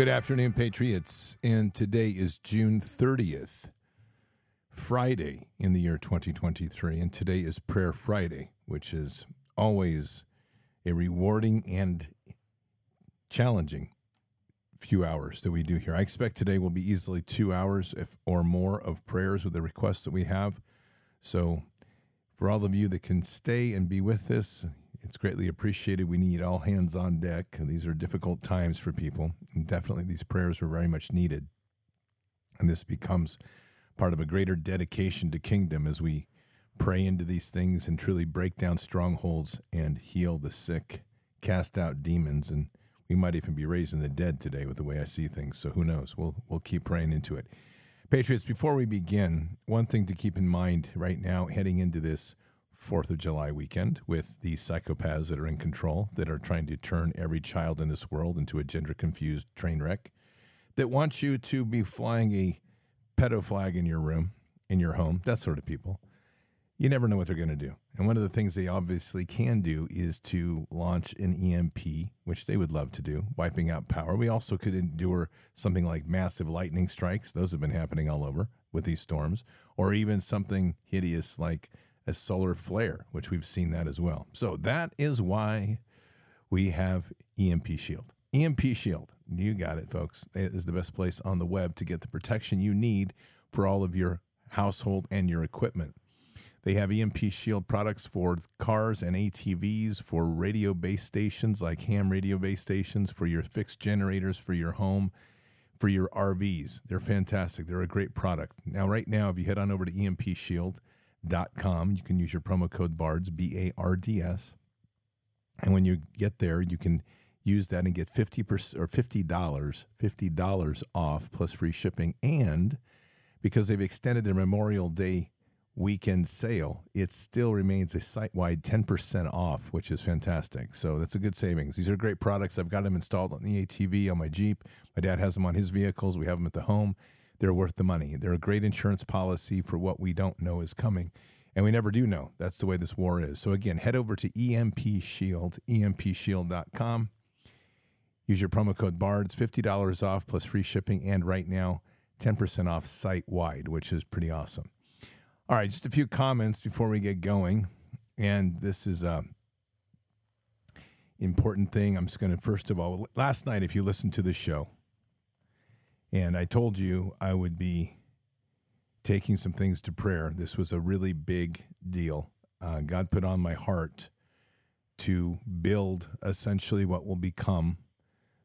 Good afternoon, Patriots. And today is June 30th, Friday in the year 2023. And today is Prayer Friday, which is always a rewarding and challenging few hours that we do here. I expect today will be easily two hours if, or more of prayers with the requests that we have. So, for all of you that can stay and be with us, it's greatly appreciated. We need all hands on deck. These are difficult times for people. And definitely, these prayers are very much needed. And this becomes part of a greater dedication to kingdom as we pray into these things and truly break down strongholds and heal the sick, cast out demons, and we might even be raising the dead today with the way I see things. So who knows? We'll we'll keep praying into it. Patriots, before we begin, one thing to keep in mind right now heading into this Fourth of July weekend with the psychopaths that are in control, that are trying to turn every child in this world into a gender confused train wreck, that wants you to be flying a pedo flag in your room, in your home, that sort of people. You never know what they're going to do. And one of the things they obviously can do is to launch an EMP, which they would love to do, wiping out power. We also could endure something like massive lightning strikes. Those have been happening all over with these storms, or even something hideous like a solar flare, which we've seen that as well. So that is why we have EMP Shield. EMP Shield, you got it, folks. It is the best place on the web to get the protection you need for all of your household and your equipment. They have EMP Shield products for cars and ATVs, for radio base stations like ham radio base stations, for your fixed generators for your home, for your RVs. They're fantastic. They're a great product. Now, right now, if you head on over to EMP Shield, com. You can use your promo code BARDS, B A R D S. And when you get there, you can use that and get 50% or $50, $50 off plus free shipping. And because they've extended their Memorial Day weekend sale, it still remains a site wide 10% off, which is fantastic. So that's a good savings. These are great products. I've got them installed on the ATV, on my Jeep. My dad has them on his vehicles. We have them at the home they're worth the money. They're a great insurance policy for what we don't know is coming. And we never do know. That's the way this war is. So again, head over to EMP Shield, empshield.com. Use your promo code BARDS, $50 off plus free shipping, and right now, 10% off site wide, which is pretty awesome. All right, just a few comments before we get going. And this is a important thing. I'm just going to, first of all, last night, if you listened to the show, and I told you I would be taking some things to prayer. This was a really big deal. Uh, God put on my heart to build essentially what will become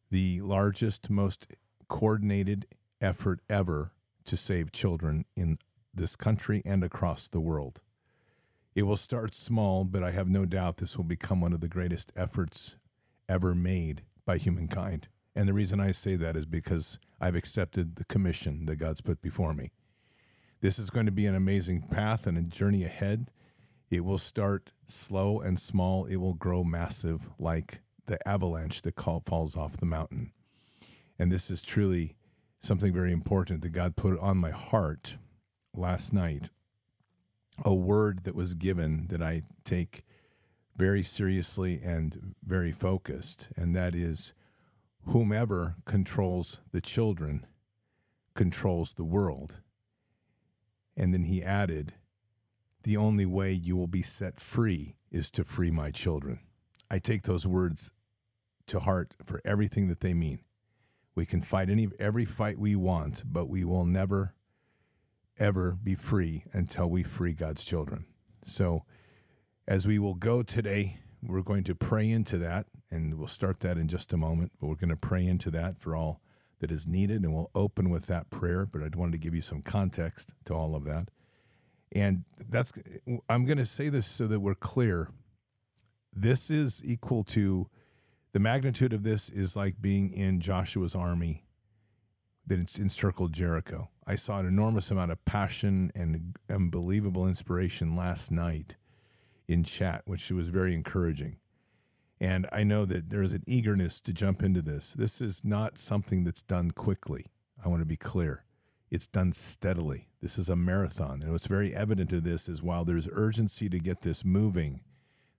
the largest, most coordinated effort ever to save children in this country and across the world. It will start small, but I have no doubt this will become one of the greatest efforts ever made by humankind. And the reason I say that is because I've accepted the commission that God's put before me. This is going to be an amazing path and a journey ahead. It will start slow and small, it will grow massive like the avalanche that falls off the mountain. And this is truly something very important that God put on my heart last night. A word that was given that I take very seriously and very focused, and that is whomever controls the children controls the world. And then he added, The only way you will be set free is to free my children. I take those words to heart for everything that they mean. We can fight any every fight we want, but we will never ever be free until we free God's children. So as we will go today, we're going to pray into that and we'll start that in just a moment. But we're going to pray into that for all that is needed, and we'll open with that prayer. But I wanted to give you some context to all of that. And that's, I'm going to say this so that we're clear. This is equal to the magnitude of this is like being in Joshua's army that encircled Jericho. I saw an enormous amount of passion and unbelievable inspiration last night in chat, which was very encouraging. And I know that there's an eagerness to jump into this. This is not something that's done quickly. I want to be clear. It's done steadily. This is a marathon. And what's very evident of this is while there's urgency to get this moving,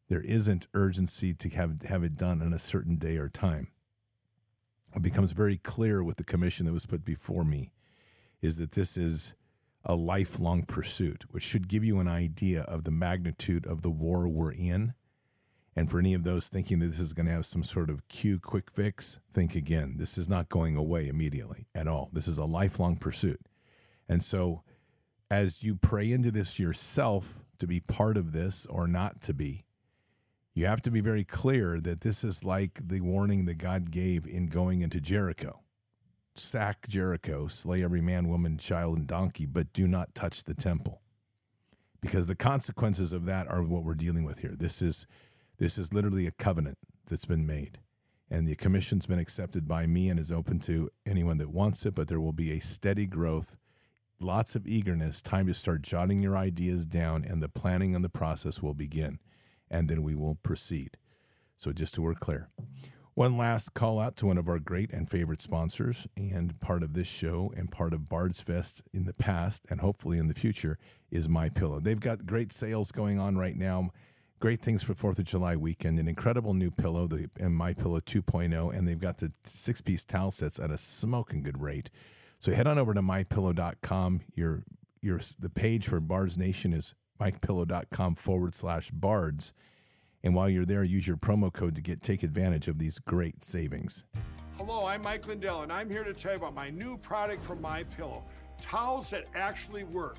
there isn't urgency to have, have it done in a certain day or time. it becomes very clear with the commission that was put before me is that this is a lifelong pursuit, which should give you an idea of the magnitude of the war we're in. And for any of those thinking that this is going to have some sort of Q quick fix, think again. This is not going away immediately at all. This is a lifelong pursuit. And so, as you pray into this yourself to be part of this or not to be, you have to be very clear that this is like the warning that God gave in going into Jericho sack Jericho, slay every man, woman, child, and donkey, but do not touch the temple. Because the consequences of that are what we're dealing with here. This is this is literally a covenant that's been made. And the commission's been accepted by me and is open to anyone that wants it, but there will be a steady growth, lots of eagerness, time to start jotting your ideas down, and the planning and the process will begin and then we will proceed. So, just so we're clear. One last call out to one of our great and favorite sponsors, and part of this show and part of Bards Fest in the past and hopefully in the future is My Pillow. They've got great sales going on right now. Great things for Fourth of July weekend. An incredible new pillow, the My Pillow 2.0, and they've got the six-piece towel sets at a smoking good rate. So head on over to mypillow.com. Your your the page for Bards Nation is mypillow.com forward slash bards. And while you're there, use your promo code to get take advantage of these great savings. Hello, I'm Mike Lindell, and I'm here to tell you about my new product from My Pillow: towels that actually work.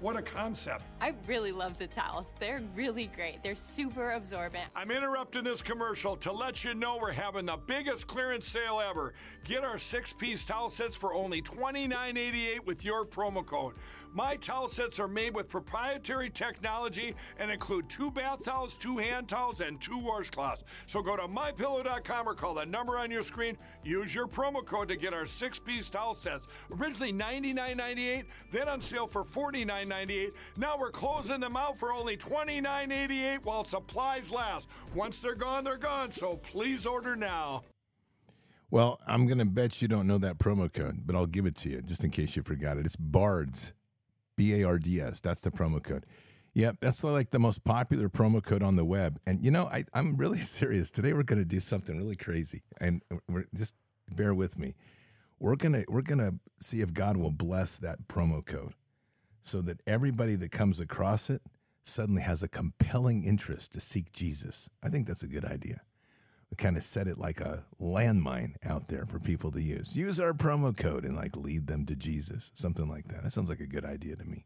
What a concept. I really love the towels. They're really great. They're super absorbent. I'm interrupting this commercial to let you know we're having the biggest clearance sale ever. Get our six piece towel sets for only $29.88 with your promo code. My towel sets are made with proprietary technology and include two bath towels, two hand towels, and two washcloths. So go to mypillow.com or call the number on your screen. Use your promo code to get our six piece towel sets. Originally $99.98, then on sale for $49.98. Now we're closing them out for only $29.88 while supplies last. Once they're gone, they're gone. So please order now. Well, I'm going to bet you don't know that promo code, but I'll give it to you just in case you forgot it. It's BARDS, B A R D S. That's the promo code. Yep, that's like the most popular promo code on the web. And you know, I, I'm really serious. Today we're going to do something really crazy, and we're just bear with me. We're gonna we're gonna see if God will bless that promo code, so that everybody that comes across it suddenly has a compelling interest to seek Jesus. I think that's a good idea. Kind of set it like a landmine out there for people to use. Use our promo code and like lead them to Jesus, something like that. That sounds like a good idea to me.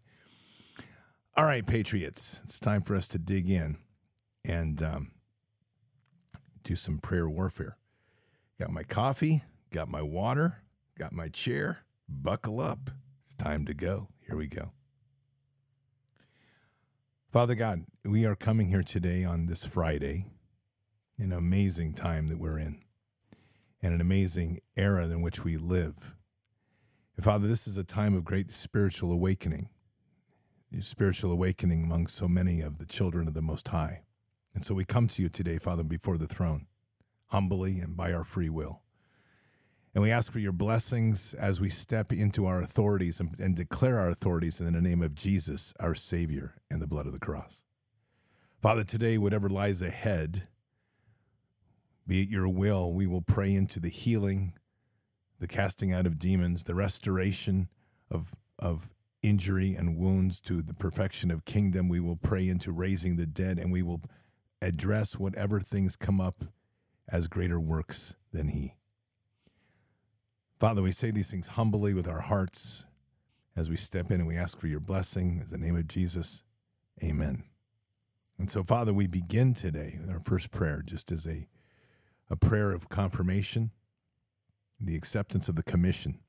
All right, Patriots, it's time for us to dig in and um, do some prayer warfare. Got my coffee, got my water, got my chair. Buckle up. It's time to go. Here we go. Father God, we are coming here today on this Friday, an amazing time that we're in, and an amazing era in which we live. And Father, this is a time of great spiritual awakening, spiritual awakening among so many of the children of the Most High. And so we come to you today, Father, before the throne, humbly and by our free will. And we ask for your blessings as we step into our authorities and, and, declare our authorities in the name of Jesus, our Savior, and the blood of the cross. Father, today, whatever lies ahead, be it your will, we will pray into the healing, the casting out of demons, the restoration of, of injury and wounds to the perfection of kingdom. We will pray into raising the dead, and we will address whatever things come up as greater works than He. Father, we say these things humbly with our hearts as we step in and we ask for your blessing. In the name of Jesus, amen. And so, Father, we begin today our first prayer just as a, a prayer of confirmation, the acceptance of the commission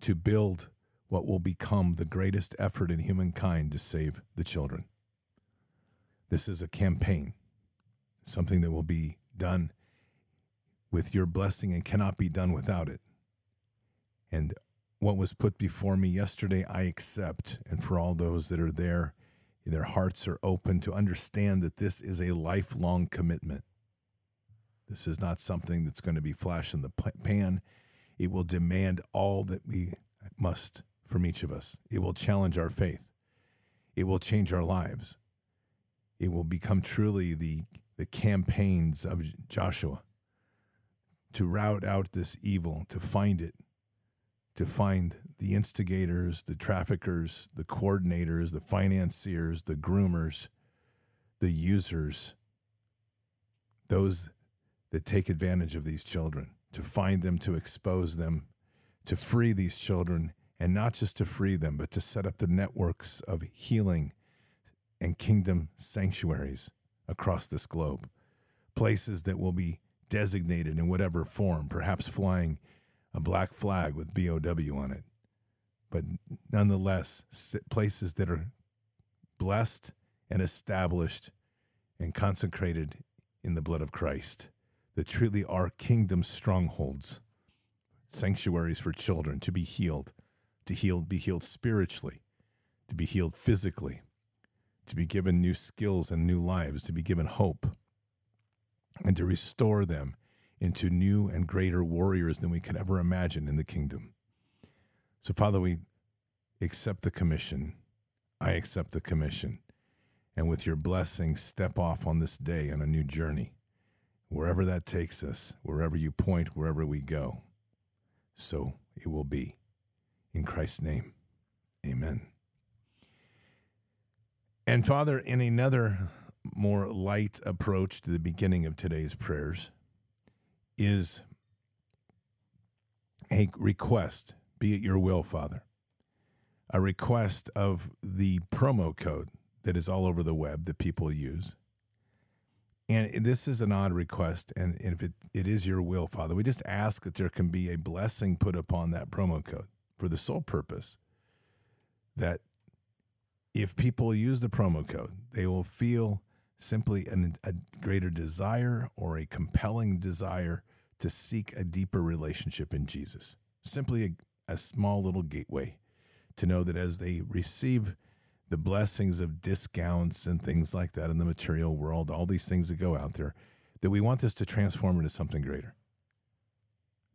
to build what will become the greatest effort in humankind to save the children. This is a campaign, something that will be done with your blessing and cannot be done without it. And what was put before me yesterday, I accept. And for all those that are there, their hearts are open to understand that this is a lifelong commitment. This is not something that's going to be flash in the pan. It will demand all that we must from each of us. It will challenge our faith. It will change our lives. It will become truly the, the campaigns of Joshua to rout out this evil, to find it, to find the instigators, the traffickers, the coordinators, the financiers, the groomers, the users, those that take advantage of these children, to find them, to expose them, to free these children, and not just to free them, but to set up the networks of healing and kingdom sanctuaries across this globe, places that will be designated in whatever form, perhaps flying a black flag with BOW on it. But nonetheless, places that are blessed and established and consecrated in the blood of Christ, that truly are kingdom strongholds, sanctuaries for children to be healed, to heal, be healed spiritually, to be healed physically, to be given new skills and new lives, to be given hope, and to restore them into new and greater warriors than we could ever imagine in the kingdom. So, Father, we accept the commission. I accept the commission. And with your blessing, step off on this day on a new journey, wherever that takes us, wherever you point, wherever we go. So it will be. In Christ's name, amen. And Father, in another more light approach to the beginning of today's prayers, is a request, be it your will, Father, a request of the promo code that is all over the web that people use. And this is an odd request. And if it, it is your will, Father, we just ask that there can be a blessing put upon that promo code for the sole purpose that if people use the promo code, they will feel simply an, a greater desire or a compelling desire to seek a deeper relationship in Jesus. Simply a, a small little gateway to know that as they receive the blessings of discounts and things like that in the material world, all these things that go out there, that we want this to transform into something greater.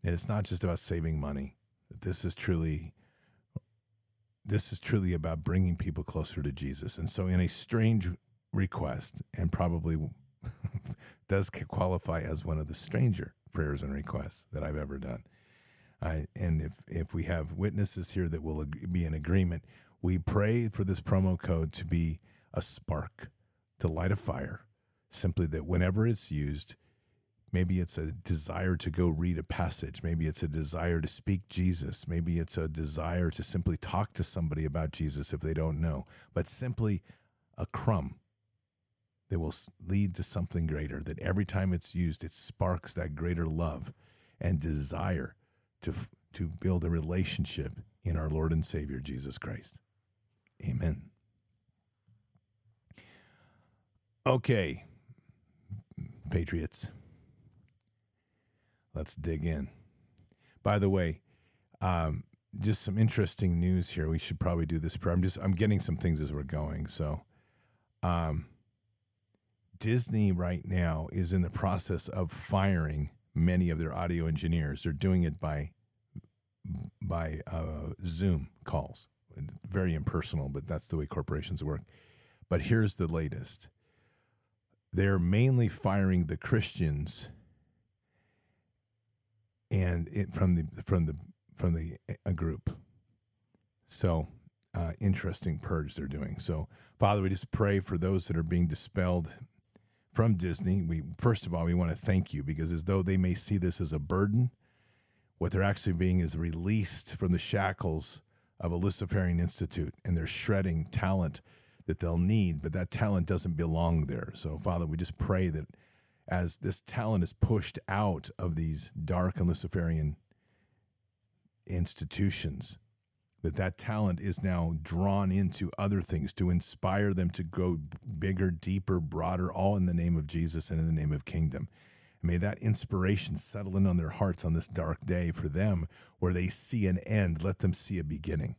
And it's not just about saving money. This is truly this is truly about bringing people closer to Jesus. And so in a strange request and probably does qualify as one of the stranger prayers and requests that I've ever done. I, and if, if we have witnesses here that will be in agreement, we pray for this promo code to be a spark, to light a fire, simply that whenever it's used, maybe it's a desire to go read a passage, maybe it's a desire to speak Jesus, maybe it's a desire to simply talk to somebody about Jesus if they don't know, but simply a crumb that will lead to something greater, that every time it's used, it sparks that greater love and desire to, to build a relationship in our Lord and Savior, Jesus Christ. Amen. Okay, Patriots, let's dig in. By the way, um, just some interesting news here. We should probably do this. prayer. I'm just I'm getting some things as we're going. So, um, Disney right now is in the process of firing many of their audio engineers. They're doing it by by uh, Zoom calls. Very impersonal, but that's the way corporations work. But here's the latest. They're mainly firing the Christians and it, from the from the from the a group. So uh, interesting purge they're doing. So Father, we just pray for those that are being dispelled from Disney. We first of all we want to thank you because as though they may see this as a burden, what they're actually being is released from the shackles of a Luciferian Institute, and they're shredding talent that they'll need, but that talent doesn't belong there. So, Father, we just pray that as this talent is pushed out of these dark and Luciferian institutions, that that talent is now drawn into other things to inspire them to go bigger, deeper, broader, all in the name of Jesus and in the name of kingdom. May that inspiration settle in on their hearts on this dark day for them where they see an end. Let them see a beginning.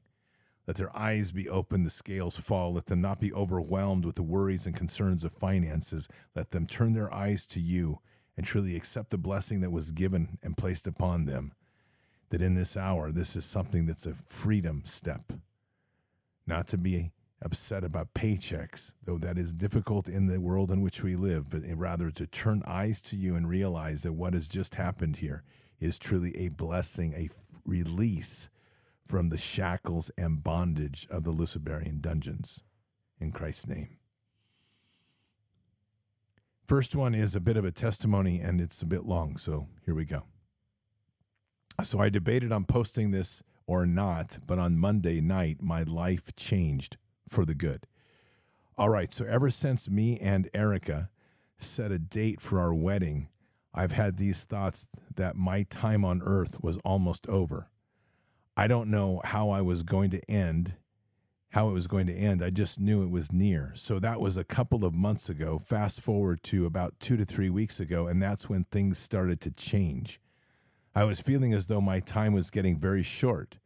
Let their eyes be open, the scales fall. Let them not be overwhelmed with the worries and concerns of finances. Let them turn their eyes to you and truly accept the blessing that was given and placed upon them. That in this hour, this is something that's a freedom step. Not to be upset about paychecks, though that is difficult in the world in which we live, but rather to turn eyes to you and realize that what has just happened here is truly a blessing, a release from the shackles and bondage of the Luciferian dungeons. In Christ's name. First one is a bit of a testimony and it's a bit long, so here we go. So I debated on posting this or not, but on Monday night, my life changed for the good. All right, so ever since me and Erica set a date for our wedding, I've had these thoughts that my time on earth was almost over. I don't know how I was going to end how it was going to end. I just knew it was near. So that was a couple of months ago. Fast forward to about two to three weeks ago, and that's when things started to change. I was feeling as though my time was getting very short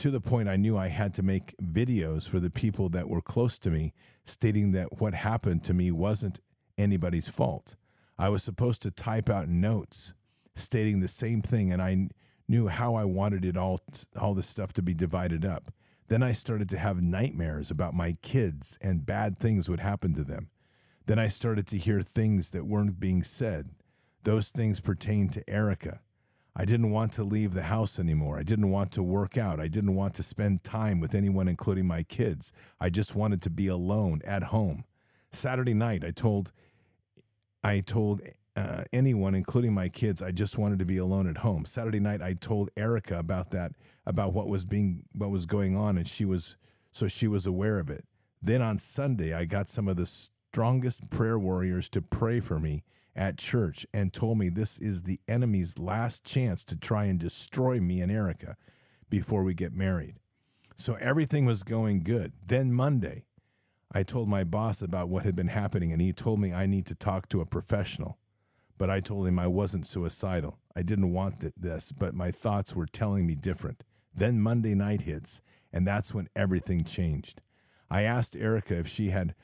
to the point I knew I had to make videos for the people that were close to me, stating that what happened to me wasn't anybody's fault. I was supposed to type out notes stating the same thing, and I knew how I wanted it all, all this stuff to be divided up. Then I started to have nightmares about my kids and bad things would happen to them. Then I started to hear things that weren't being said. Those things pertained to Erica. I didn't want to leave the house anymore. I didn't want to work out. I didn't want to spend time with anyone, including my kids. I just wanted to be alone at home. Saturday night, I told, I told uh, anyone, including my kids, I just wanted to be alone at home. Saturday night, I told Erica about that about what was being what was going on and she was so she was aware of it. Then on Sunday I got some of the strongest prayer warriors to pray for me at church and told me this is the enemy's last chance to try and destroy me and Erica before we get married. So everything was going good. Then Monday, I told my boss about what had been happening and he told me I need to talk to a professional. But I told him I wasn't suicidal. I didn't want this, but my thoughts were telling me different. Then Monday night hits, and that's when everything changed. I asked Erica if she had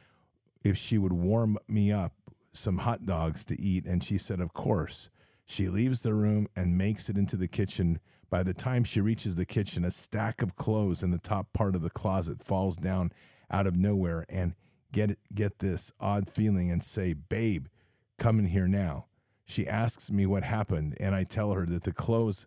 if she would warm me up some hot dogs to eat, and she said, Of course. She leaves the room and makes it into the kitchen. By the time she reaches the kitchen, a stack of clothes in the top part of the closet falls down out of nowhere and get get this odd feeling and say, "Babe, come in here now." She asks me what happened, and I tell her that the clothes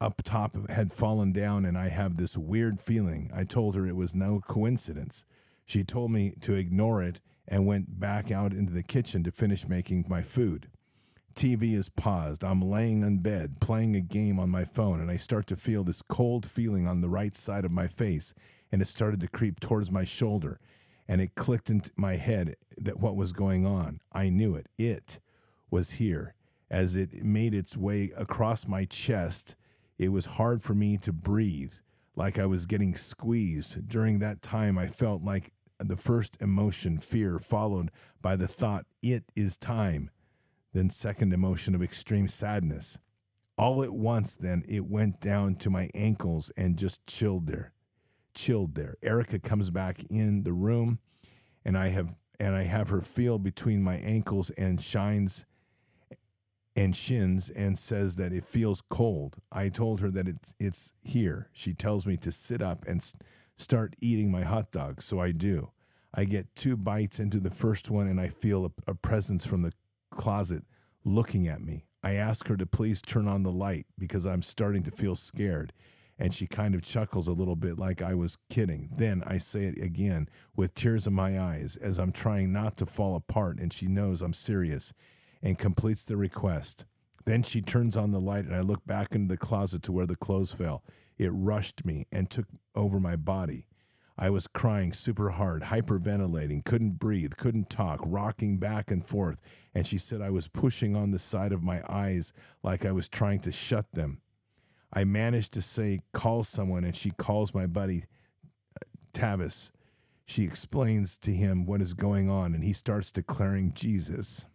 up top had fallen down, and I have this weird feeling. I told her it was no coincidence. She told me to ignore it and went back out into the kitchen to finish making my food. TV is paused. I'm laying in bed playing a game on my phone, and I start to feel this cold feeling on the right side of my face, and it started to creep towards my shoulder. And it clicked into my head that what was going on. I knew it. It was here. As it made its way across my chest, it was hard for me to breathe, like I was getting squeezed. During that time, I felt like the first emotion, fear, followed by the thought, it is time. Then, second emotion of extreme sadness. All at once, then, it went down to my ankles and just chilled there. Chilled there. Erica comes back in the room, and I have and I have her feel between my ankles and shines and shins and says that it feels cold. I told her that it's it's here. She tells me to sit up and start eating my hot dog, so I do. I get two bites into the first one and I feel a, a presence from the closet looking at me. I ask her to please turn on the light because I'm starting to feel scared. And she kind of chuckles a little bit like I was kidding. Then I say it again with tears in my eyes as I'm trying not to fall apart, and she knows I'm serious and completes the request. Then she turns on the light, and I look back into the closet to where the clothes fell. It rushed me and took over my body. I was crying super hard, hyperventilating, couldn't breathe, couldn't talk, rocking back and forth. And she said I was pushing on the side of my eyes like I was trying to shut them. I managed to say, call someone, and she calls my buddy, uh, Tavis. She explains to him what is going on, and he starts declaring Jesus.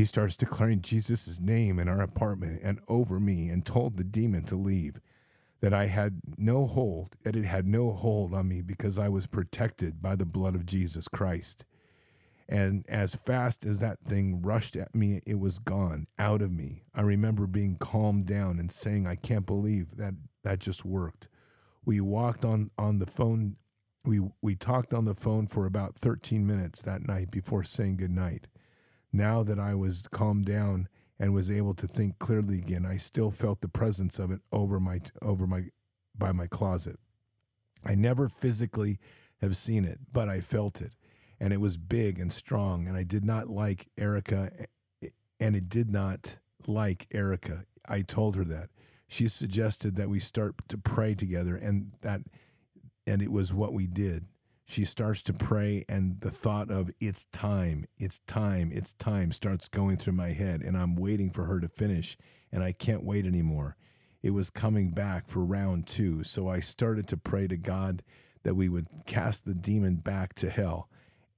He starts declaring Jesus' name in our apartment and over me and told the demon to leave. That I had no hold, that it had no hold on me because I was protected by the blood of Jesus Christ. And as fast as that thing rushed at me, it was gone out of me. I remember being calmed down and saying, I can't believe that that just worked. We walked on, on the phone. We, we talked on the phone for about 13 minutes that night before saying goodnight. Now that I was calmed down and was able to think clearly again, I still felt the presence of it over my, over my, by my closet. I never physically have seen it, but I felt it and it was big and strong. And I did not like Erica, eh, eh, and it did not like Erica. I told her that. She suggested that we start to pray together, and that, and it was what we did. She starts to pray, and the thought of it's time, it's time, it's time starts going through my head, and I'm waiting for her to finish, and I can't wait anymore. It was coming back for round two, so I started to pray to God that we would cast the demon back to hell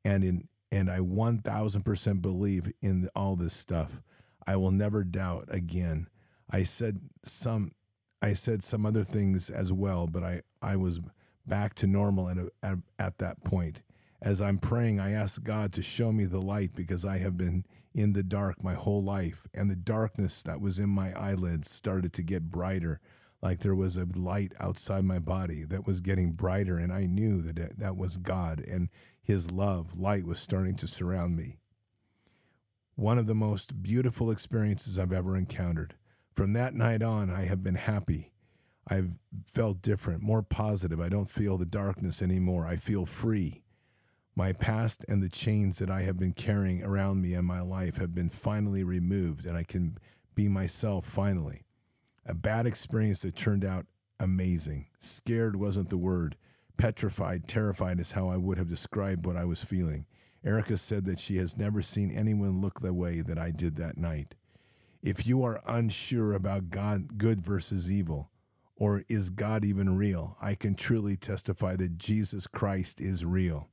and in and I 1000% believe in all this stuff. I will never doubt again. I said some I said some other things as well, but I I was back to normal at, a, at at that point. As I'm praying, I ask God to show me the light because I have been in the dark my whole life, and the darkness that was in my eyelids started to get brighter, like there was a light outside my body that was getting brighter, and I knew that it, that was God. And his love, light was starting to surround me. One of the most beautiful experiences I've ever encountered. From that night on, I have been happy. I've felt different, more positive. I don't feel the darkness anymore. I feel free. My past and the chains that I have been carrying around me in my life have been finally removed, and I can be myself finally. A bad experience that turned out amazing. Scared wasn't the word. Petrified, terrified is how I would have described what I was feeling. Erica said that she has never seen anyone look the way that I did that night. If you are unsure about God, good versus evil, or is God even real, I can truly testify that Jesus Christ is real.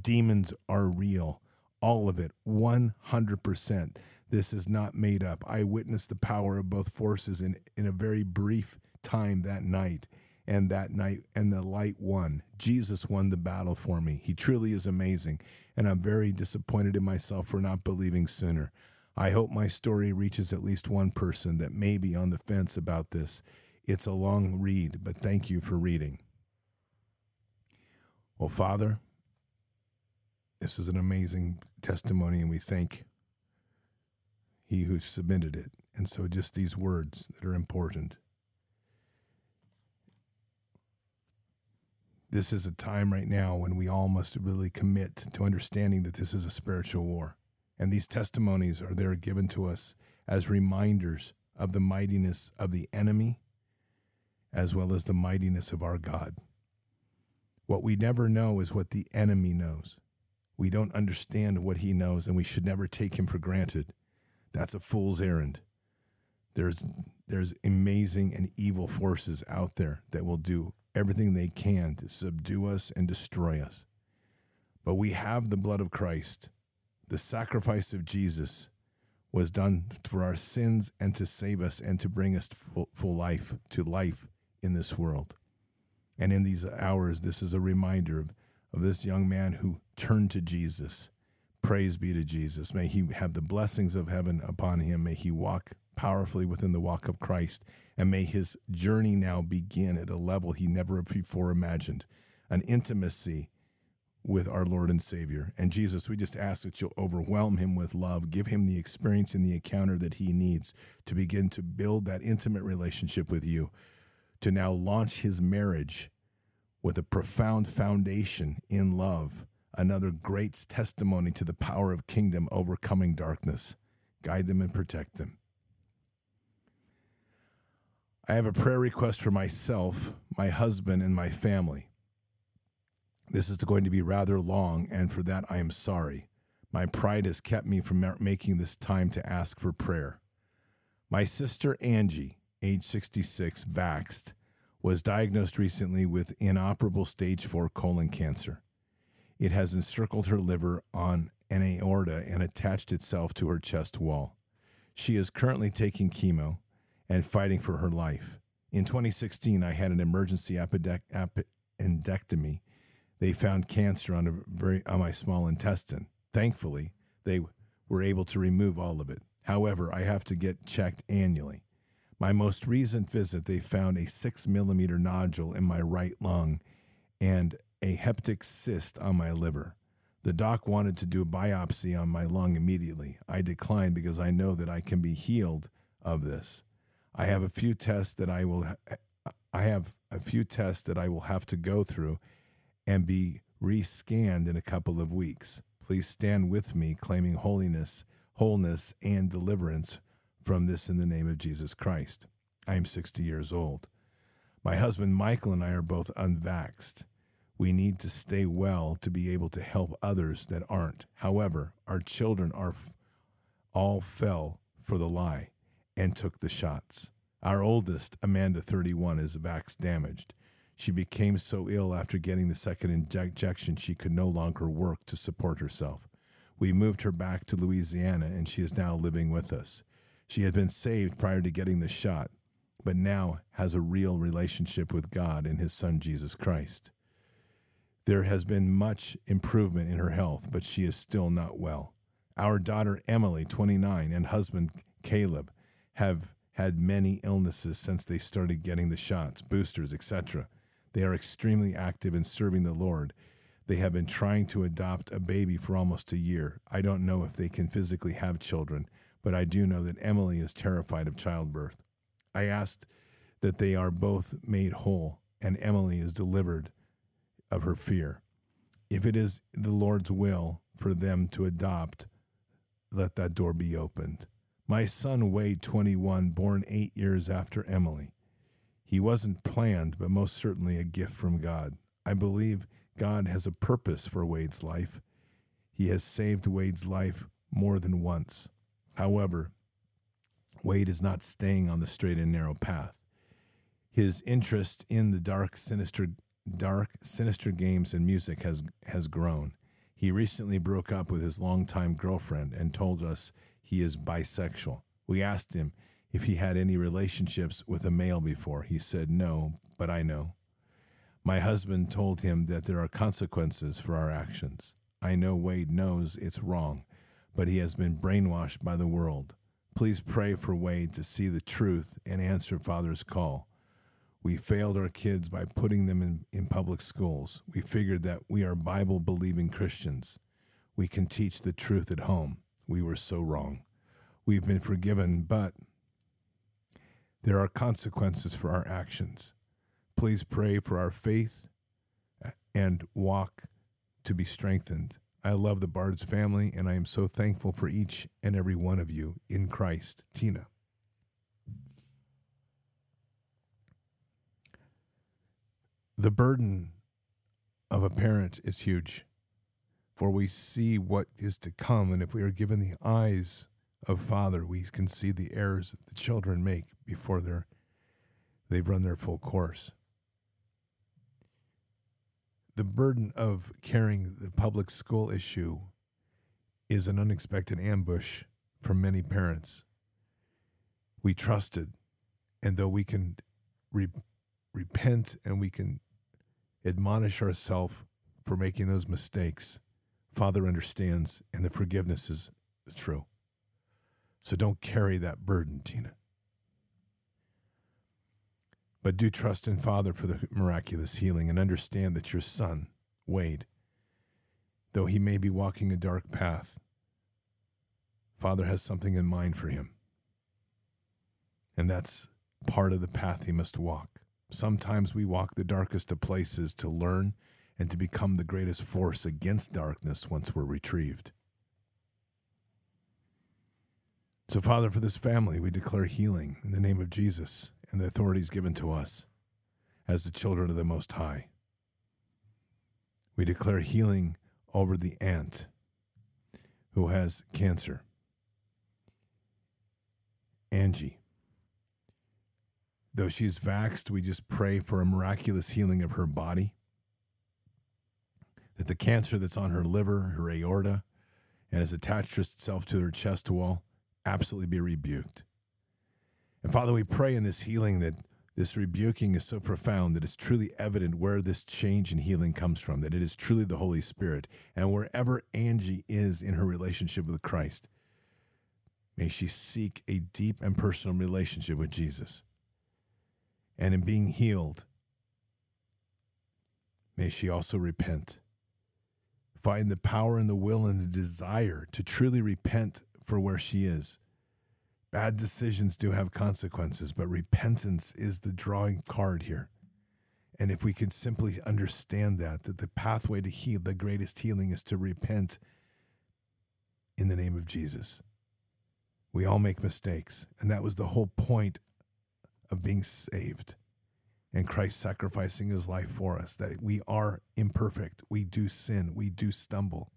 Demons are real. All of it, 100%. This is not made up. I witnessed the power of both forces in, in a very brief time that night and that night and the light won. Jesus won the battle for me. He truly is amazing, and I'm very disappointed in myself for not believing sooner. I hope my story reaches at least one person that may be on the fence about this. It's a long read, but thank you for reading. Well, Father, this is an amazing testimony, and we thank he who submitted it. And so, just these words that are important. this is a time right now when we all must really commit to understanding that this is a spiritual war. And these testimonies are there given to us as reminders of the mightiness of the enemy as well as the mightiness of our God. What we never know is what the enemy knows. We don't understand what he knows, and we should never take him for granted. That's a fool's errand. There's, there's amazing and evil forces out there that will do everything they can to subdue us and destroy us. But we have the blood of Christ. The sacrifice of Jesus was done for our sins and to save us and to bring us full, full life, to life in this world. And in these hours, this is a reminder of, of this young man who turned to Jesus. Praise be to Jesus. May he have the blessings of heaven upon him. May he walk powerfully within the walk of Christ. And may his journey now begin at a level he never before imagined an intimacy with our Lord and Savior. And Jesus, we just ask that you'll overwhelm him with love, give him the experience and the encounter that he needs to begin to build that intimate relationship with you, to now launch his marriage with a profound foundation in love, another great testimony to the power of kingdom overcoming darkness. Guide them and protect them. I have a prayer request for myself, my husband, and my family. This is going to be rather long, and for that I am sorry. My pride has kept me from making this time to ask for prayer. My sister Angie, age 66, vaxxed, was diagnosed recently with inoperable stage 4 colon cancer. It has encircled her liver on an aorta and attached itself to her chest wall. She is currently taking chemo and fighting for her life. In 2016, I had an emergency appendectomy. They found cancer on, a very, on my small intestine. Thankfully, they were able to remove all of it. However, I have to get checked annually. My most recent visit, they found a six millimeter nodule in my right lung and a hepatic cyst on my liver. The doc wanted to do a biopsy on my lung immediately. I declined because I know that I can be healed of this. I have a few tests that I will I have a few tests that I will have to go through and be rescanned in a couple of weeks. Please stand with me claiming holiness, wholeness and deliverance from this in the name of Jesus Christ. I am 60 years old. My husband Michael and I are both unvaxxed. We need to stay well to be able to help others that aren't. However, our children are f- all fell for the lie and took the shots. Our oldest, Amanda 31, is vax damaged. She became so ill after getting the second injection she could no longer work to support herself. We moved her back to Louisiana and she is now living with us. She had been saved prior to getting the shot, but now has a real relationship with God and his son Jesus Christ. There has been much improvement in her health, but she is still not well. Our daughter Emily, 29, and husband Caleb have had many illnesses since they started getting the shots, boosters, etc. They are extremely active in serving the Lord. They have been trying to adopt a baby for almost a year. I don't know if they can physically have children, but I do know that Emily is terrified of childbirth. I asked that they are both made whole and Emily is delivered of her fear. If it is the Lord's will for them to adopt, let that door be opened. My son Wade, 21, born eight years after Emily. He wasn't planned, but most certainly a gift from God. I believe God has a purpose for Wade's life. He has saved Wade's life more than once. However, Wade is not staying on the straight and narrow path. His interest in the dark, sinister dark, sinister games and music has, has grown. He recently broke up with his longtime girlfriend and told us he is bisexual. We asked him if he had any relationships with a male before. He said no, but I know. My husband told him that there are consequences for our actions. I know Wade knows it's wrong, but he has been brainwashed by the world. Please pray for Wade to see the truth and answer Father's call. We failed our kids by putting them in, in public schools. We figured that we are Bible believing Christians. We can teach the truth at home. We were so wrong. We've been forgiven, but there are consequences for our actions. Please pray for our faith uh, and walk to be strengthened. I love the Bard's family, and I am so thankful for each and every one of you in Christ. Tina. The burden of a parent is huge, for we see what is to come, and if we are given the eyes of Father, we can see the errors that the children make before they've run their full course. The burden of carrying the public school issue is an unexpected ambush for many parents. We trusted, and though we can re- repent and we can admonish ourselves for making those mistakes, Father understands, and the forgiveness is true. So don't carry that burden, Tina. But do trust in Father for the miraculous healing and understand that your son, Wade, though he may be walking a dark path, Father has something in mind for him. And that's part of the path he must walk. Sometimes we walk the darkest of places to learn and to become the greatest force against darkness once we're retrieved. So, Father, for this family, we declare healing in the name of Jesus and the authorities given to us as the children of the Most High. We declare healing over the aunt who has cancer, Angie. Though she's vaxxed, we just pray for a miraculous healing of her body. That the cancer that's on her liver, her aorta, and has attached itself to her chest wall absolutely be rebuked. And Father, we pray in this healing that This rebuking is so profound that it's truly evident where this change and healing comes from, that it is truly the Holy Spirit. And wherever Angie is in her relationship with Christ, may she seek a deep and personal relationship with Jesus. And in being healed, may she also repent. Find the power and the will and the desire to truly repent for where she is Bad decisions do have consequences, but repentance is the drawing card here. And if we could simply understand that, that the pathway to heal, the greatest healing is to repent in the name of Jesus. We all make mistakes. And that was the whole point of being saved and Christ sacrificing his life for us, that we are imperfect. We do sin. We do stumble.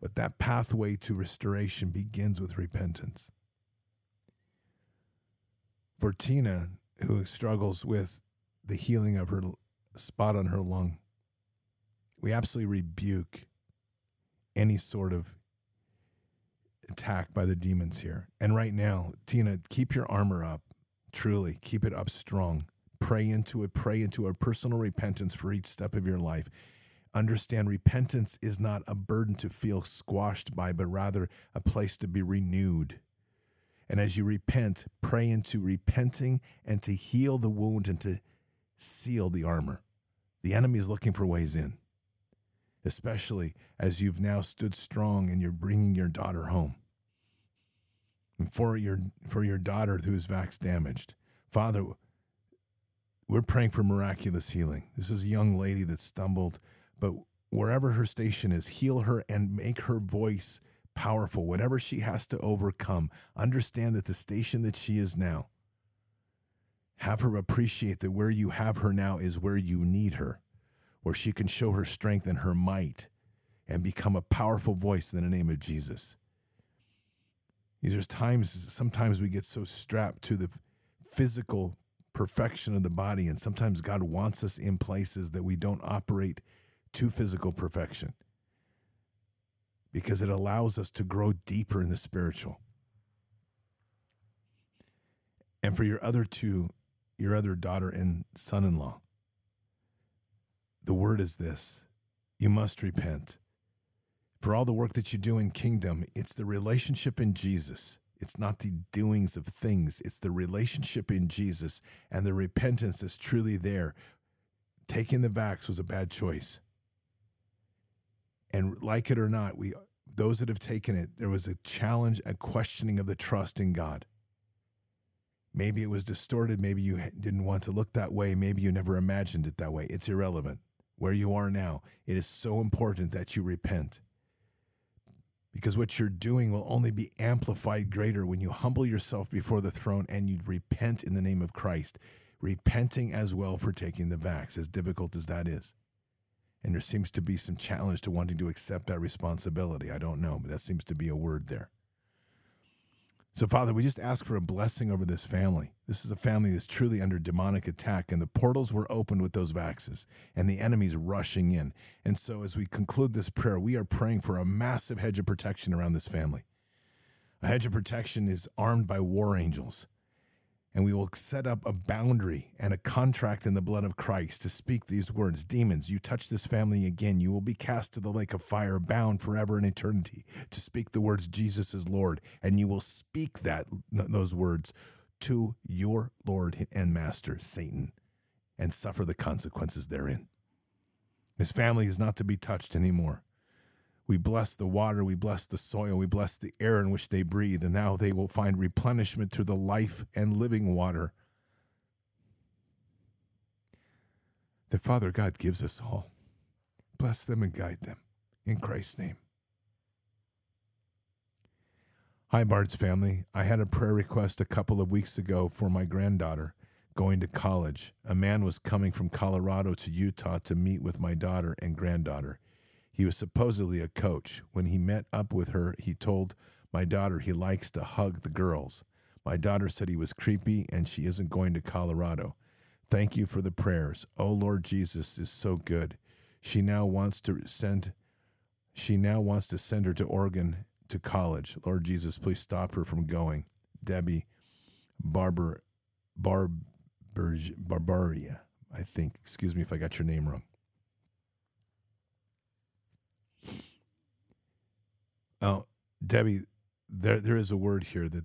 But that pathway to restoration begins with repentance for Tina, who struggles with the healing of her spot on her lung, we absolutely rebuke any sort of attack by the demons here. And right now, Tina, keep your armor up. Truly, keep it up strong. Pray into it. Pray into a personal repentance for each step of your life. Understand repentance is not a burden to feel squashed by, but rather a place to be renewed. And as you repent, pray into repenting and to heal the wound and to seal the armor. The enemy is looking for ways in, especially as you've now stood strong and you're bringing your daughter home. And for your, for your daughter who's vax damaged, Father, we're praying for miraculous healing. This is a young lady that stumbled, but wherever her station is, heal her and make her voice powerful, whatever she has to overcome, understand that the station that she is now, have her appreciate that where you have her now is where you need her, where she can show her strength and her might and become a powerful voice in the name of Jesus. There's times, sometimes we get so strapped to the physical perfection of the body, and sometimes God wants us in places that we don't operate to physical perfection because it allows us to grow deeper in the spiritual. And for your other two, your other daughter and son in law, the word is this you must repent. For all the work that you do in kingdom, it's the relationship in Jesus. It's not the doings of things, it's the relationship in Jesus and the repentance is truly there. Taking the vax was a bad choice. And like it or not, we those that have taken it, there was a challenge, a questioning of the trust in God. Maybe it was distorted. Maybe you didn't want to look that way. Maybe you never imagined it that way. It's irrelevant. Where you are now, it is so important that you repent. Because what you're doing will only be amplified greater when you humble yourself before the throne and you repent in the name of Christ, repenting as well for taking the vax, as difficult as that is. And there seems to be some challenge to wanting to accept that responsibility. I don't know, but that seems to be a word there. So, Father, we just ask for a blessing over this family. This is a family that's truly under demonic attack, and the portals were opened with those vaxes, and the enemy's rushing in. And so, as we conclude this prayer, we are praying for a massive hedge of protection around this family. A hedge of protection is armed by war angels and we will set up a boundary and a contract in the blood of Christ to speak these words Demons, you touch this family again, you will be cast to the lake of fire, bound forever in eternity, to speak the words Jesus is Lord. And you will speak that those words to your Lord and Master, Satan, and suffer the consequences therein. His family is not to be touched anymore. We bless the water, we bless the soil, we bless the air in which they breathe, and now they will find replenishment through the life and living water that Father God gives us all. Bless them and guide them in Christ's name. Hi, Bard's family. I had a prayer request a couple of weeks ago for my granddaughter going to college. A man was coming from Colorado to Utah to meet with my daughter and granddaughter. He was supposedly a coach. When he met up with her, he told my daughter he likes to hug the girls. My daughter said he was creepy and she isn't going to Colorado. Thank you for the prayers. Oh Lord Jesus is so good. She now wants to send she now wants to send her to Oregon to college. Lord Jesus, please stop her from going. Debbie Barber Barb Berg- Barbaria, I think. Excuse me if I got your name wrong. Oh, Debbie, there there is a word here that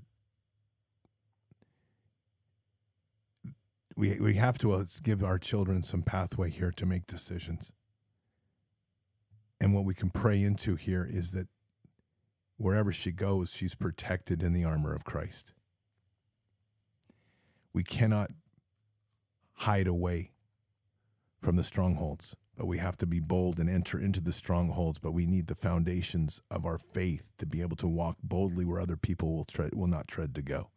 we we have to uh, give our children some pathway here to make decisions. And what we can pray into here is that wherever she goes, she's protected in the armor of Christ. We cannot hide away from the strongholds, but we have to be bold and enter into the strongholds. But we need the foundations of our faith to be able to walk boldly where other people will tread, will not tread to go.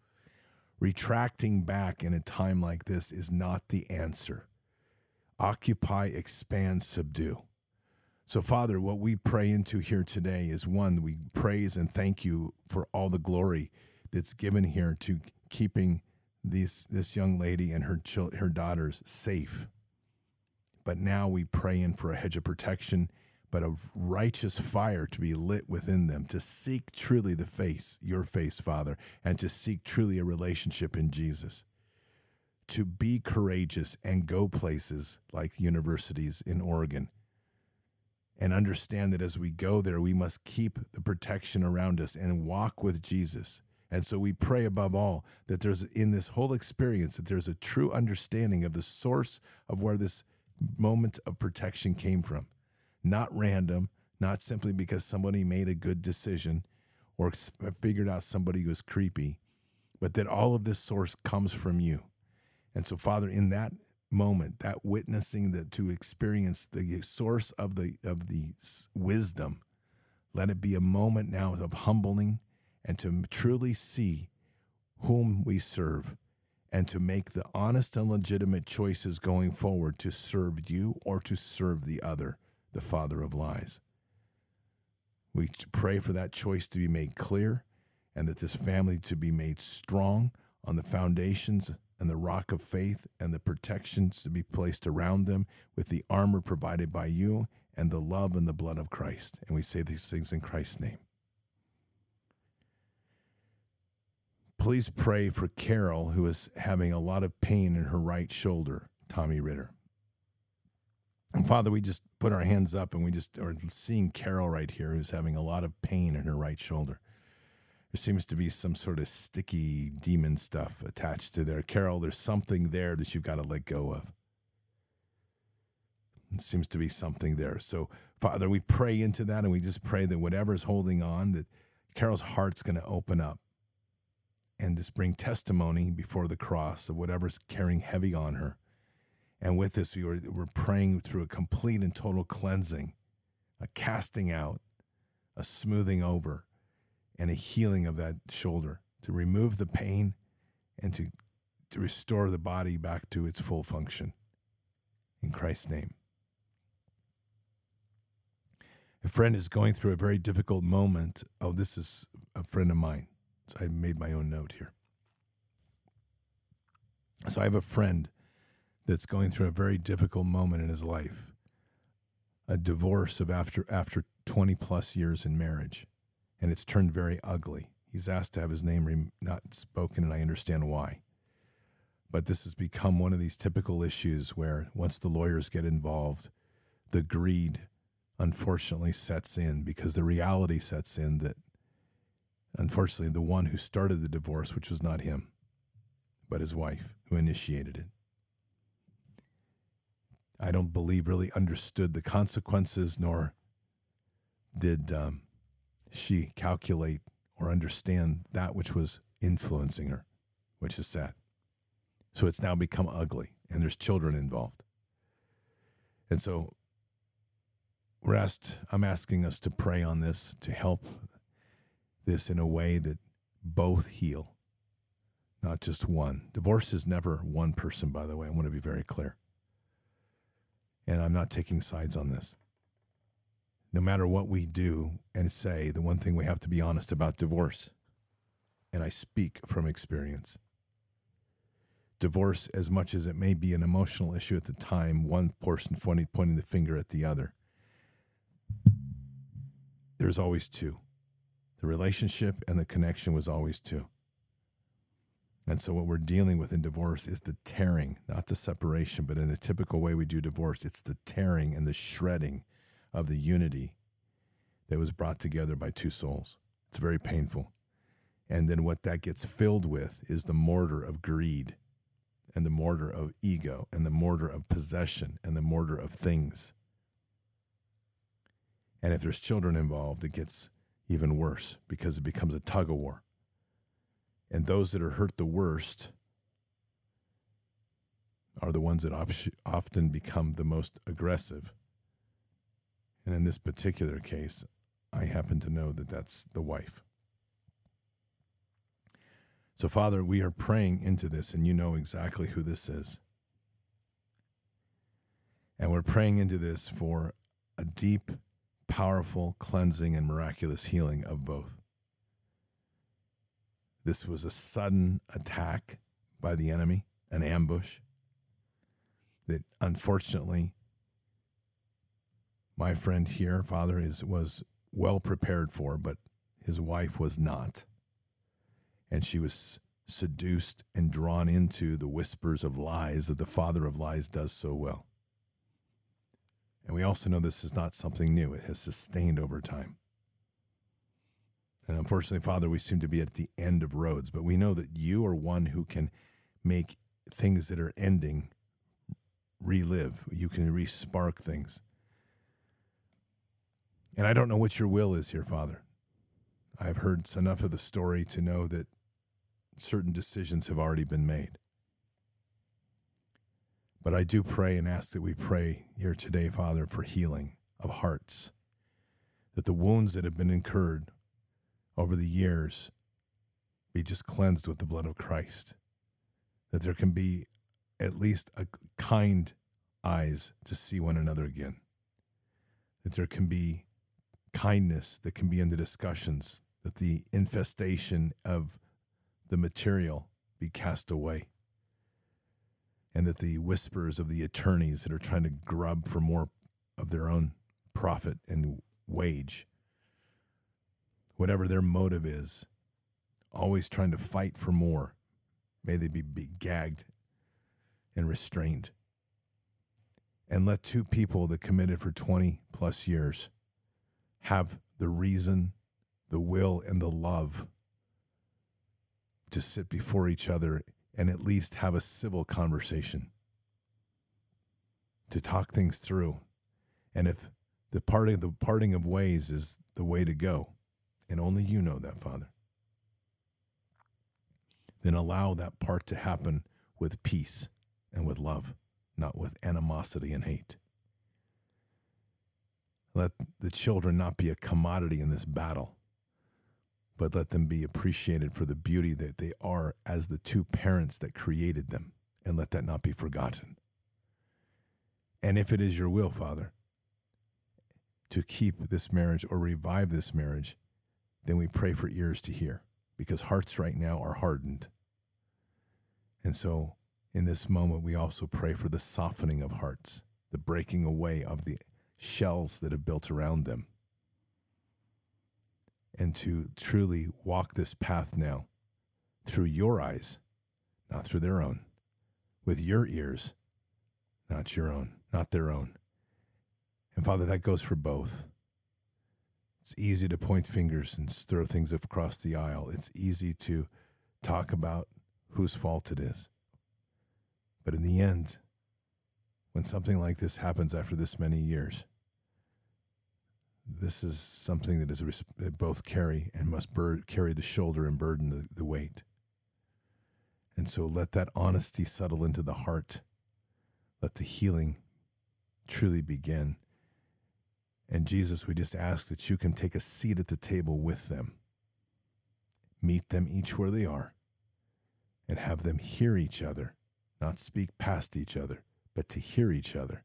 Retracting back in a time like this is not the answer. Occupy, expand, subdue. So, Father, what we pray into here today is one, we praise and thank you for all the glory that's given here to keeping these, this young lady and her, her daughters safe. But now we pray in for a hedge of protection, but a righteous fire to be lit within them, to seek truly the face, your face, Father, and to seek truly a relationship in Jesus. To be courageous and go places like universities in Oregon and understand that as we go there, we must keep the protection around us and walk with Jesus. And so we pray above all that there's in this whole experience that there's a true understanding of the source of where this moment of protection came from. Not random, not simply because somebody made a good decision or uh, figured out somebody was creepy, but that all of this source comes from you. And so, Father, in that moment, that witnessing that to experience the source of the of the wisdom, let it be a moment now of humbling and to truly see whom we serve and to make the honest and legitimate choices going forward to serve you or to serve the other, the father of lies. We pray for that choice to be made clear and that this family to be made strong on the foundations and the rock of faith and the protections to be placed around them with the armor provided by you and the love and the blood of Christ. And we say these things in Christ's name. Please pray for Carol, who is having a lot of pain in her right shoulder, Tommy Ritter. And Father, we just put our hands up and we just are seeing Carol right here who's having a lot of pain in her right shoulder there seems to be some sort of sticky demon stuff attached to there. Carol, there's something there that you've got to let go of. It seems to be something there. So, Father, we pray into that and we just pray that whatever's holding on, that Carol's heart's going to open up and just bring testimony before the cross of whatever's carrying heavy on her. And with this, we were, we're praying through a complete and total cleansing, a casting out, a smoothing over and a healing of that shoulder to remove the pain and to, to restore the body back to its full function. In Christ's name. A friend is going through a very difficult moment. Oh, this is a friend of mine. So I made my own note here. So I have a friend that's going through a very difficult moment in his life. A divorce of after after 20 plus years in marriage and it's turned very ugly. He's asked to have his name not spoken, and I understand why. But this has become one of these typical issues where once the lawyers get involved, the greed unfortunately sets in because the reality sets in that unfortunately the one who started the divorce, which was not him, but his wife who initiated it. I don't believe really understood the consequences, nor did um, she calculate or understand that which was influencing her, which is sad. So it's now become ugly, and there's children involved. And so we're asked, I'm asking us to pray on this to help this in a way that both heal, not just one. Divorce is never one person, by the way. I want to be very clear. And I'm not taking sides on this no matter what we do and say, the one thing we have to be honest about divorce. And I speak from experience. Divorce, as much as it may be an emotional issue at the time, one person pointing, pointing the finger at the other, there's always two. The relationship and the connection was always two. And so, what we're dealing with in divorce is the tearing, not the separation, but in a typical way we do divorce, it's the tearing and the shredding of the unity that was brought together by two souls. It's very painful. And then, what that gets filled with is the mortar of greed, and the mortar of ego, and the mortar of possession, and the mortar of things. And if there's children involved, it gets even worse because it becomes a tug of war. And those that are hurt the worst are the ones that op- often become the most aggressive. And in this particular case, I happen to know that that's the wife. So, Father, we are praying into this, and you know exactly who this is. And we're praying into this for a deep, powerful cleansing and miraculous healing of both. This was a sudden attack by the enemy, an ambush that unfortunately my friend here, father, is was well prepared for, but his wife was not. And she was seduced and drawn into the whispers of lies that the father of lies does so well. And we also know this is not something new, it has sustained over time. And unfortunately, Father, we seem to be at the end of roads, but we know that you are one who can make things that are ending relive. You can re spark things. And I don't know what your will is here, Father. I've heard enough of the story to know that certain decisions have already been made. But I do pray and ask that we pray here today, Father, for healing of hearts, that the wounds that have been incurred over the years be just cleansed with the blood of Christ, that there can be at least a kind eyes to see one another again, that there can be kindness that can be in the discussions, that the infestation of the material be cast away, and that the whispers of the attorneys that are trying to grub for more of their own profit and wage, whatever their motive is, always trying to fight for more, may they be, be gagged and restrained. And let two people that committed for 20 plus years have the reason, the will, and the love to sit before each other and at least have a civil conversation, to talk things through. And if the parting, the parting of ways is the way to go, and only you know that, Father, then allow that part to happen with peace and with love, not with animosity and hate. Let the children not be a commodity in this battle, but let them be appreciated for the beauty that they are as the two parents that created them, and let that not be forgotten. And if it is your will, Father, to keep this marriage or revive this marriage, then we pray for ears to hear because hearts right now are hardened. And so in this moment, we also pray for the softening of hearts, the breaking away of the shells that have built around them. And to truly walk this path now through your eyes, not through their own, with your ears, not your own, not their own. And Father, that goes for both. It's easy to point fingers and throw things across the aisle. It's easy to talk about whose fault it is. But in the end, when something like this happens after this many years, this is something that is that both carry and must bur- carry the shoulder and burden the, the weight. And so let that honesty settle into the heart. Let the healing truly begin. And Jesus, we just ask that you can take a seat at the table with them, meet them each where they are, and have them hear each other, not speak past each other, but to hear each other.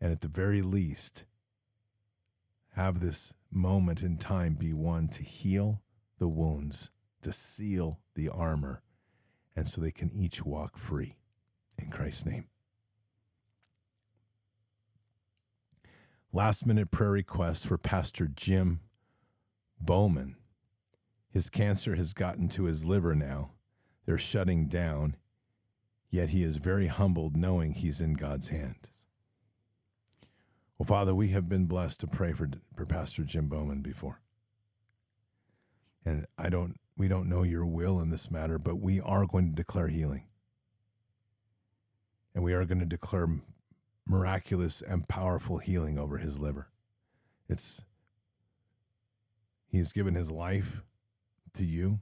And at the very least, have this moment in time be one to heal the wounds, to seal the armor, and so they can each walk free. In Christ's name. Last minute prayer request for Pastor Jim Bowman. His cancer has gotten to his liver now. they're shutting down, yet he is very humbled knowing he's in God's hands. Well, Father, we have been blessed to pray for, for Pastor Jim Bowman before. And I don't we don't know your will in this matter, but we are going to declare healing. And we are going to declare miraculous and powerful healing over his liver. It's he's given his life to you.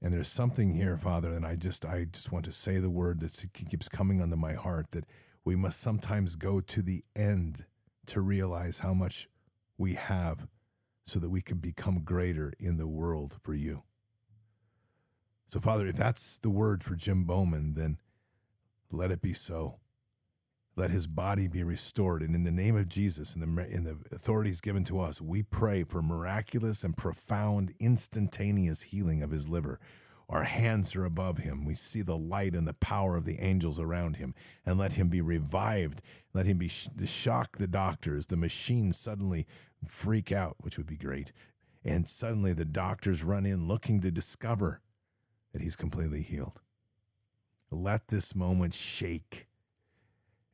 And there's something here, Father, and I just I just want to say the word that keeps coming onto my heart that we must sometimes go to the end to realize how much we have so that we can become greater in the world for you. So, Father, if that's the word for Jim Bowman, then let it be so. Let his body be restored. And in the name of Jesus and the, the authorities given to us, we pray for miraculous and profound, instantaneous healing of his liver. Our hands are above him. We see the light and the power of the angels around him. And let him be revived. Let him be sh- shock the doctors. The machine suddenly freak out, which would be great. And suddenly the doctors run in looking to discover that he's completely healed. Let this moment shake.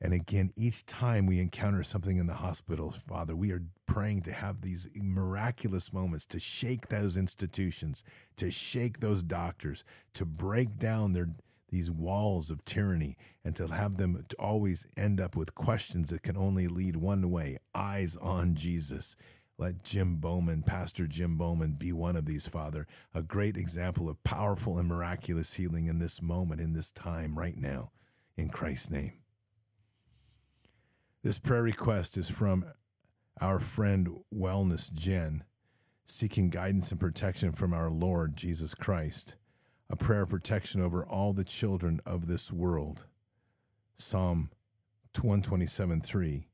And again, each time we encounter something in the hospital, Father, we are praying to have these miraculous moments to shake those institutions, to shake those doctors, to break down their these walls of tyranny and to have them to always end up with questions that can only lead one way eyes on Jesus. Let Jim Bowman, Pastor Jim Bowman, be one of these, Father. A great example of powerful and miraculous healing in this moment, in this time, right now, in Christ's name. This prayer request is from our friend Wellness Jen, seeking guidance and protection from our Lord Jesus Christ a prayer of protection over all the children of this world. Psalm 127 3.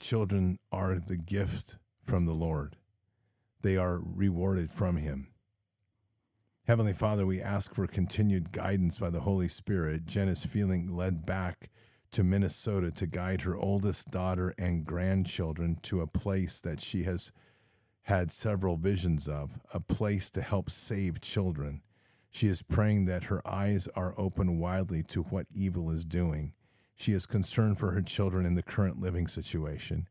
Children are the gift from the Lord, they are rewarded from Him. Heavenly Father, we ask for continued guidance by the Holy Spirit. Jen is feeling led back to Minnesota to guide her oldest daughter and grandchildren to a place that she has had several visions of, a place to help save children. She is praying that her eyes are open widely to what evil is doing. She is concerned for her children in the current living situation.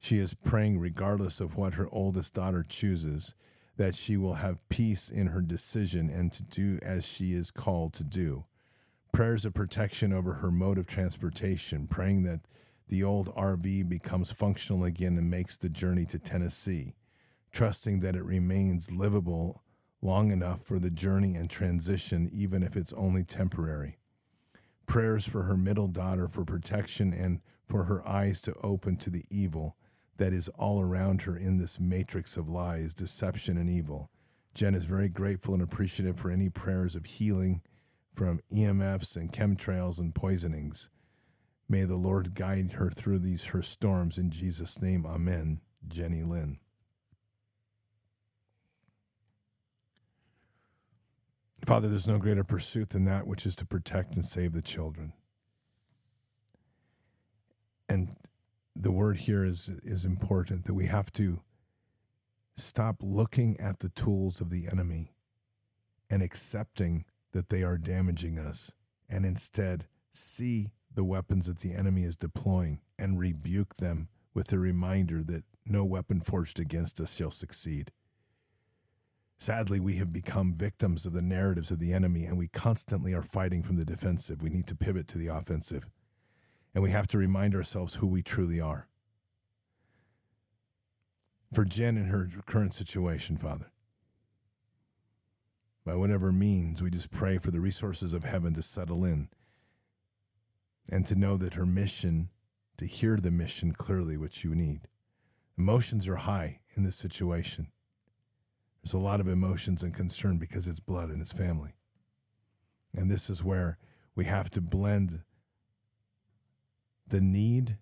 She is praying, regardless of what her oldest daughter chooses, that she will have peace in her decision and to do as she is called to do. Prayers of protection over her mode of transportation, praying that the old RV becomes functional again and makes the journey to Tennessee, trusting that it remains livable long enough for the journey and transition, even if it's only temporary. Prayers for her middle daughter for protection and for her eyes to open to the evil that is all around her in this matrix of lies, deception, and evil. Jen is very grateful and appreciative for any prayers of healing from EMFs and chemtrails and poisonings. May the Lord guide her through these her storms in Jesus' name. Amen. Jenny Lynn. Father, there's no greater pursuit than that which is to protect and save the children. And the word here is is important that we have to stop looking at the tools of the enemy and accepting that they are damaging us and instead see the weapons that the enemy is deploying and rebuke them with the reminder that no weapon forged against us shall succeed. Sadly, we have become victims of the narratives of the enemy, and we constantly are fighting from the defensive. We need to pivot to the offensive, and we have to remind ourselves who we truly are. For Jen in her current situation, Father, by whatever means, we just pray for the resources of heaven to settle in and to know that her mission, to hear the mission clearly, which you need. Emotions are high in this situation. There's a lot of emotions and concern because it's blood and it's family. And this is where we have to blend the need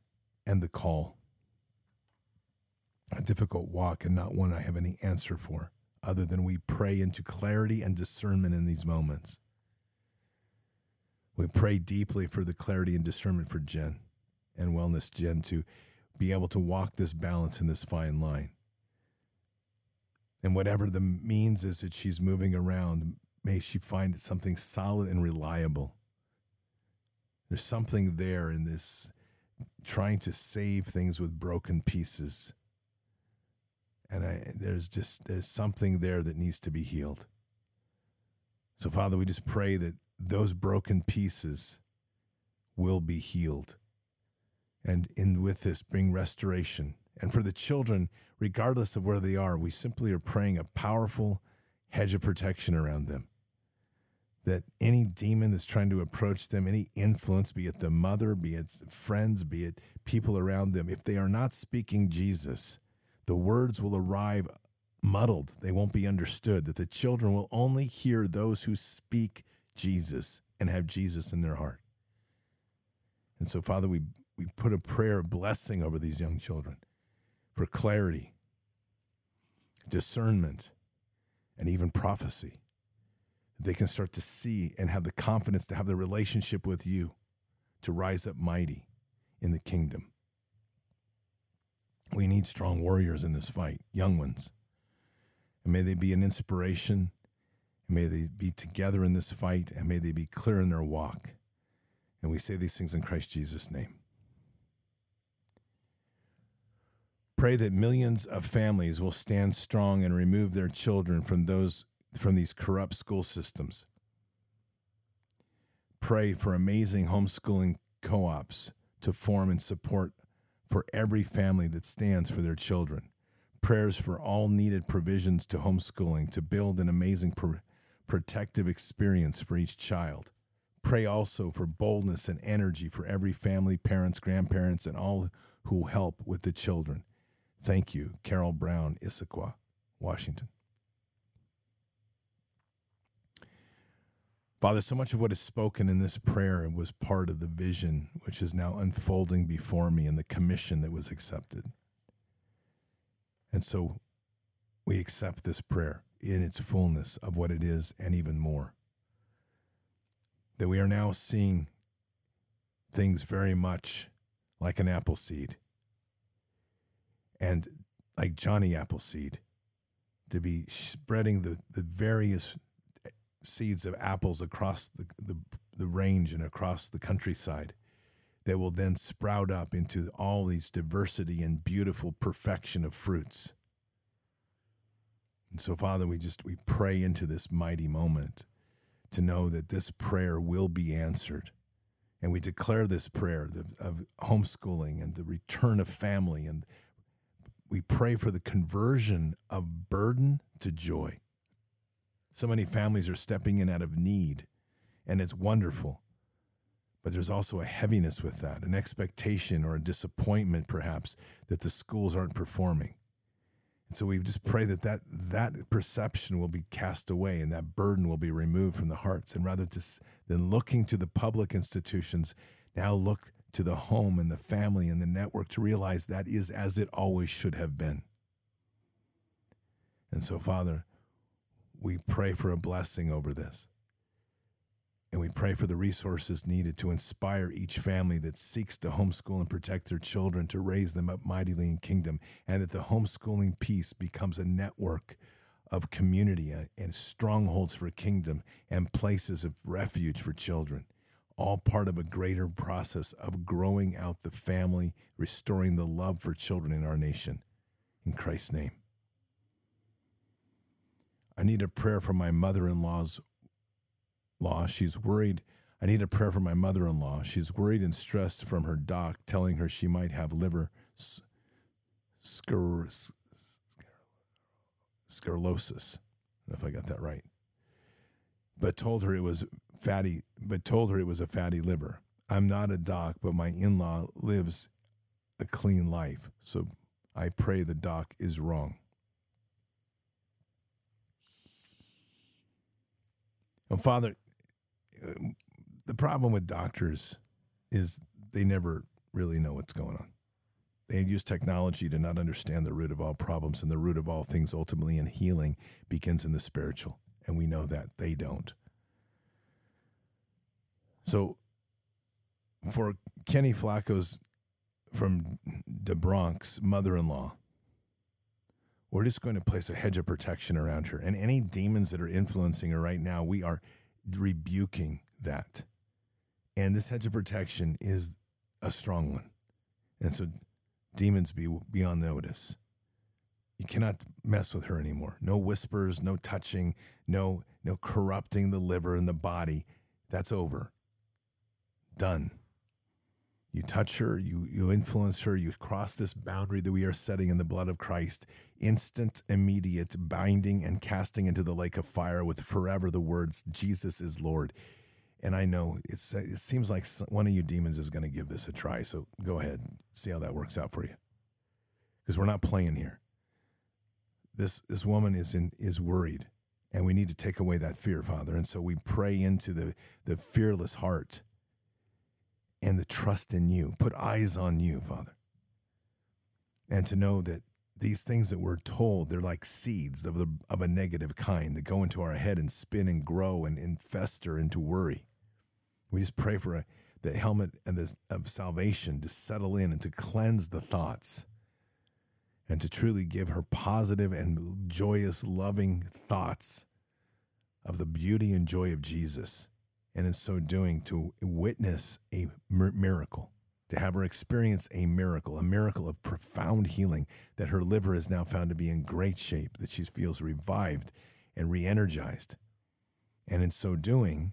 and the call. A difficult walk and not one I have any answer for, other than we pray into clarity and discernment in these moments. We pray deeply for the clarity and discernment for Jen and Wellness Jen to be able to walk this balance in this fine line and whatever the means is that she's moving around, may she find something solid and reliable. There's something there in this trying to save things with broken pieces. And I, there's just there's something there that needs to be healed. So Father, we just pray that those broken pieces will be healed. And in with this bring restoration. And for the children, regardless of where they are, we simply are praying a powerful hedge of protection around them. That any demon that's trying to approach them, any influence, be it the mother, be it friends, be it people around them, if they are not speaking Jesus, the words will arrive muddled. They won't be understood. That the children will only hear those who speak Jesus and have Jesus in their heart. And so, Father, we, we put a prayer of blessing over these young children for clarity, discernment, and even prophecy. They can start to see and have the confidence to have the relationship with you to rise up mighty in the kingdom. We need strong warriors in this fight, young ones. And may they be an inspiration. And may they be together in this fight. And may they be clear in their walk. And we say these things in Christ Jesus' name. Pray that millions of families will stand strong and remove their children from those from these corrupt school systems. Pray for amazing homeschooling co-ops to form and support for every family that stands for their children. Prayers for all needed provisions to homeschooling to build an amazing pro- protective experience for each child. Pray also for boldness and energy for every family, parents, grandparents, and all who help with the children. Thank you, Carol Brown, Issaquah, Washington. Father, so much of what is spoken in this prayer was part of the vision which is now unfolding before me and the commission that was accepted. And so we accept this prayer in its fullness of what it is and even more. That we are now seeing things very much like an apple seed and like Johnny Appleseed to be spreading the, the various seeds of apples across the, the, the range and across the countryside that will then sprout up into all these diversity and beautiful perfection of fruits. And so, Father, we just we pray into this mighty moment to know that this prayer will be answered. And we declare this prayer of, of homeschooling and the return of family and we pray for the conversion of burden to joy. So many families are stepping in out of need, and it's wonderful. But there's also a heaviness with that, an expectation or a disappointment, perhaps, that the schools aren't performing. And so we just pray that, that that perception will be cast away and that burden will be removed from the hearts. And rather than looking to the public institutions, now look to the home and the family and the network to realize that is as it always should have been. And so, Father, we pray for a blessing over this. And we pray for the resources needed to inspire each family that seeks to homeschool and protect their children to raise them up mightily in kingdom, and that the homeschooling piece becomes a network of community and strongholds for kingdom and places of refuge for children all part of a greater process of growing out the family, restoring the love for children in our nation. In Christ's name. I need a prayer for my mother in law's law. She's worried. I need a prayer for my mother in law. She's worried and stressed from her doc telling her she might have liver sclerosis. If I got that right. But told her it was fatty, but told her it was a fatty liver. I'm not a doc, but my in law lives a clean life. So I pray the doc is wrong. Well, Father, uh, the problem with doctors is they never really know what's going on. They use technology to not understand the root of all problems, and the root of all things ultimately in healing begins in the spiritual. And we know that they don't. So for Kenny Flacco's from the Bronx mother in law, we're just going to place a hedge of protection around her. And any demons that are influencing her right now, we are rebuking that. And this hedge of protection is a strong one. And so demons be, be on notice. You cannot mess with her anymore. No whispers, no touching, no, no corrupting the liver and the body. That's over. Done. You touch her, you, you influence her, you cross this boundary that we are setting in the blood of Christ. Instant, immediate binding and casting into the lake of fire with forever the words, Jesus is Lord. And I know it's, it seems like one of you demons is going to give this a try. So go ahead, see how that works out for you. Because we're not playing here. This, this woman is, in, is worried, and we need to take away that fear, Father. And so we pray into the, the fearless heart and the trust in you. Put eyes on you, Father. And to know that these things that we're told, they're like seeds of, the, of a negative kind that go into our head and spin and grow and, and fester into worry. We just pray for a, the helmet and the, of salvation to settle in and to cleanse the thoughts and to truly give her positive and joyous, loving thoughts of the beauty and joy of Jesus and in so doing to witness a miracle, to have her experience a miracle, a miracle of profound healing, that her liver is now found to be in great shape, that she feels revived and re energized. And in so doing,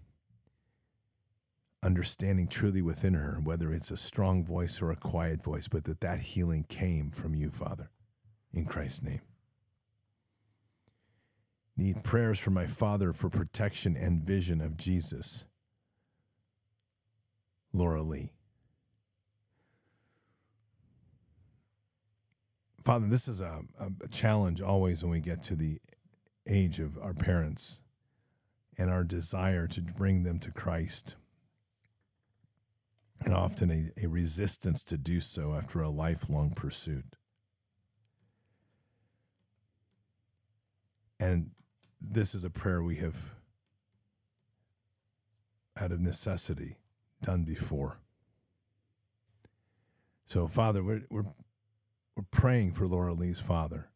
understanding truly within her, whether it's a strong voice or a quiet voice, but that that healing came from you, Father, in Christ's name. Need prayers for my father for protection and vision of Jesus. Laura Lee. Father, this is a, a, challenge always when we get to the age of our parents and our desire to bring them to Christ, and often a, a resistance to do so after a lifelong pursuit. And this is a prayer we have, out of necessity, done before. So, Father, we're, we're, we're praying for Laura Lee's father.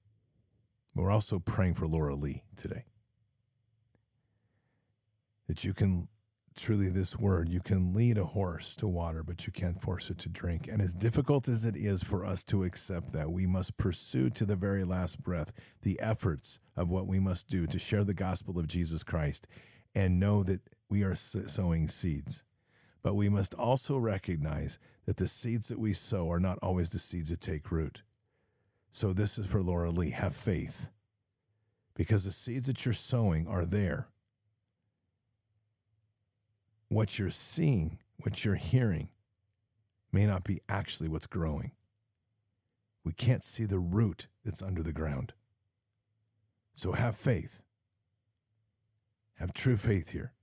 We're also praying for Laura Lee today. That you can truly, this word, you can lead a horse to water, but you can't force it to drink. And as difficult as it is for us to accept that, we must pursue to the very last breath the efforts of what we must do to share the gospel of Jesus Christ and know that we are sowing seeds. But we must also recognize that the seeds that we sow are not always the seeds that take root. So this is for Laura Lee. Have faith. Because the seeds that you're sowing are there. What you're seeing, what you're hearing, may not be actually what's growing. We can't see the root that's under the ground. So have faith. Have true faith here.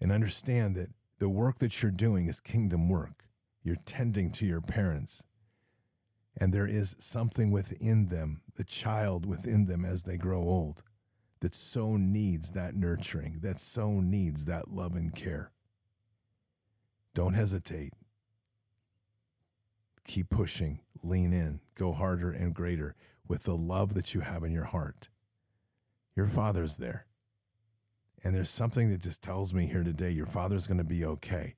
And understand that the work that you're doing is kingdom work. You're tending to your parents. And there is something within them, the child within them as they grow old, that so needs that nurturing, that so needs that love and care. Don't hesitate. Keep pushing, lean in, go harder and greater with the love that you have in your heart. Your father's there. And there's something that just tells me here today your father's going to be okay.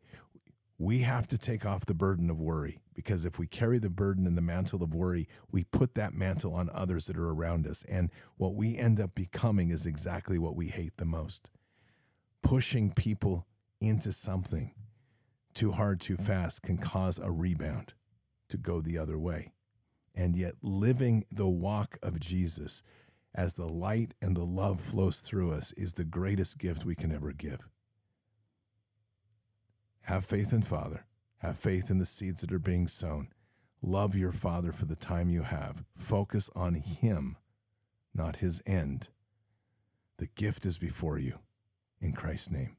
We have to take off the burden of worry because if we carry the burden and the mantle of worry, we put that mantle on others that are around us. And what we end up becoming is exactly what we hate the most pushing people into something too hard, too fast can cause a rebound to go the other way. And yet, living the walk of Jesus as the light and the love flows through us is the greatest gift we can ever give. Have faith in Father. Have faith in the seeds that are being sown. Love your Father for the time you have. Focus on Him, not His end. The gift is before you. In Christ's name.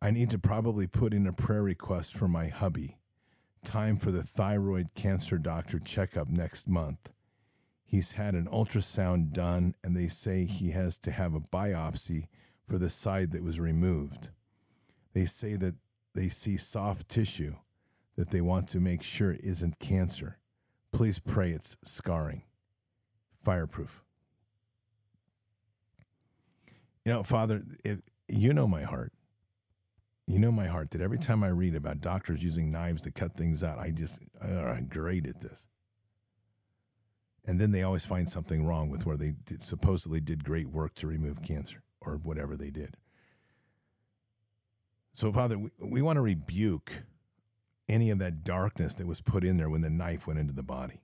I need to probably put in a prayer request for my hubby. Time for the thyroid cancer doctor checkup next month. He's had an ultrasound done, and they say he has to have a biopsy for the side that was removed. They say that they see soft tissue that they want to make sure isn't cancer. please pray it's scarring, fireproof. You know, Father, if, you know my heart. You know my heart that every time I read about doctors using knives to cut things out, I just, oh, I'm great at this. And then they always find something wrong with where they did, supposedly did great work to remove cancer or whatever they did. So, Father, we, we want to rebuke any of that darkness that was put in there when the knife went into the body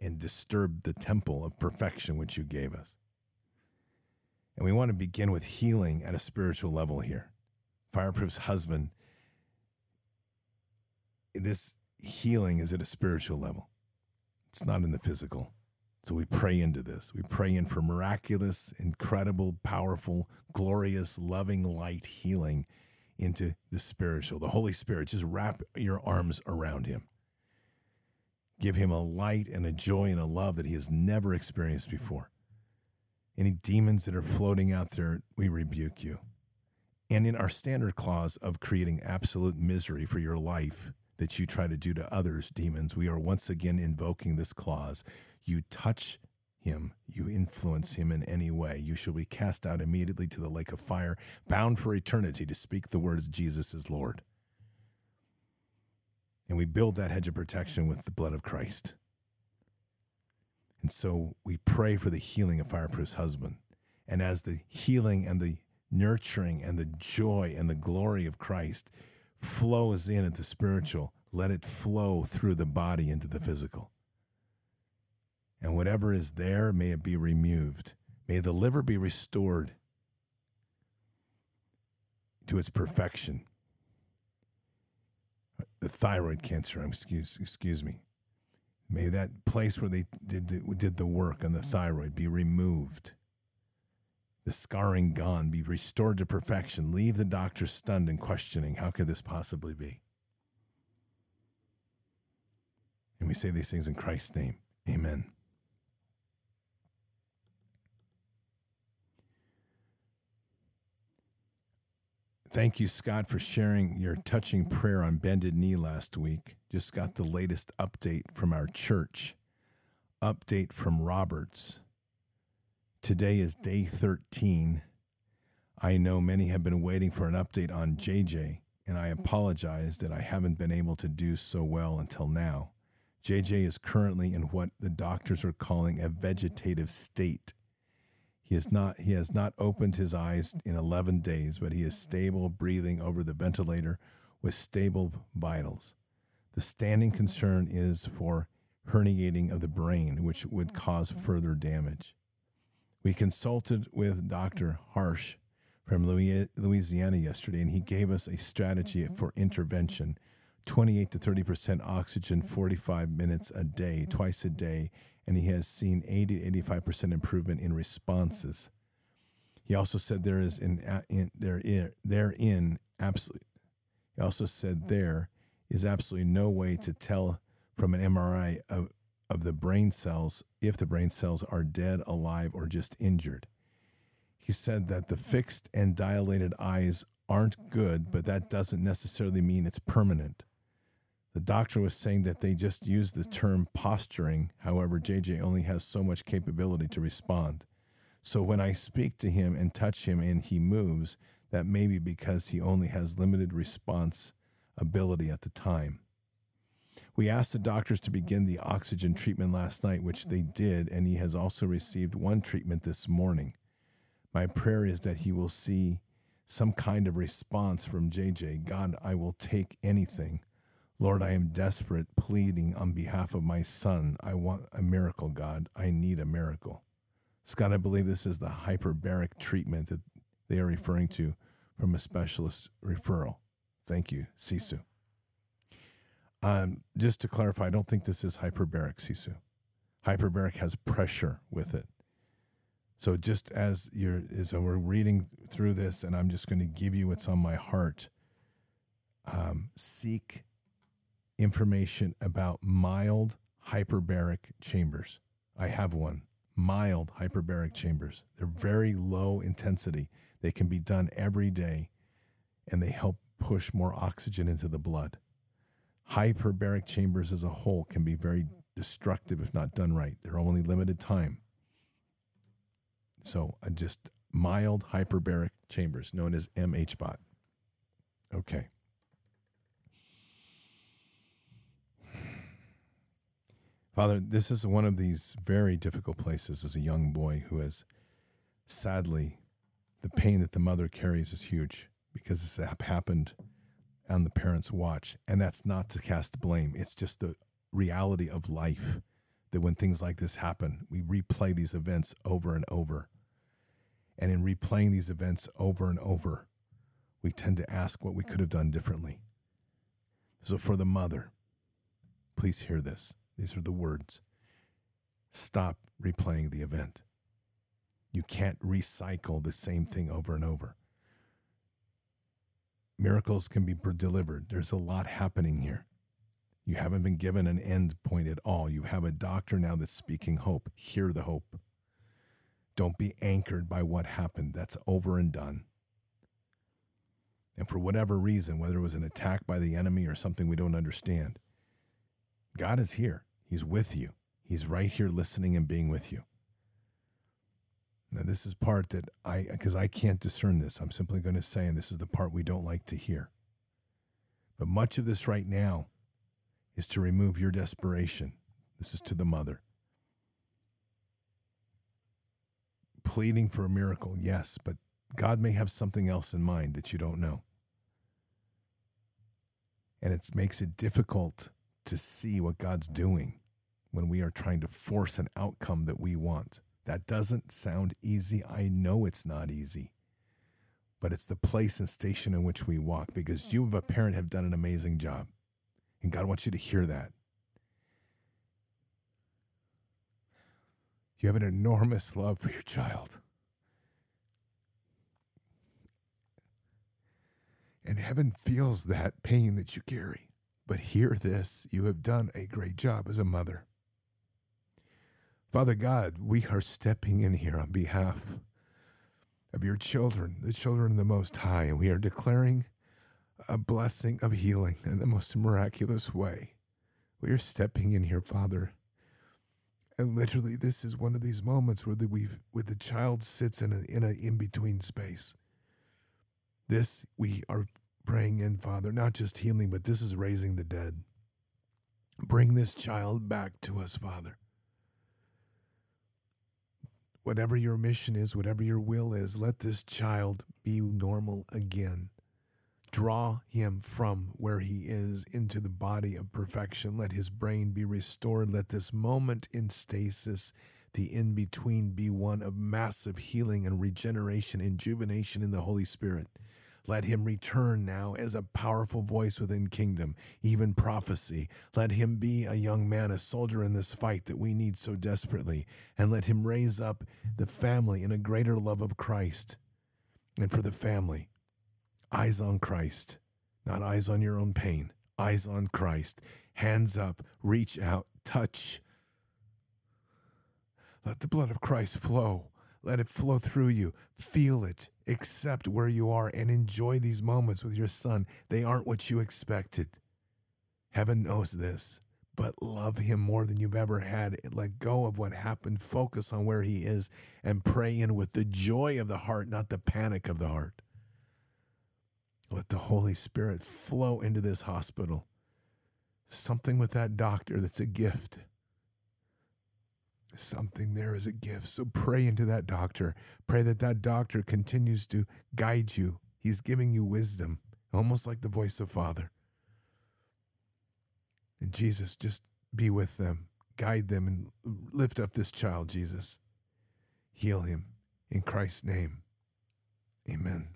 and disturbed the temple of perfection which you gave us. And we want to begin with healing at a spiritual level here. Fireproof's husband, this healing is at a spiritual level, it's not in the physical. So we pray into this. We pray in for miraculous, incredible, powerful, glorious, loving light healing into the spiritual. The Holy Spirit, just wrap your arms around him. Give him a light and a joy and a love that he has never experienced before. Any demons that are floating out there, we rebuke you. And in our standard clause of creating absolute misery for your life that you try to do to others, demons, we are once again invoking this clause. You touch him, you influence him in any way, you shall be cast out immediately to the lake of fire, bound for eternity to speak the words Jesus is Lord. And we build that hedge of protection with the blood of Christ. And so we pray for the healing of Fireproof's husband. And as the healing and the nurturing and the joy and the glory of Christ flows in at the spiritual, let it flow through the body into the physical. And whatever is there, may it be removed. May the liver be restored to its perfection. The thyroid cancer, excuse, excuse me. May that place where they did did the work on the thyroid be removed. The scarring gone, be restored to perfection. Leave the doctor stunned and questioning, how could this possibly be? And we say these things in Christ's name. Amen. Thank you, Scott, for sharing your touching prayer on bended knee last week. Just got the latest update from our church. Update from Roberts. Today is day 13. I know many have been waiting for an update on JJ, and I apologize that I haven't been able to do so well until now. JJ is currently in what the doctors are calling a vegetative state. He has not he has not opened his eyes in 11 days, but he is stable, breathing over the ventilator with stable vitals. The standing concern is for herniating of the brain, which would cause further damage. We consulted with Dr. Harch from Louisiana yesterday, and he gave us a strategy mm-hmm. for intervention 28 to 30% oxygen, 45 minutes a day, mm-hmm. twice a day, and he has seen 80 to 85% improvement in responses. He also said there is in, in there in, therein absolutely. He also said there is absolutely no way to tell from an MRI of, of the brain cells if the brain cells are dead, alive, or just injured. He said that the fixed and dilated eyes aren't good, but that doesn't necessarily mean it's permanent. The doctor was saying that they just use the term posturing. However, JJ only has so much capability to respond. So when I speak to him and touch him and he moves, that may be because he only has limited response ability at the time. We asked the doctors to begin the oxygen treatment last night, which they did, and he has also received one treatment this morning. My prayer is that he will see some kind of response from JJ. God, I will take anything. Lord, I am desperate, pleading on behalf of my son. I want a miracle, God. I need a miracle. Scott, I believe this is the hyperbaric treatment that they are referring to from a specialist referral. Thank you, Sisu. Um, just to clarify, I don't think this is hyperbaric, Sisu. Hyperbaric has pressure with it. So just as you're, as we're reading through this, and I'm just going to give you what's on my heart. Um, seek information about mild hyperbaric chambers. I have one. Mild hyperbaric chambers. They're very low intensity. They can be done every day and they help push more oxygen into the blood. Hyperbaric chambers as a whole can be very destructive if not done right. They're only limited time. So, uh, just mild hyperbaric chambers known as MHBOT. Okay. Father, this is one of these very difficult places as a young boy who has sadly, the pain that the mother carries is huge because this happened on the parents' watch. And that's not to cast blame, it's just the reality of life that when things like this happen, we replay these events over and over. And in replaying these events over and over, we tend to ask what we could have done differently. So, for the mother, please hear this. These are the words. Stop replaying the event. You can't recycle the same thing over and over. Miracles can be delivered. There's a lot happening here. You haven't been given an end point at all. You have a doctor now that's speaking hope. Hear the hope. Don't be anchored by what happened. That's over and done. And for whatever reason, whether it was an attack by the enemy or something we don't understand, God is here. He's with you. He's right here listening and being with you. Now, this is part that I, because I can't discern this, I'm simply going to say, and this is the part we don't like to hear. But much of this right now is to remove your desperation. This is to the mother. Pleading for a miracle, yes, but God may have something else in mind that you don't know. And it makes it difficult to see what God's doing when we are trying to force an outcome that we want. That doesn't sound easy. I know it's not easy. But it's the place and station in which we walk because you, as a parent, have done an amazing job. And God wants you to hear that. You have an enormous love for your child. And heaven feels that pain that you carry. But hear this you have done a great job as a mother. Father God, we are stepping in here on behalf of your children, the children of the Most High, and we are declaring a blessing of healing in the most miraculous way. We are stepping in here, Father. And literally, this is one of these moments where the, we've, where the child sits in an in a in between space. This we are praying in, Father, not just healing, but this is raising the dead. Bring this child back to us, Father. Whatever your mission is, whatever your will is, let this child be normal again. Draw him from where he is into the body of perfection. Let his brain be restored. Let this moment in stasis, the in between, be one of massive healing and regeneration, and rejuvenation in the Holy Spirit. Let him return now as a powerful voice within kingdom, even prophecy. Let him be a young man, a soldier in this fight that we need so desperately. And let him raise up the family in a greater love of Christ. And for the family, eyes on Christ, not eyes on your own pain, eyes on Christ. Hands up, reach out, touch. Let the blood of Christ flow. Let it flow through you. Feel it accept where you are and enjoy these moments with your son. They aren't what you expected. Heaven knows this, but love him more than you've ever had. Let go of what happened. Focus on where he is and pray in with the joy of the heart, not the panic of the heart. Let the Holy Spirit flow into this hospital. Something with that doctor that's a gift. Something there is a gift. So pray into that doctor. Pray that that doctor continues to guide you. He's giving you wisdom, almost like the voice of Father. And Jesus, just be with them, guide them, and lift up this child, Jesus. Heal him in Christ's name. Amen.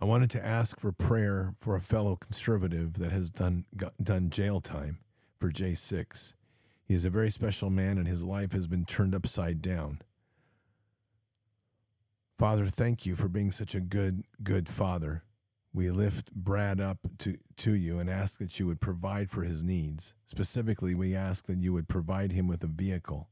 I wanted to ask for prayer for a fellow conservative that has done done jail time for J6. He is a very special man, and his life has been turned upside down. Father, thank you for being such a good, good father. We lift Brad up to, to you and ask that you would provide for his needs. Specifically, we ask that you would provide him with a vehicle.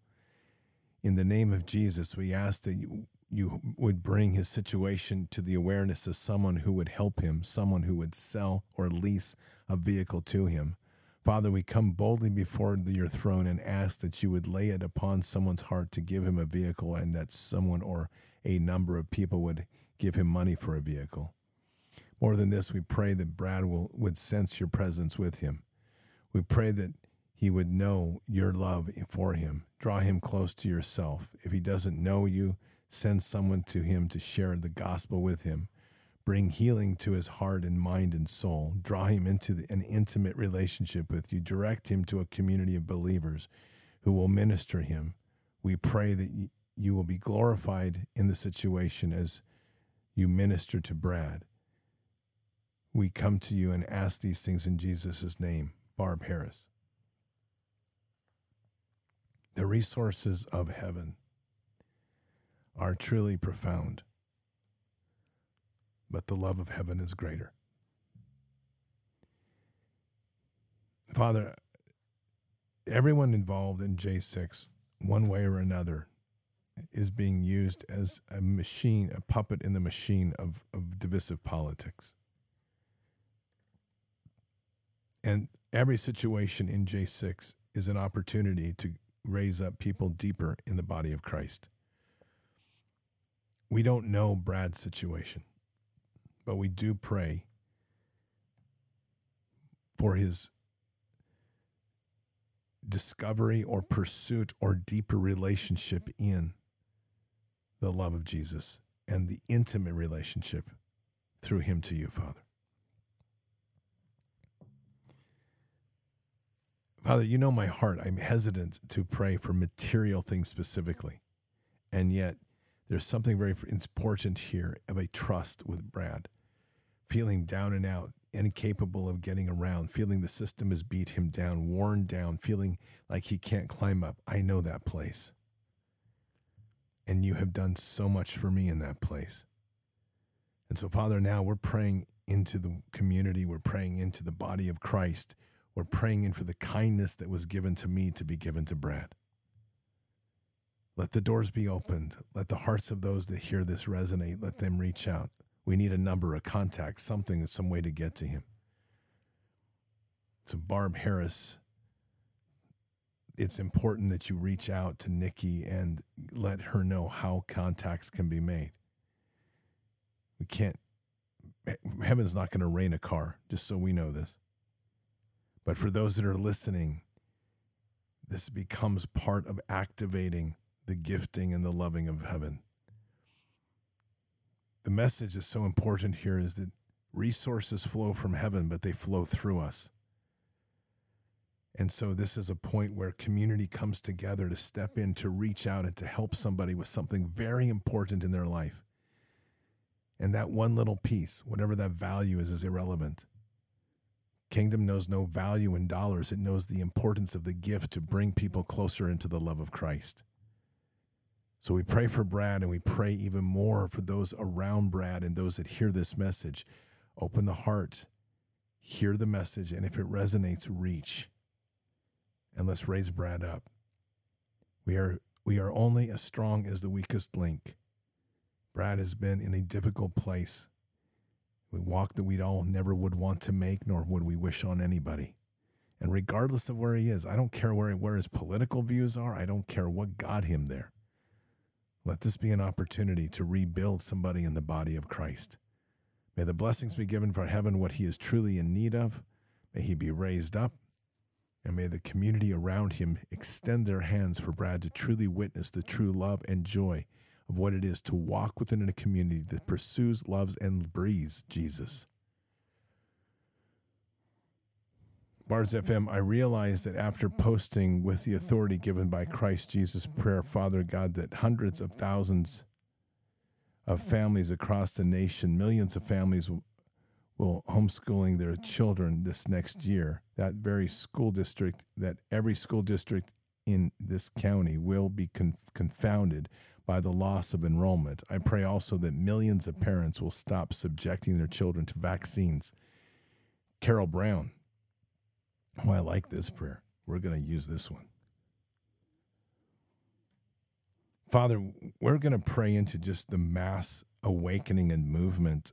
In the name of Jesus, we ask that you, you would bring his situation to the awareness of someone who would help him, someone who would sell or lease a vehicle to him. Father, we come boldly before your throne and ask that you would lay it upon someone's heart to give him a vehicle and that someone or a number of people would give him money for a vehicle. More than this, we pray that Brad will, would sense your presence with him. We pray that he would know your love for him. Draw him close to yourself. If he doesn't know you, send someone to him to share the gospel with him. Bring healing to his heart and mind and soul. Draw him into the, an intimate relationship with you. Direct him to a community of believers who will minister him. We pray that you will be glorified in the situation as you minister to Brad. We come to you and ask these things in Jesus' name. Barb Harris. The resources of heaven are truly profound, but the love of heaven is greater. Father, everyone involved in J6, one way or another, is being used as a machine, a puppet in the machine of, of divisive politics. And every situation in J6 is an opportunity to raise up people deeper in the body of Christ. We don't know Brad's situation, but we do pray for his discovery or pursuit or deeper relationship in the love of Jesus and the intimate relationship through him to you, Father. Father, you know my heart. I'm hesitant to pray for material things specifically. And yet, there's something very important here of a trust with Brad. Feeling down and out, incapable of getting around, feeling the system has beat him down, worn down, feeling like he can't climb up. I know that place. And you have done so much for me in that place. And so, Father, now we're praying into the community, we're praying into the body of Christ we're praying in for the kindness that was given to me to be given to Brad. Let the doors be opened. Let the hearts of those that hear this resonate. Let them reach out. We need a number, a contact, something, some way to get to him. So, Barb Harris, it's important that you reach out to Nikki and let her know how contacts can be made. We can't, heaven's not going to rain a car, just so we know this. But for those that are listening, this becomes part of activating the gifting and the loving of heaven. The message is so important here is that resources flow from heaven, but they flow through us. And so, this is a point where community comes together to step in, to reach out, and to help somebody with something very important in their life. And that one little piece, whatever that value is, is irrelevant. Kingdom knows no value in dollars, it knows the importance of the gift to bring people closer into the love of Christ. So we pray for Brad and we pray even more for those around Brad and those that hear this message. Open the heart, hear the message, and if it resonates, reach. And let's raise Brad up. We are we are only as strong as the weakest link. Brad has been in a difficult place we walk that we'd all never would want to make, nor would we wish on anybody. And regardless of where he is, I don't care where, where his political views are, I don't care what got him there. Let this be an opportunity to rebuild somebody in the body of Christ. May the blessings be given for heaven what he is truly in need of. May he be raised up. And may the community around him extend their hands for Brad to truly witness the true love and joy of what it is to walk within a community that pursues, loves, and breathes Jesus. Bards FM, I realize that after posting with the authority given by Christ Jesus prayer, Father God, that hundreds of thousands of families across the nation, millions of families will, homeschooling their children this next year. That very school district, that every school district in this county will be conf- confounded by the loss of enrollment. I pray also that millions of parents will stop subjecting their children to vaccines. Carol Brown. Oh, I like this prayer. We're going to use this one. Father, we're going to pray into just the mass awakening and movement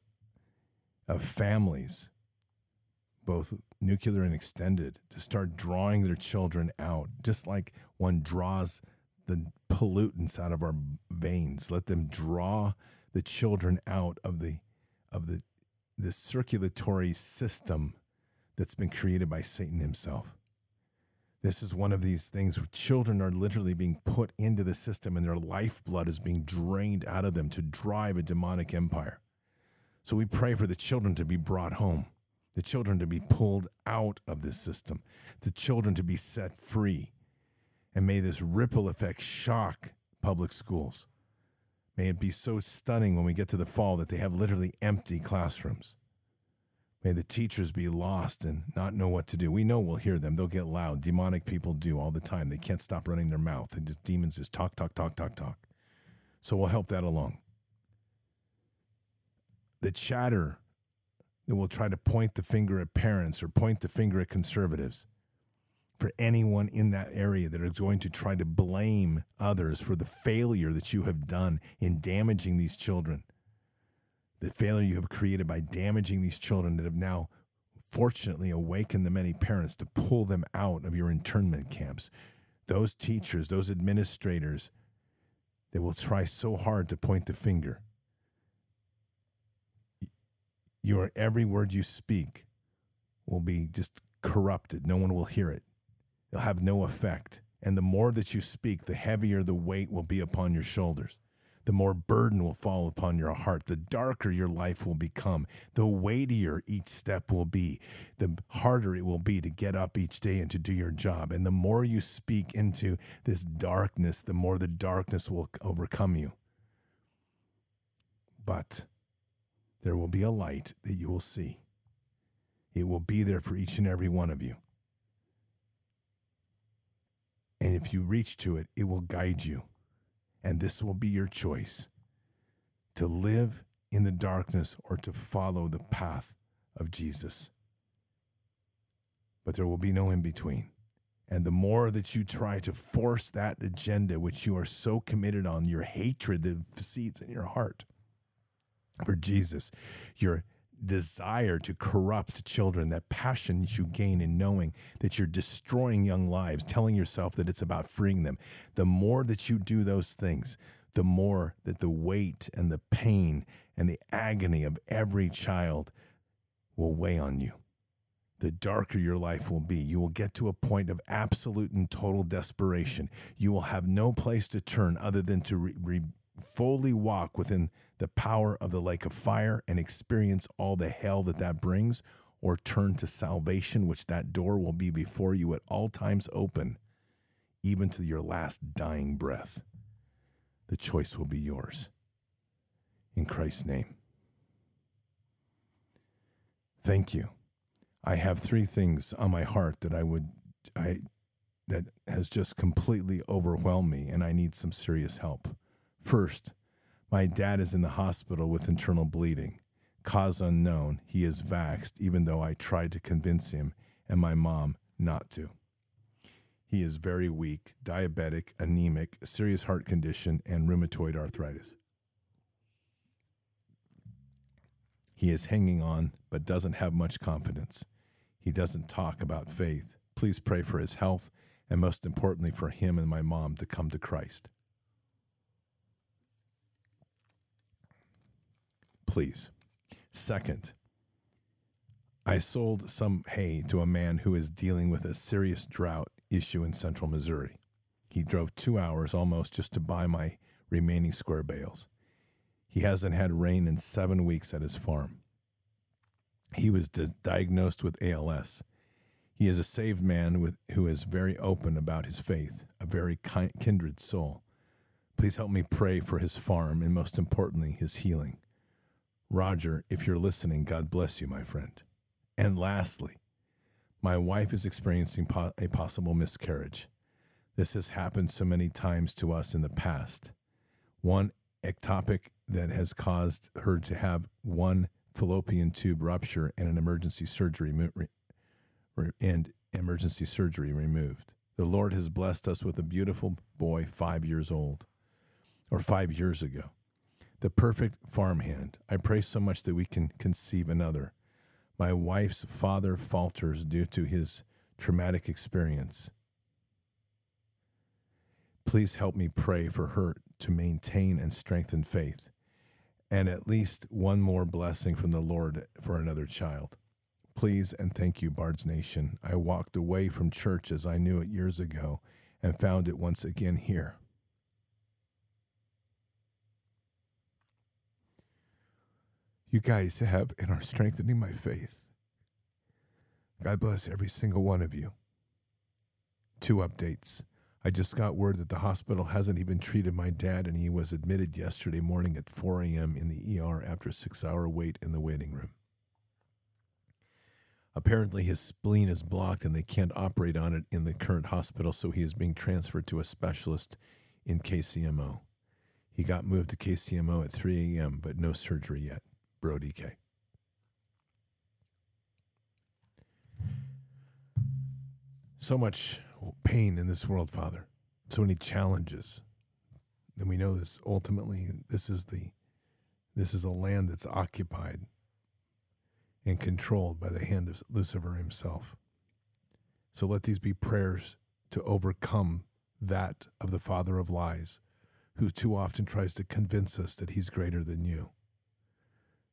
of families, both nuclear and extended, to start drawing their children out, just like one draws the pollutants out of our veins. Let them draw the children out of the of the the circulatory system that's been created by Satan himself. This is one of these things where children are literally being put into the system and their lifeblood is being drained out of them to drive a demonic empire. So we pray for the children to be brought home, the children to be pulled out of this system, the children to be set free. And may this ripple effect shock public schools. May it be so stunning when we get to the fall that they have literally empty classrooms. May the teachers be lost and not know what to do. We know we'll hear them. They'll get loud. Demonic people do all the time. They can't stop running their mouth. And the demons just talk, talk, talk, talk, talk. So we'll help that along. The chatter that will try to point the finger at parents or point the finger at conservatives for anyone in that area that are going to try to blame others for the failure that you have done in damaging these children the failure you have created by damaging these children that have now fortunately awakened the many parents to pull them out of your internment camps. Those teachers, those administrators, they will try so hard to point the finger. Your every word you speak will be just corrupted. No one will hear it. It'll have no effect. And the more that you speak, the heavier the weight will be upon your shoulders the more burden will fall upon your heart, the darker your life will become, the weightier each step will be, the harder it will be to get up each day and to do your job. And the more you speak into this darkness, the more the darkness will overcome you. But there will be a light that you will see. It will be there for each and every one of you. And if you reach to it, it will guide you and this will be your choice to live in the darkness or to follow the path of Jesus. But there will be no in between. And the more that you try to force that agenda, which you are so committed on, your hatred that seeds in your heart for Jesus, your desire to corrupt children, that passion you gain in knowing that you're destroying young lives, telling yourself that it's about freeing them, the more that you do those things, the more that the weight and the pain and the agony of every child will weigh on you. The darker your life will be. You will get to a point of absolute and total desperation. You will have no place to turn other than to re- re- fully walk within the power of the lake of fire and experience all the hell that that brings, or turn to salvation, which that door will be before you at all times open, even to your last dying breath. The choice will be yours. In Christ's name. Thank you. I have three things on my heart that I would I that has just completely overwhelmed me and I need some serious help. First, my dad is in the hospital with internal bleeding. Cause unknown, he is vaxxed, even though I tried to convince him and my mom not to. He is very weak, diabetic, anemic, serious heart condition, and rheumatoid arthritis. He is hanging on, but doesn't have much confidence. He doesn't talk about faith. Please pray for his health, and most importantly, for him and my mom to come to Christ. Please. Second, I sold some hay to a man who is dealing with a serious drought issue in central Missouri. He drove two hours almost just to buy my remaining square bales. He hasn't had rain in seven weeks at his farm. He was di- diagnosed with ALS. He is a saved man with, who is very open about his faith, a very kind, kindred soul. Please help me pray for his farm and, most importantly, his healing. Roger, if you're listening, God bless you, my friend. And lastly, my wife is experiencing po- a possible miscarriage. This has happened so many times to us in the past. One ectopic that has caused her to have one fallopian tube rupture and an emergency surgery and emergency surgery removed. The Lord has blessed us with a beautiful boy, five years old. or five years ago. The perfect farmhand. I pray so much that we can conceive another. My wife's father falters due to his traumatic experience. Please help me pray for her to maintain and strengthen faith and at least one more blessing from the Lord for another child. Please and thank you, Bards Nation. I walked away from church as I knew it years ago and found it once again here. You guys have and are strengthening my faith. God bless every single one of you. Two updates. I just got word that the hospital hasn't even treated my dad, and he was admitted yesterday morning at 4 a.m. in the ER after a six hour wait in the waiting room. Apparently, his spleen is blocked and they can't operate on it in the current hospital, so he is being transferred to a specialist in KCMO. He got moved to KCMO at 3 a.m., but no surgery yet. Brody K. So much pain in this world, Father. So many challenges. And we know this ultimately this is the this is a land that's occupied and controlled by the hand of Lucifer himself. So let these be prayers to overcome that of the father of lies, who too often tries to convince us that he's greater than you.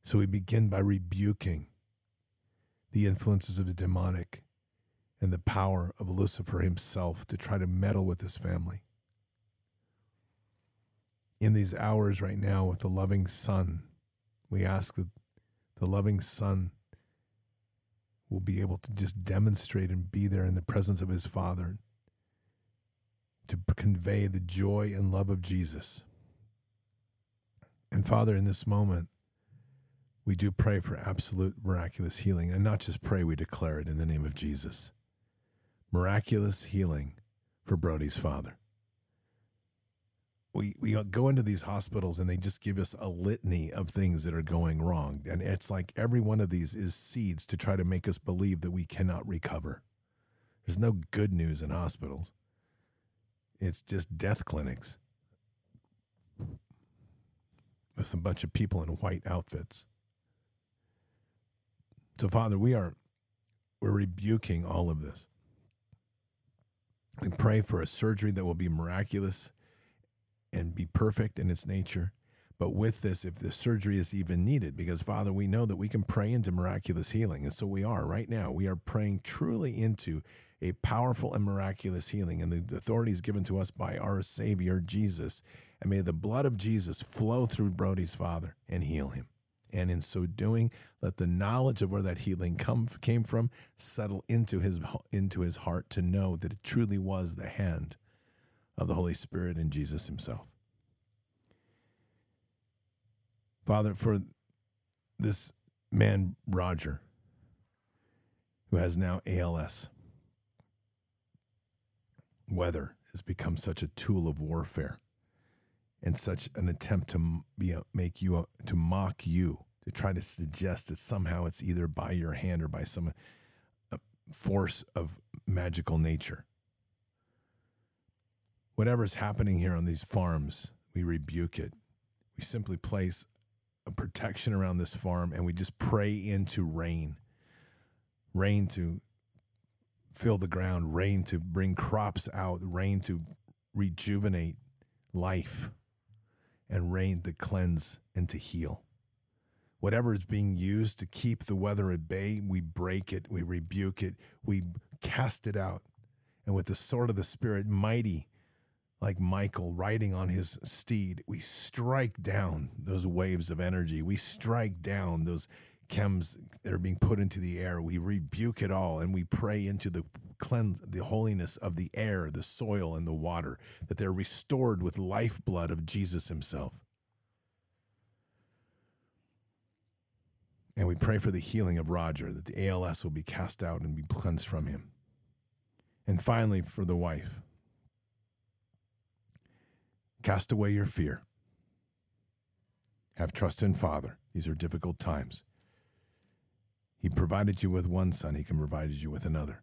So we begin by rebuking the influences of the demonic and the power of Lucifer himself to try to meddle with his family. In these hours right now, with the loving Son, we ask that the loving Son will be able to just demonstrate and be there in the presence of his Father to convey the joy and love of Jesus. And Father, in this moment, we do pray for absolute miraculous healing. And not just pray, we declare it in the name of Jesus miraculous healing for Brody's father. We, we go into these hospitals and they just give us a litany of things that are going wrong. And it's like every one of these is seeds to try to make us believe that we cannot recover. There's no good news in hospitals, it's just death clinics with some bunch of people in white outfits. So, Father, we are we're rebuking all of this. We pray for a surgery that will be miraculous and be perfect in its nature. But with this, if the surgery is even needed, because Father, we know that we can pray into miraculous healing. And so we are right now. We are praying truly into a powerful and miraculous healing and the authority is given to us by our Savior Jesus. And may the blood of Jesus flow through Brody's father and heal him. And in so doing, let the knowledge of where that healing come, came from settle into his, into his heart to know that it truly was the hand of the Holy Spirit and Jesus himself. Father, for this man, Roger, who has now ALS, weather has become such a tool of warfare and such an attempt to be make you to mock you to try to suggest that somehow it's either by your hand or by some uh, force of magical nature. Whatever's happening here on these farms we rebuke it. We simply place a protection around this farm and we just pray into rain. Rain to fill the ground rain to bring crops out rain to rejuvenate life and rain to cleanse and to heal. Whatever is being used to keep the weather at bay, we break it, we rebuke it, we cast it out. And with the sword of the Spirit, mighty like Michael riding on his steed, we strike down those waves of energy. We strike down those chems that are being put into the air. We rebuke it all and we pray into the cleanse the holiness of the air, the soil, and the water, that they're restored with lifeblood of Jesus himself. And we pray for the healing of Roger, that the ALS will be cast out and be cleansed from him. And finally, for the wife, cast away your fear. Have trust in Father. These are difficult times. He provided you with one son, He can provide you with another.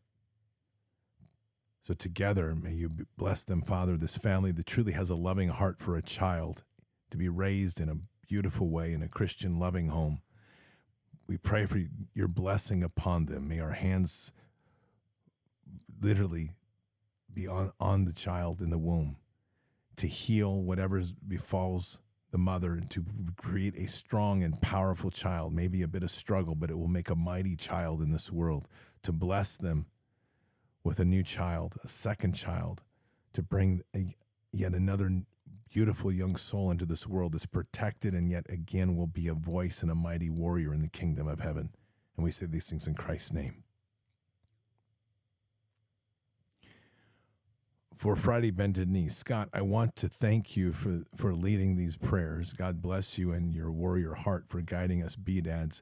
So, together, may you bless them, Father, this family that truly has a loving heart for a child to be raised in a beautiful way in a Christian loving home. We pray for your blessing upon them. May our hands literally be on, on the child in the womb to heal whatever befalls the mother and to create a strong and powerful child. Maybe a bit of struggle, but it will make a mighty child in this world. To bless them with a new child, a second child, to bring a, yet another beautiful young soul into this world that's protected and yet again will be a voice and a mighty warrior in the kingdom of heaven. And we say these things in Christ's name. For Friday Bended Knee, Scott, I want to thank you for, for leading these prayers. God bless you and your warrior heart for guiding us dads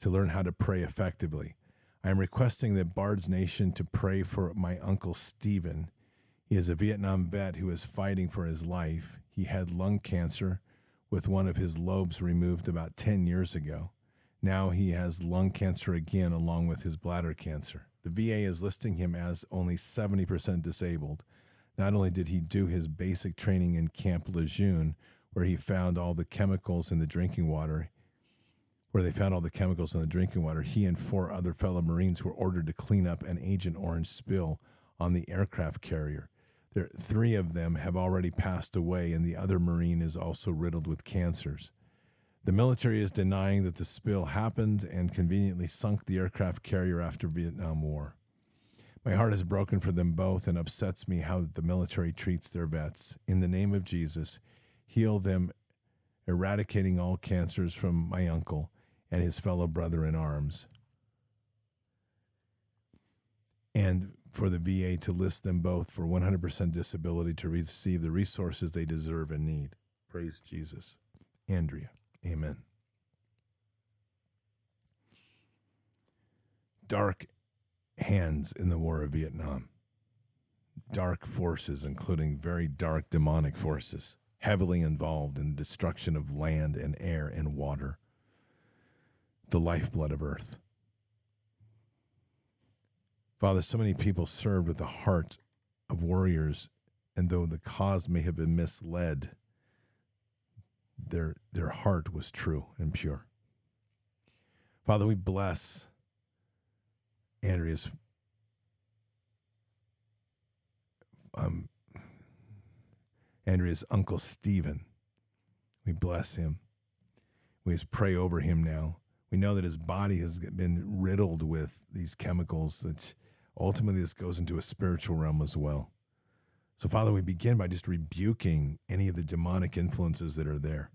to learn how to pray effectively. I am requesting that Bard's Nation to pray for my uncle Stephen. He is a Vietnam vet who is fighting for his life. He had lung cancer with one of his lobes removed about 10 years ago. Now he has lung cancer again, along with his bladder cancer. The VA is listing him as only 70% disabled. Not only did he do his basic training in Camp Lejeune, where he found all the chemicals in the drinking water, where they found all the chemicals in the drinking water, he and four other fellow Marines were ordered to clean up an Agent Orange spill on the aircraft carrier. There, three of them have already passed away, and the other Marine is also riddled with cancers. The military is denying that the spill happened and conveniently sunk the aircraft carrier after Vietnam War. My heart is broken for them both and upsets me how the military treats their vets. In the name of Jesus, heal them, eradicating all cancers from my uncle and his fellow brother in arms. And for the VA to list them both for 100% disability to receive the resources they deserve and need. Praise Jesus. Andrea, amen. Dark hands in the war of Vietnam. Dark forces, including very dark demonic forces, heavily involved in the destruction of land and air and water, the lifeblood of earth. Father, so many people served with the heart of warriors, and though the cause may have been misled, their, their heart was true and pure. Father, we bless Andrea's um, Andrea's uncle Stephen. We bless him. We just pray over him now. We know that his body has been riddled with these chemicals that ultimately this goes into a spiritual realm as well. So, Father, we begin by just rebuking any of the demonic influences that are there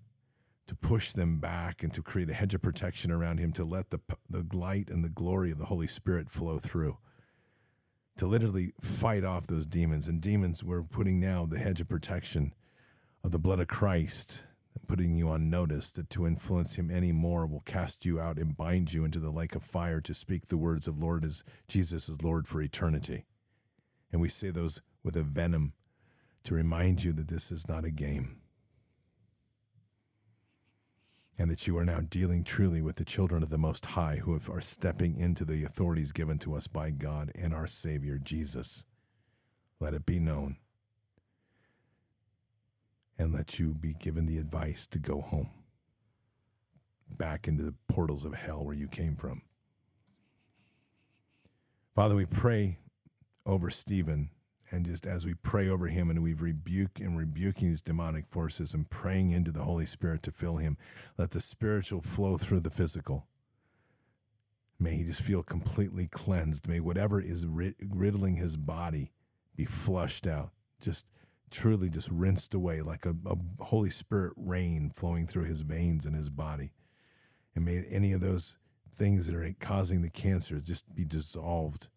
to push them back and to create a hedge of protection around him, to let the, the light and the glory of the Holy Spirit flow through, to literally fight off those demons. And demons, we're putting now the hedge of protection of the blood of Christ, putting you on notice that to influence him any more will cast you out and bind you into the lake of fire to speak the words of Lord as Jesus is Lord for eternity. And we say those with a venom to remind you that this is not a game and that you are now dealing truly with the children of the Most High who are stepping into the authorities given to us by God and our Savior Jesus. Let it be known. And let you be given the advice to go home, back into the portals of hell where you came from. Father, we pray over Stephen and just as we pray over him and we've rebuked and rebuking these demonic forces and praying into the Holy Spirit to fill him, let the spiritual flow through the physical. May he just feel completely cleansed. May whatever is riddling his body be flushed out, just truly just rinsed away like a, a Holy Spirit rain flowing through his veins and his body. And may any of those things that are causing the cancer just be dissolved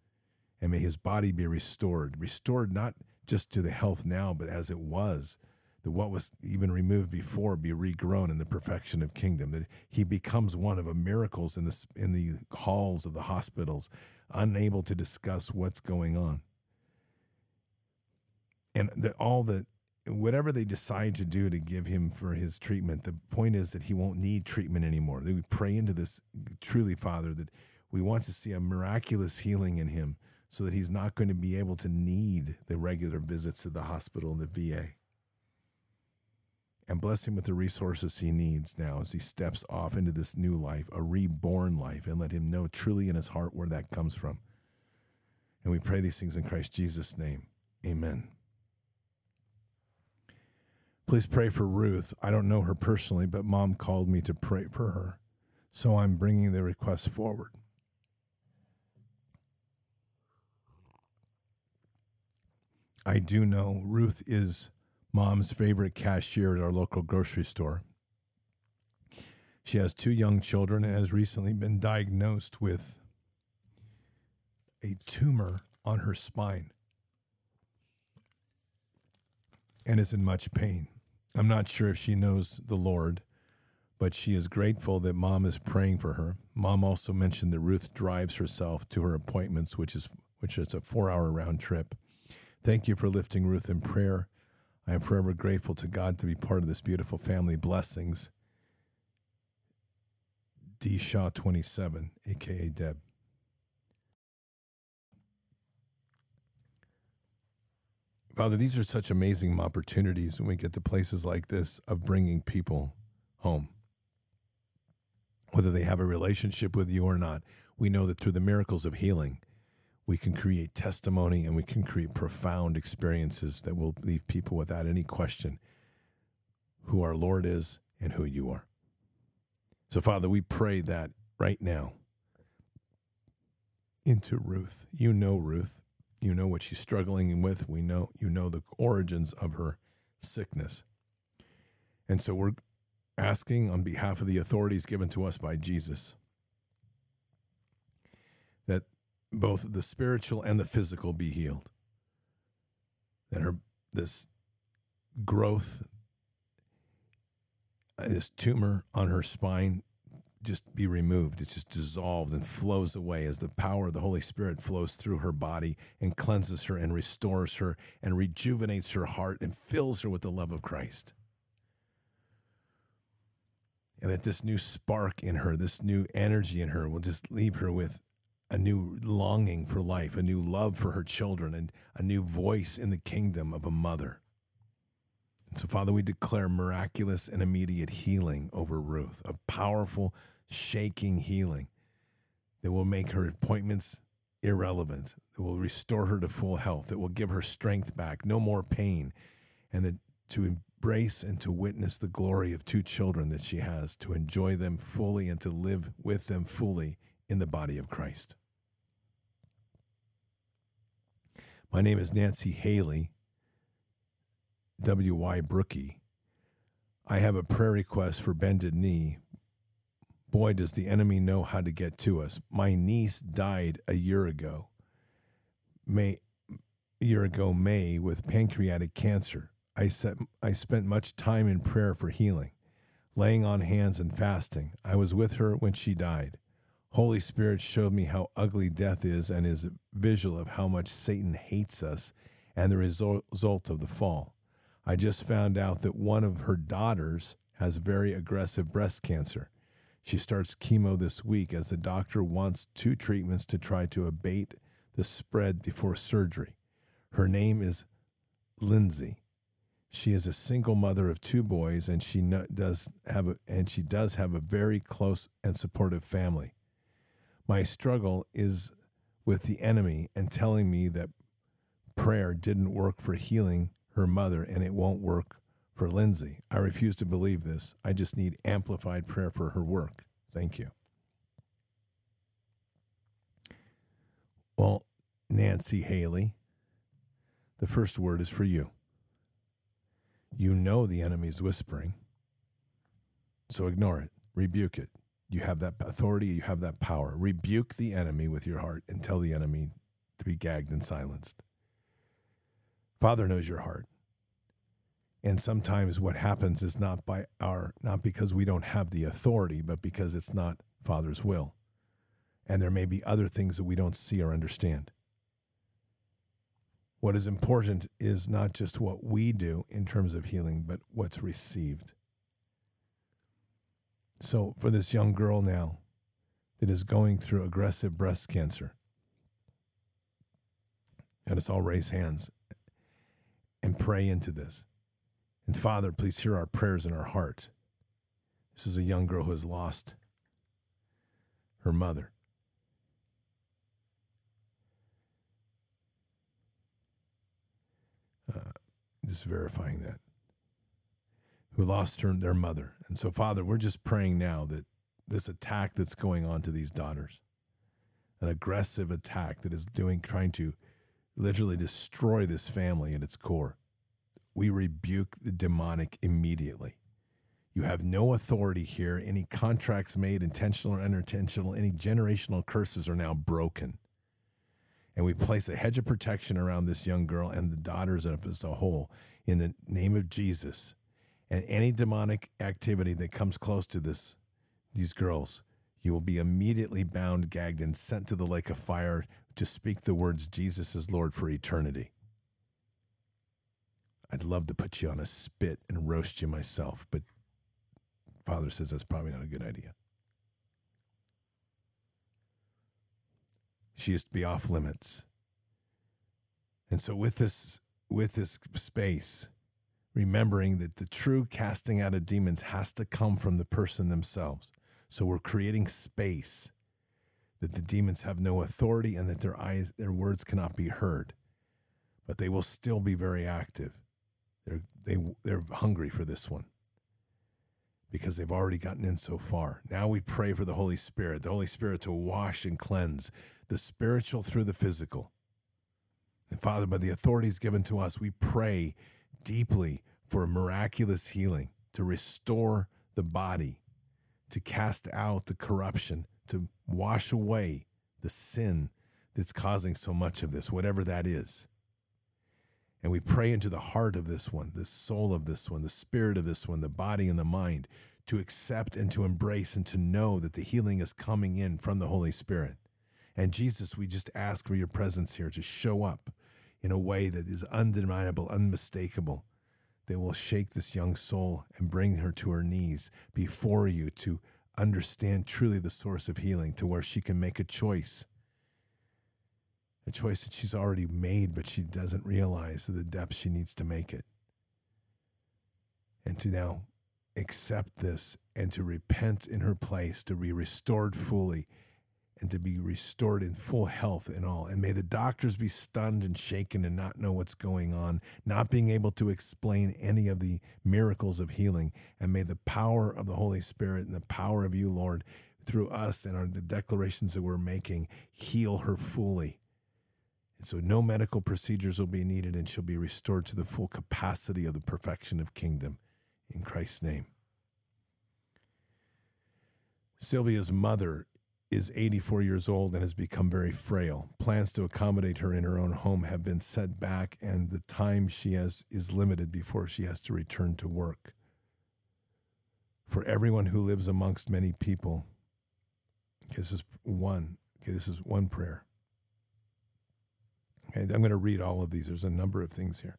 and may his body be restored. Restored not just to the health now, but as it was, that what was even removed before be regrown in the perfection of kingdom. That he becomes one of the miracles in the in the halls of the hospitals, unable to discuss what's going on. And that all the whatever they decide to do to give him for his treatment, the point is that he won't need treatment anymore. We pray into this truly, Father, that we want to see a miraculous healing in him so that he's not going to be able to need the regular visits to the hospital and the VA. And bless him with the resources he needs now as he steps off into this new life, a reborn life, and let him know truly in his heart where that comes from. And we pray these things in Christ Jesus' name. Amen. Please pray for Ruth. I don't know her personally, but mom called me to pray for her. So I'm bringing the request forward. I do know Ruth is mom's favorite cashier at our local grocery store. She has two young children and has recently been diagnosed with a tumor on her spine and is in much pain. I'm not sure if she knows the Lord, but she is grateful that mom is praying for her. Mom also mentioned that Ruth drives herself to her appointments, which is which is a 4-hour round trip. Thank you for lifting Ruth in prayer. I am forever grateful to God to be part of this beautiful family. Blessings. D. Shaw 27, aka Deb. Father, these are such amazing opportunities when we get to places like this of bringing people home. Whether they have a relationship with you or not, we know that through the miracles of healing, we can create testimony and we can create profound experiences that will leave people without any question who our Lord is and who you are. So, Father, we pray that right now into Ruth. You know Ruth. You know what she's struggling with. We know you know the origins of her sickness. And so we're asking on behalf of the authorities given to us by Jesus that both the spiritual and the physical be healed. That her this growth this tumor on her spine just be removed. It's just dissolved and flows away as the power of the Holy Spirit flows through her body and cleanses her and restores her and rejuvenates her heart and fills her with the love of Christ. And that this new spark in her, this new energy in her, will just leave her with a new longing for life, a new love for her children, and a new voice in the kingdom of a mother. So, Father, we declare miraculous and immediate healing over Ruth, a powerful, shaking healing that will make her appointments irrelevant, that will restore her to full health, that will give her strength back, no more pain, and that to embrace and to witness the glory of two children that she has, to enjoy them fully and to live with them fully in the body of Christ. My name is Nancy Haley. W.Y. Brookie. I have a prayer request for bended knee. Boy, does the enemy know how to get to us. My niece died a year ago, May, a year ago, May, with pancreatic cancer. I, set, I spent much time in prayer for healing, laying on hands and fasting. I was with her when she died. Holy Spirit showed me how ugly death is and is visual of how much Satan hates us and the result of the fall. I just found out that one of her daughters has very aggressive breast cancer. She starts chemo this week as the doctor wants two treatments to try to abate the spread before surgery. Her name is Lindsay. She is a single mother of two boys and she does have a, and she does have a very close and supportive family. My struggle is with the enemy and telling me that prayer didn't work for healing her mother, and it won't work for Lindsay. I refuse to believe this. I just need amplified prayer for her work. Thank you. Well, Nancy Haley, the first word is for you. You know the enemy is whispering, so ignore it, rebuke it. You have that authority, you have that power. Rebuke the enemy with your heart and tell the enemy to be gagged and silenced. Father knows your heart. And sometimes what happens is not by our not because we don't have the authority, but because it's not Father's will. And there may be other things that we don't see or understand. What is important is not just what we do in terms of healing, but what's received. So, for this young girl now that is going through aggressive breast cancer, Let us all raise hands and pray into this. And Father, please hear our prayers in our heart. This is a young girl who has lost her mother. Uh, just verifying that. Who lost her, their mother. And so, Father, we're just praying now that this attack that's going on to these daughters, an aggressive attack that is doing, trying to literally destroy this family at its core. We rebuke the demonic immediately. You have no authority here. Any contracts made, intentional or unintentional, any generational curses are now broken. And we place a hedge of protection around this young girl and the daughters of as a whole in the name of Jesus. And any demonic activity that comes close to this, these girls, you will be immediately bound, gagged, and sent to the lake of fire to speak the words Jesus is Lord for eternity. I'd love to put you on a spit and roast you myself, but Father says that's probably not a good idea. She is to be off limits. And so with this with this space, remembering that the true casting out of demons has to come from the person themselves. So we're creating space that the demons have no authority and that their eyes their words cannot be heard. But they will still be very active. They're they they're hungry for this one because they've already gotten in so far. Now we pray for the Holy Spirit, the Holy Spirit to wash and cleanse the spiritual through the physical. And Father, by the authorities given to us, we pray deeply for a miraculous healing to restore the body, to cast out the corruption, to wash away the sin that's causing so much of this, whatever that is. And we pray into the heart of this one, the soul of this one, the spirit of this one, the body and the mind to accept and to embrace and to know that the healing is coming in from the Holy Spirit. And Jesus, we just ask for your presence here to show up in a way that is undeniable, unmistakable, that will shake this young soul and bring her to her knees before you to understand truly the source of healing, to where she can make a choice a choice that she's already made, but she doesn't realize the depth she needs to make it. And to now accept this and to repent in her place, to be restored fully and to be restored in full health and all. And may the doctors be stunned and shaken and not know what's going on, not being able to explain any of the miracles of healing. And may the power of the Holy Spirit and the power of you, Lord, through us and our, the declarations that we're making, heal her fully and so no medical procedures will be needed, and she'll be restored to the full capacity of the perfection of kingdom in Christ's name. Sylvia's mother is 84 years old and has become very frail. Plans to accommodate her in her own home have been set back, and the time she has is limited before she has to return to work. For everyone who lives amongst many people, this is one. Okay, this is one prayer. Okay, I'm going to read all of these. There's a number of things here.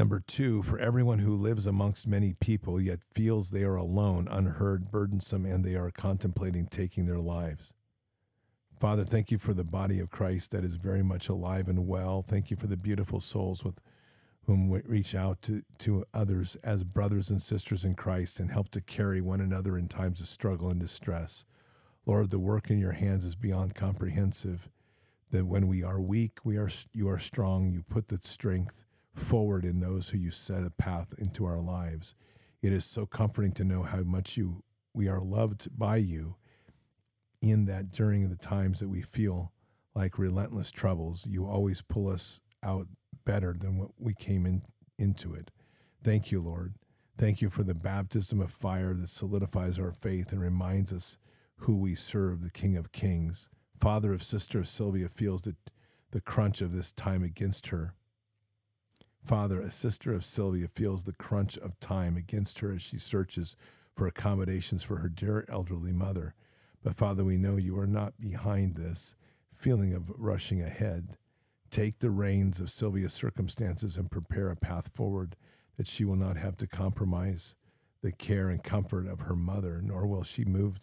Number two, for everyone who lives amongst many people yet feels they are alone, unheard, burdensome, and they are contemplating taking their lives. Father, thank you for the body of Christ that is very much alive and well. Thank you for the beautiful souls with whom we reach out to, to others as brothers and sisters in Christ and help to carry one another in times of struggle and distress. Lord, the work in your hands is beyond comprehensive that when we are weak, we are you are strong. You put the strength forward in those who you set a path into our lives. It is so comforting to know how much you we are loved by you in that during the times that we feel like relentless troubles, you always pull us out better than what we came in, into it. Thank you, Lord. Thank you for the baptism of fire that solidifies our faith and reminds us who we serve, the King of Kings father of sister of Sylvia feels the, the crunch of this time against her. Father, a sister of Sylvia feels the crunch of time against her as she searches for accommodations for her dear elderly mother. But Father, we know you are not behind this feeling of rushing ahead. Take the reins of Sylvia's circumstances and prepare a path forward that she will not have to compromise the care and comfort of her mother, nor will she move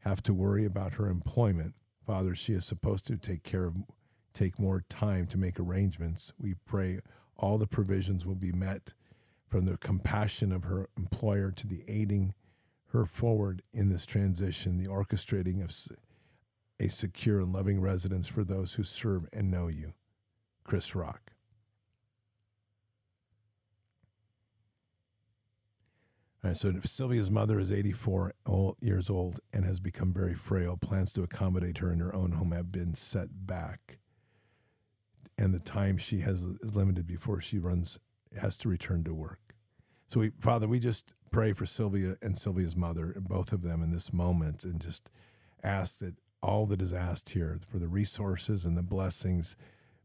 have to worry about her employment Father, she is supposed to take care of take more time to make arrangements. We pray all the provisions will be met from the compassion of her employer to the aiding her forward in this transition, the orchestrating of a secure and loving residence for those who serve and know you. Chris Rock. All right, so Sylvia's mother is 84 years old and has become very frail. Plans to accommodate her in her own home have been set back. And the time she has is limited before she runs has to return to work. So we Father, we just pray for Sylvia and Sylvia's mother, and both of them in this moment, and just ask that all that is asked here for the resources and the blessings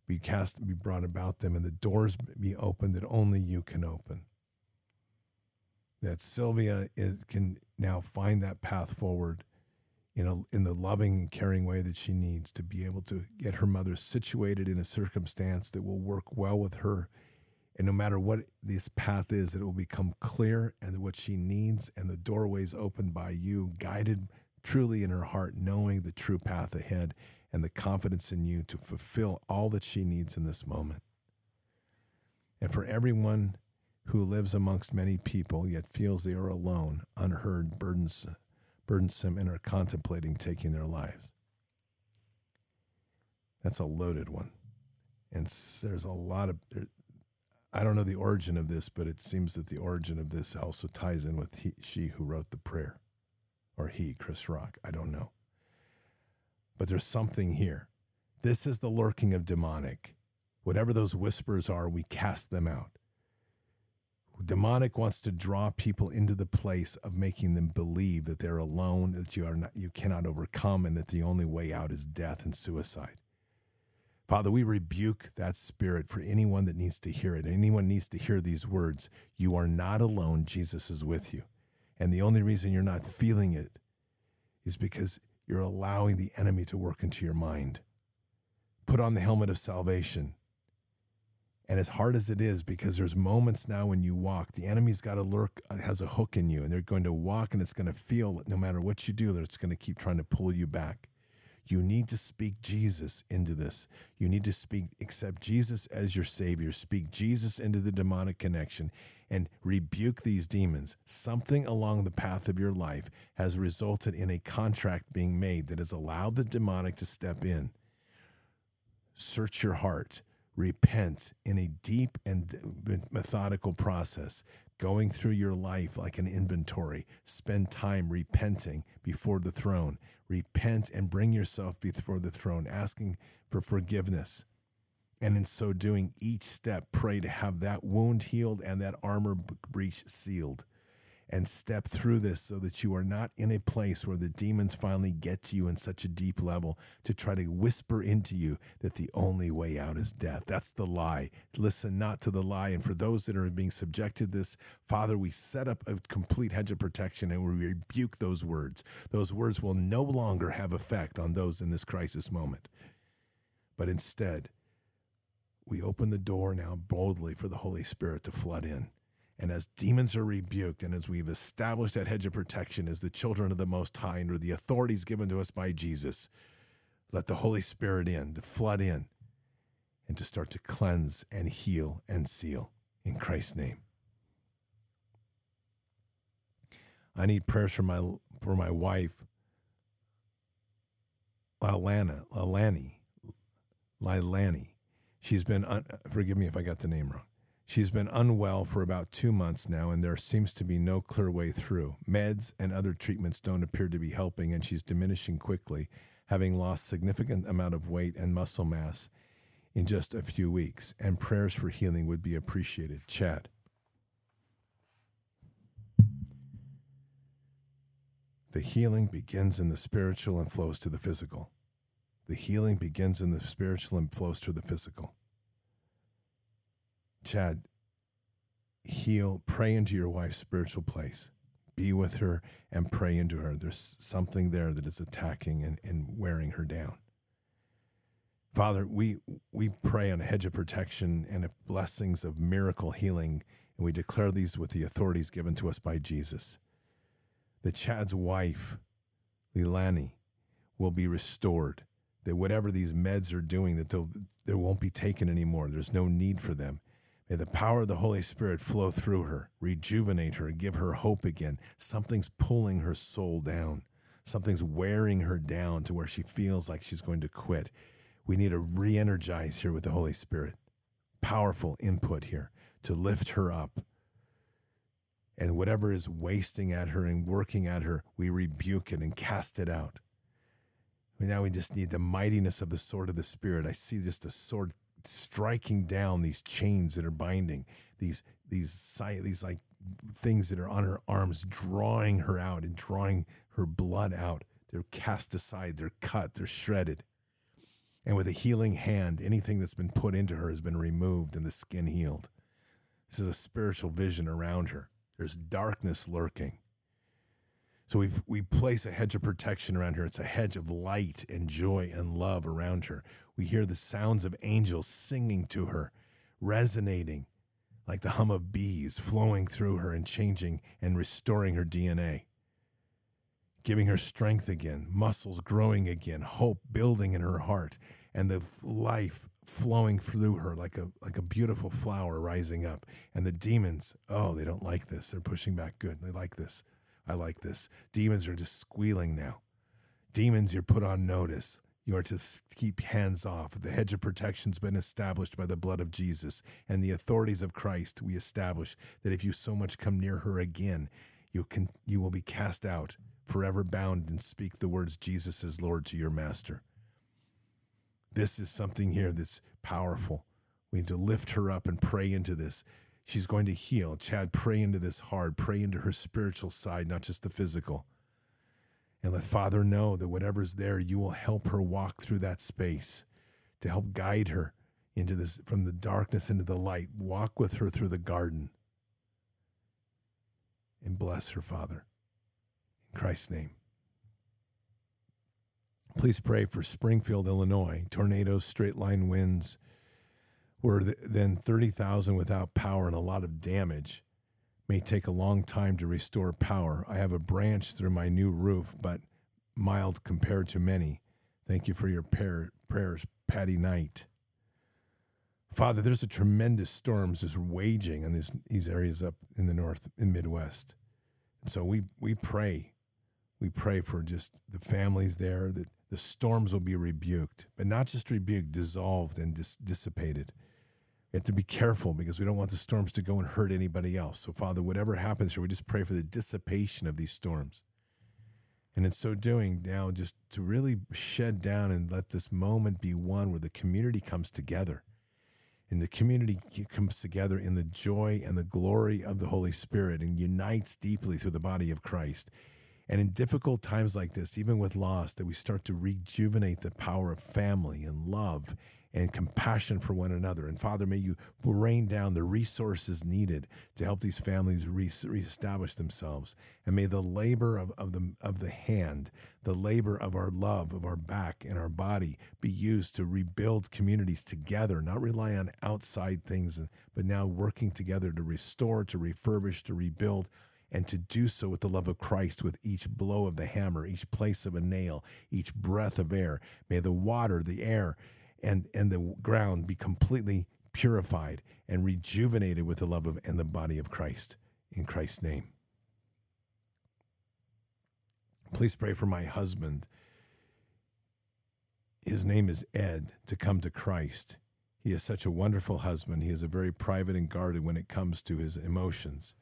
be cast be brought about them and the doors be opened that only you can open that Sylvia is, can now find that path forward in a, in the loving and caring way that she needs to be able to get her mother situated in a circumstance that will work well with her. And no matter what this path is it will become clear and what she needs and the doorways opened by you guided truly in her heart knowing the true path ahead and the confidence in you to fulfill all that she needs in this moment. And for everyone who lives amongst many people, yet feels they are alone, unheard, burdensome, and are contemplating taking their lives. That's a loaded one. And there's a lot of, I don't know the origin of this, but it seems that the origin of this also ties in with he, she who wrote the prayer, or he, Chris Rock. I don't know. But there's something here. This is the lurking of demonic. Whatever those whispers are, we cast them out. Demonic wants to draw people into the place of making them believe that they're alone, that you are not, you cannot overcome, and that the only way out is death and suicide. Father, we rebuke that spirit for anyone that needs to hear it. Anyone needs to hear these words. You are not alone. Jesus is with you. And the only reason you're not feeling it is because you're allowing the enemy to work into your mind. Put on the helmet of salvation and as hard as it is, because there's moments now when you walk, the enemy's got to lurk, uh, has a hook in you, and they're going to walk and it's going to feel no matter what you do, that it's going to keep trying to pull you back. You need to speak Jesus into this. You need to speak, accept Jesus as your Savior, speak Jesus into the demonic connection, and rebuke these demons. Something along the path of your life has resulted in a contract being made that has allowed the demonic to step in. Search your heart repent in a deep and methodical process, going through your life like an inventory. Spend time repenting before the throne. Repent and bring yourself before the throne, asking for forgiveness. And in so doing, each step, pray to have that wound healed and that armor breach sealed and step through this so that you are not in a place where the demons finally get to you in such a deep level to try to whisper into you that the only way out is death. That's the lie. Listen not to the lie. And for those that are being subjected to this, Father, we set up a complete hedge of protection and we rebuke those words. Those words will no longer have effect on those in this crisis moment. But instead, we open the door now boldly for the Holy Spirit to flood in and as demons are rebuked, and as we've established that hedge of protection as the children of the Most High under the authorities given to us by Jesus, let the Holy Spirit in, to flood in, and to start to cleanse and heal and seal in Christ's name. I need prayers for my for my wife, Lalana, Lalani, Lilani. She's been, un, forgive me if I got the name wrong. She's been unwell for about two months now, and there seems to be no clear way through. Meds and other treatments don't appear to be helping, and she's diminishing quickly, having lost significant amount of weight and muscle mass in just a few weeks. And prayers for healing would be appreciated. Chad. The healing begins in the spiritual and flows to the physical. The healing begins in the spiritual and flows to the physical. Chad, heal, pray into your wife's spiritual place. Be with her and pray into her. There's something there that is attacking and, and wearing her down. Father, we, we pray on a hedge of protection and blessings of miracle healing, and we declare these with the authorities given to us by Jesus. That Chad's wife, Lilani, will be restored that whatever these meds are doing, that they won't be taken anymore. There's no need for them. May the power of the Holy Spirit flow through her, rejuvenate her, give her hope again. Something's pulling her soul down. Something's wearing her down to where she feels like she's going to quit. We need to re energize here with the Holy Spirit. Powerful input here to lift her up. And whatever is wasting at her and working at her, we rebuke it and cast it out. Now we just need the mightiness of the sword of the Spirit. I see just the sword striking down these chains that are binding these these these like things that are on her arms, drawing her out and drawing her blood out. They're cast aside. They're cut. They're shredded. And with a healing hand, anything that's been put into her has been removed and the skin healed. This is a spiritual vision around her. There's darkness lurking. So we we place a hedge of protection around her. It's a hedge of light and joy and love around her. We hear the sounds of angels singing to her, resonating like the hum of bees flowing through her and changing and restoring her DNA. Giving her strength again, muscles growing again, hope building in her heart, and the life flowing through her like a like a beautiful flower rising up. And the demons, oh, they don't like this. They're pushing back good. They like this. I like this. Demons are just squealing now. Demons, you're put on notice. You are to keep hands off. The hedge of protection's been established by the blood of Jesus and the authorities of Christ. We establish that if you so much come near her again, you can you will be cast out, forever bound, and speak the words Jesus is Lord to your master. This is something here that's powerful. We need to lift her up and pray into this. She's going to heal. Chad, pray into this hard. Pray into her spiritual side, not just the physical. And let Father know that whatever's there, you will help her walk through that space to help guide her into this from the darkness into the light. Walk with her through the garden. And bless her, Father. In Christ's name. Please pray for Springfield, Illinois. Tornadoes, straight line winds, were then 30,000 without power and a lot of damage may take a long time to restore power. I have a branch through my new roof, but mild compared to many. Thank you for your prayers, Patty Knight. Father, there's a tremendous storms just waging in these, these areas up in the north and Midwest. And so we, we pray. We pray for just the families there, that the storms will be rebuked, but not just rebuked, dissolved and dis- dissipated. We have to be careful because we don't want the storms to go and hurt anybody else. So, Father, whatever happens here, we just pray for the dissipation of these storms. And in so doing, now just to really shed down and let this moment be one where the community comes together. And the community comes together in the joy and the glory of the Holy Spirit and unites deeply through the body of Christ. And in difficult times like this, even with loss, that we start to rejuvenate the power of family and love and compassion for one another. And Father, may you rain down the resources needed to help these families re- reestablish themselves. And may the labor of, of, the, of the hand, the labor of our love, of our back and our body be used to rebuild communities together, not rely on outside things, but now working together to restore, to refurbish, to rebuild and to do so with the love of Christ, with each blow of the hammer, each place of a nail, each breath of air. May the water, the air, and, and the ground be completely purified and rejuvenated with the love of and the body of Christ in Christ's name. Please pray for my husband. His name is Ed to come to Christ. He is such a wonderful husband. He is a very private and guarded when it comes to his emotions.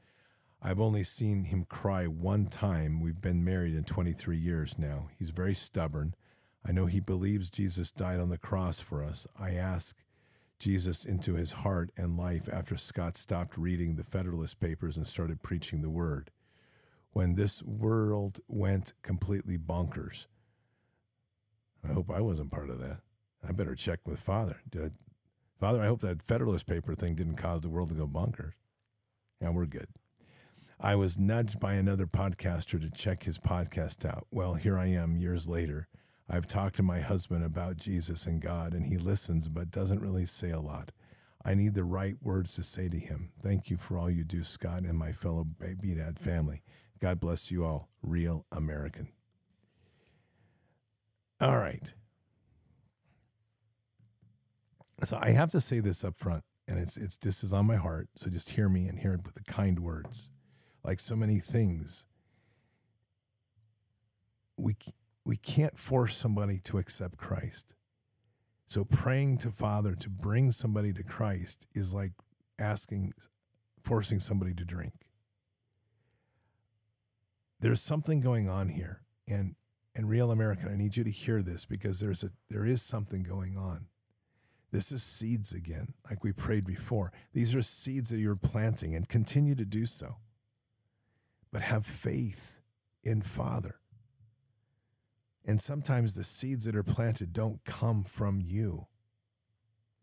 I've only seen him cry one time. We've been married in 23 years now. He's very stubborn. I know he believes Jesus died on the cross for us. I ask Jesus into his heart and life after Scott stopped reading the Federalist Papers and started preaching the word. When this world went completely bonkers. I hope I wasn't part of that. I better check with Father. Did I, Father, I hope that Federalist paper thing didn't cause the world to go bonkers. Yeah, we're good. I was nudged by another podcaster to check his podcast out. Well, here I am years later I've talked to my husband about Jesus and God, and he listens but doesn't really say a lot. I need the right words to say to him. Thank you for all you do, Scott, and my fellow Baby Dad family. God bless you all. Real American. All right. So I have to say this up front, and it's it's this is on my heart. So just hear me and hear it with the kind words. Like so many things, we we can't force somebody to accept Christ. So praying to Father to bring somebody to Christ is like asking forcing somebody to drink. There's something going on here and and real American, I need you to hear this because there's a there is something going on. This is seeds again, like we prayed before. These are seeds that you're planting and continue to do so. But have faith in Father. And sometimes the seeds that are planted don't come from you.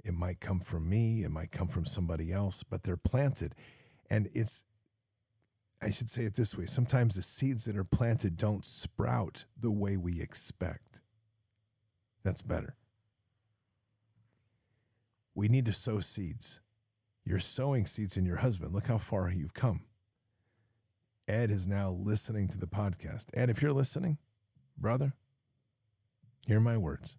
It might come from me, it might come from somebody else, but they're planted. And it's, I should say it this way sometimes the seeds that are planted don't sprout the way we expect. That's better. We need to sow seeds. You're sowing seeds in your husband. Look how far you've come. Ed is now listening to the podcast. Ed, if you're listening, brother, hear my words.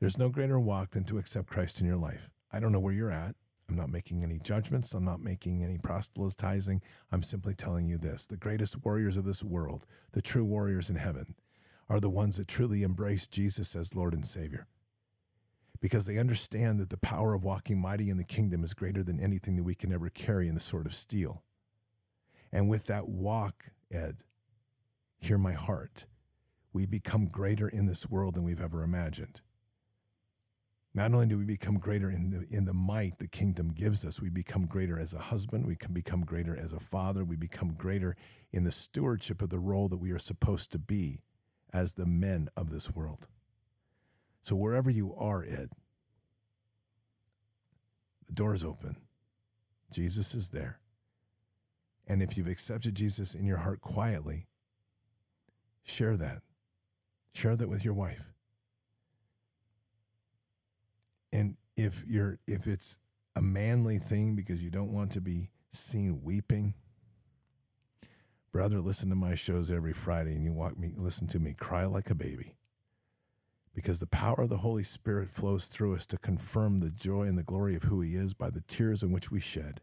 There's no greater walk than to accept Christ in your life. I don't know where you're at. I'm not making any judgments. I'm not making any proselytizing. I'm simply telling you this the greatest warriors of this world, the true warriors in heaven, are the ones that truly embrace Jesus as Lord and Savior. Because they understand that the power of walking mighty in the kingdom is greater than anything that we can ever carry in the sword of steel. And with that walk, Ed, hear my heart, we become greater in this world than we've ever imagined. Not only do we become greater in the in the might the kingdom gives us, we become greater as a husband, we can become greater as a father, we become greater in the stewardship of the role that we are supposed to be as the men of this world. So wherever you are, Ed, the door is open. Jesus is there. And if you've accepted Jesus in your heart quietly, share that. Share that with your wife. And if you're if it's a manly thing because you don't want to be seen weeping, brother, listen to my shows every Friday and you walk me listen to me cry like a baby. Because the power of the Holy Spirit flows through us to confirm the joy and the glory of who he is by the tears in which we shed.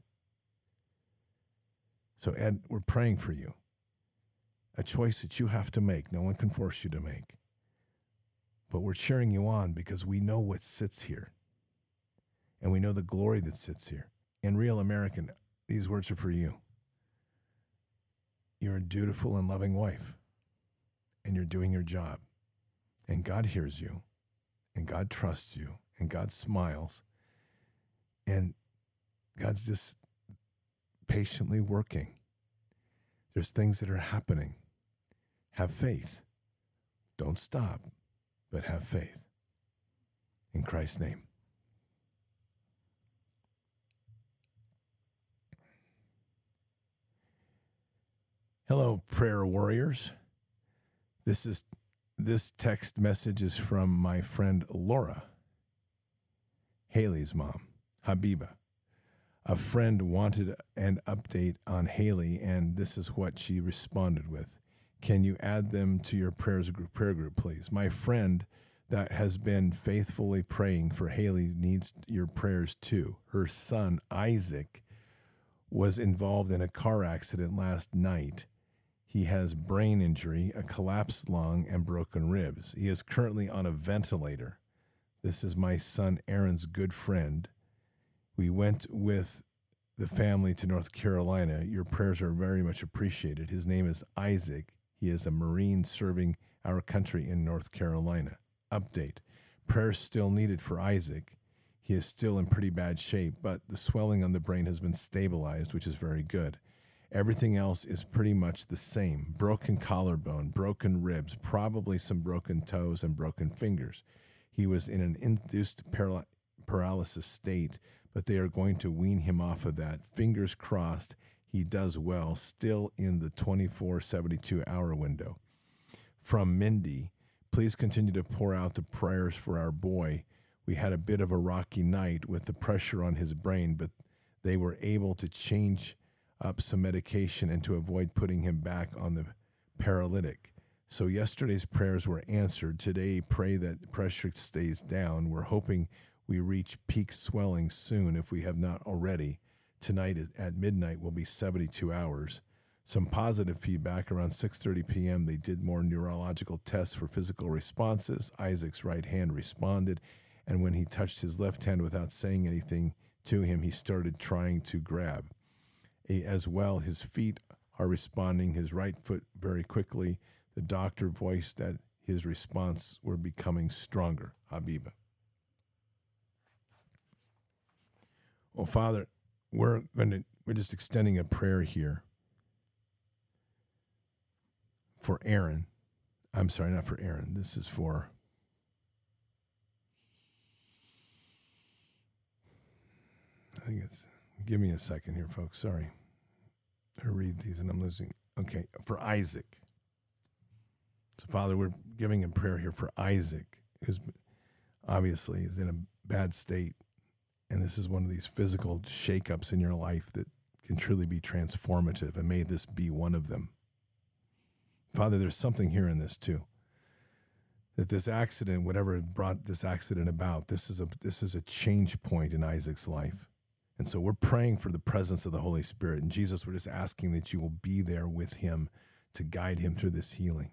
So, Ed, we're praying for you. A choice that you have to make. No one can force you to make. But we're cheering you on because we know what sits here. And we know the glory that sits here. And, real American, these words are for you. You're a dutiful and loving wife, and you're doing your job. And God hears you, and God trusts you, and God smiles. And God's just patiently working. There's things that are happening. Have faith. Don't stop, but have faith. In Christ's name. Hello, prayer warriors. This is this text message is from my friend Laura, Haley's mom, Habiba. A friend wanted an update on Haley, and this is what she responded with. Can you add them to your prayers group, prayer group, please? My friend that has been faithfully praying for Haley needs your prayers too. Her son, Isaac, was involved in a car accident last night. He has brain injury, a collapsed lung, and broken ribs. He is currently on a ventilator. This is my son Aaron's good friend. We went with the family to North Carolina. Your prayers are very much appreciated. His name is Isaac. He is a Marine serving our country in North Carolina. Update Prayers still needed for Isaac. He is still in pretty bad shape, but the swelling on the brain has been stabilized, which is very good. Everything else is pretty much the same broken collarbone, broken ribs, probably some broken toes, and broken fingers. He was in an induced paral- paralysis state, but they are going to wean him off of that. Fingers crossed, he does well, still in the 24 72 hour window. From Mindy, please continue to pour out the prayers for our boy. We had a bit of a rocky night with the pressure on his brain, but they were able to change up some medication and to avoid putting him back on the paralytic. So yesterday's prayers were answered. Today, pray that pressure stays down. We're hoping we reach peak swelling soon if we have not already. Tonight at midnight will be 72 hours. Some positive feedback around 6:30 p.m. They did more neurological tests for physical responses. Isaac's right hand responded, and when he touched his left hand without saying anything to him, he started trying to grab. As well, his feet are responding, his right foot very quickly. The doctor voiced that his response were becoming stronger. Habiba. Well, Father, we're going to we're just extending a prayer here for Aaron. I'm sorry, not for Aaron. This is for I think it's give me a second here, folks. Sorry. I read these and I'm losing. Okay, for Isaac. So, Father, we're giving in prayer here for Isaac, who's obviously is in a bad state. And this is one of these physical shakeups in your life that can truly be transformative. And may this be one of them. Father, there's something here in this too. That this accident, whatever brought this accident about, this is a this is a change point in Isaac's life. And so we're praying for the presence of the Holy Spirit. And Jesus, we're just asking that you will be there with him to guide him through this healing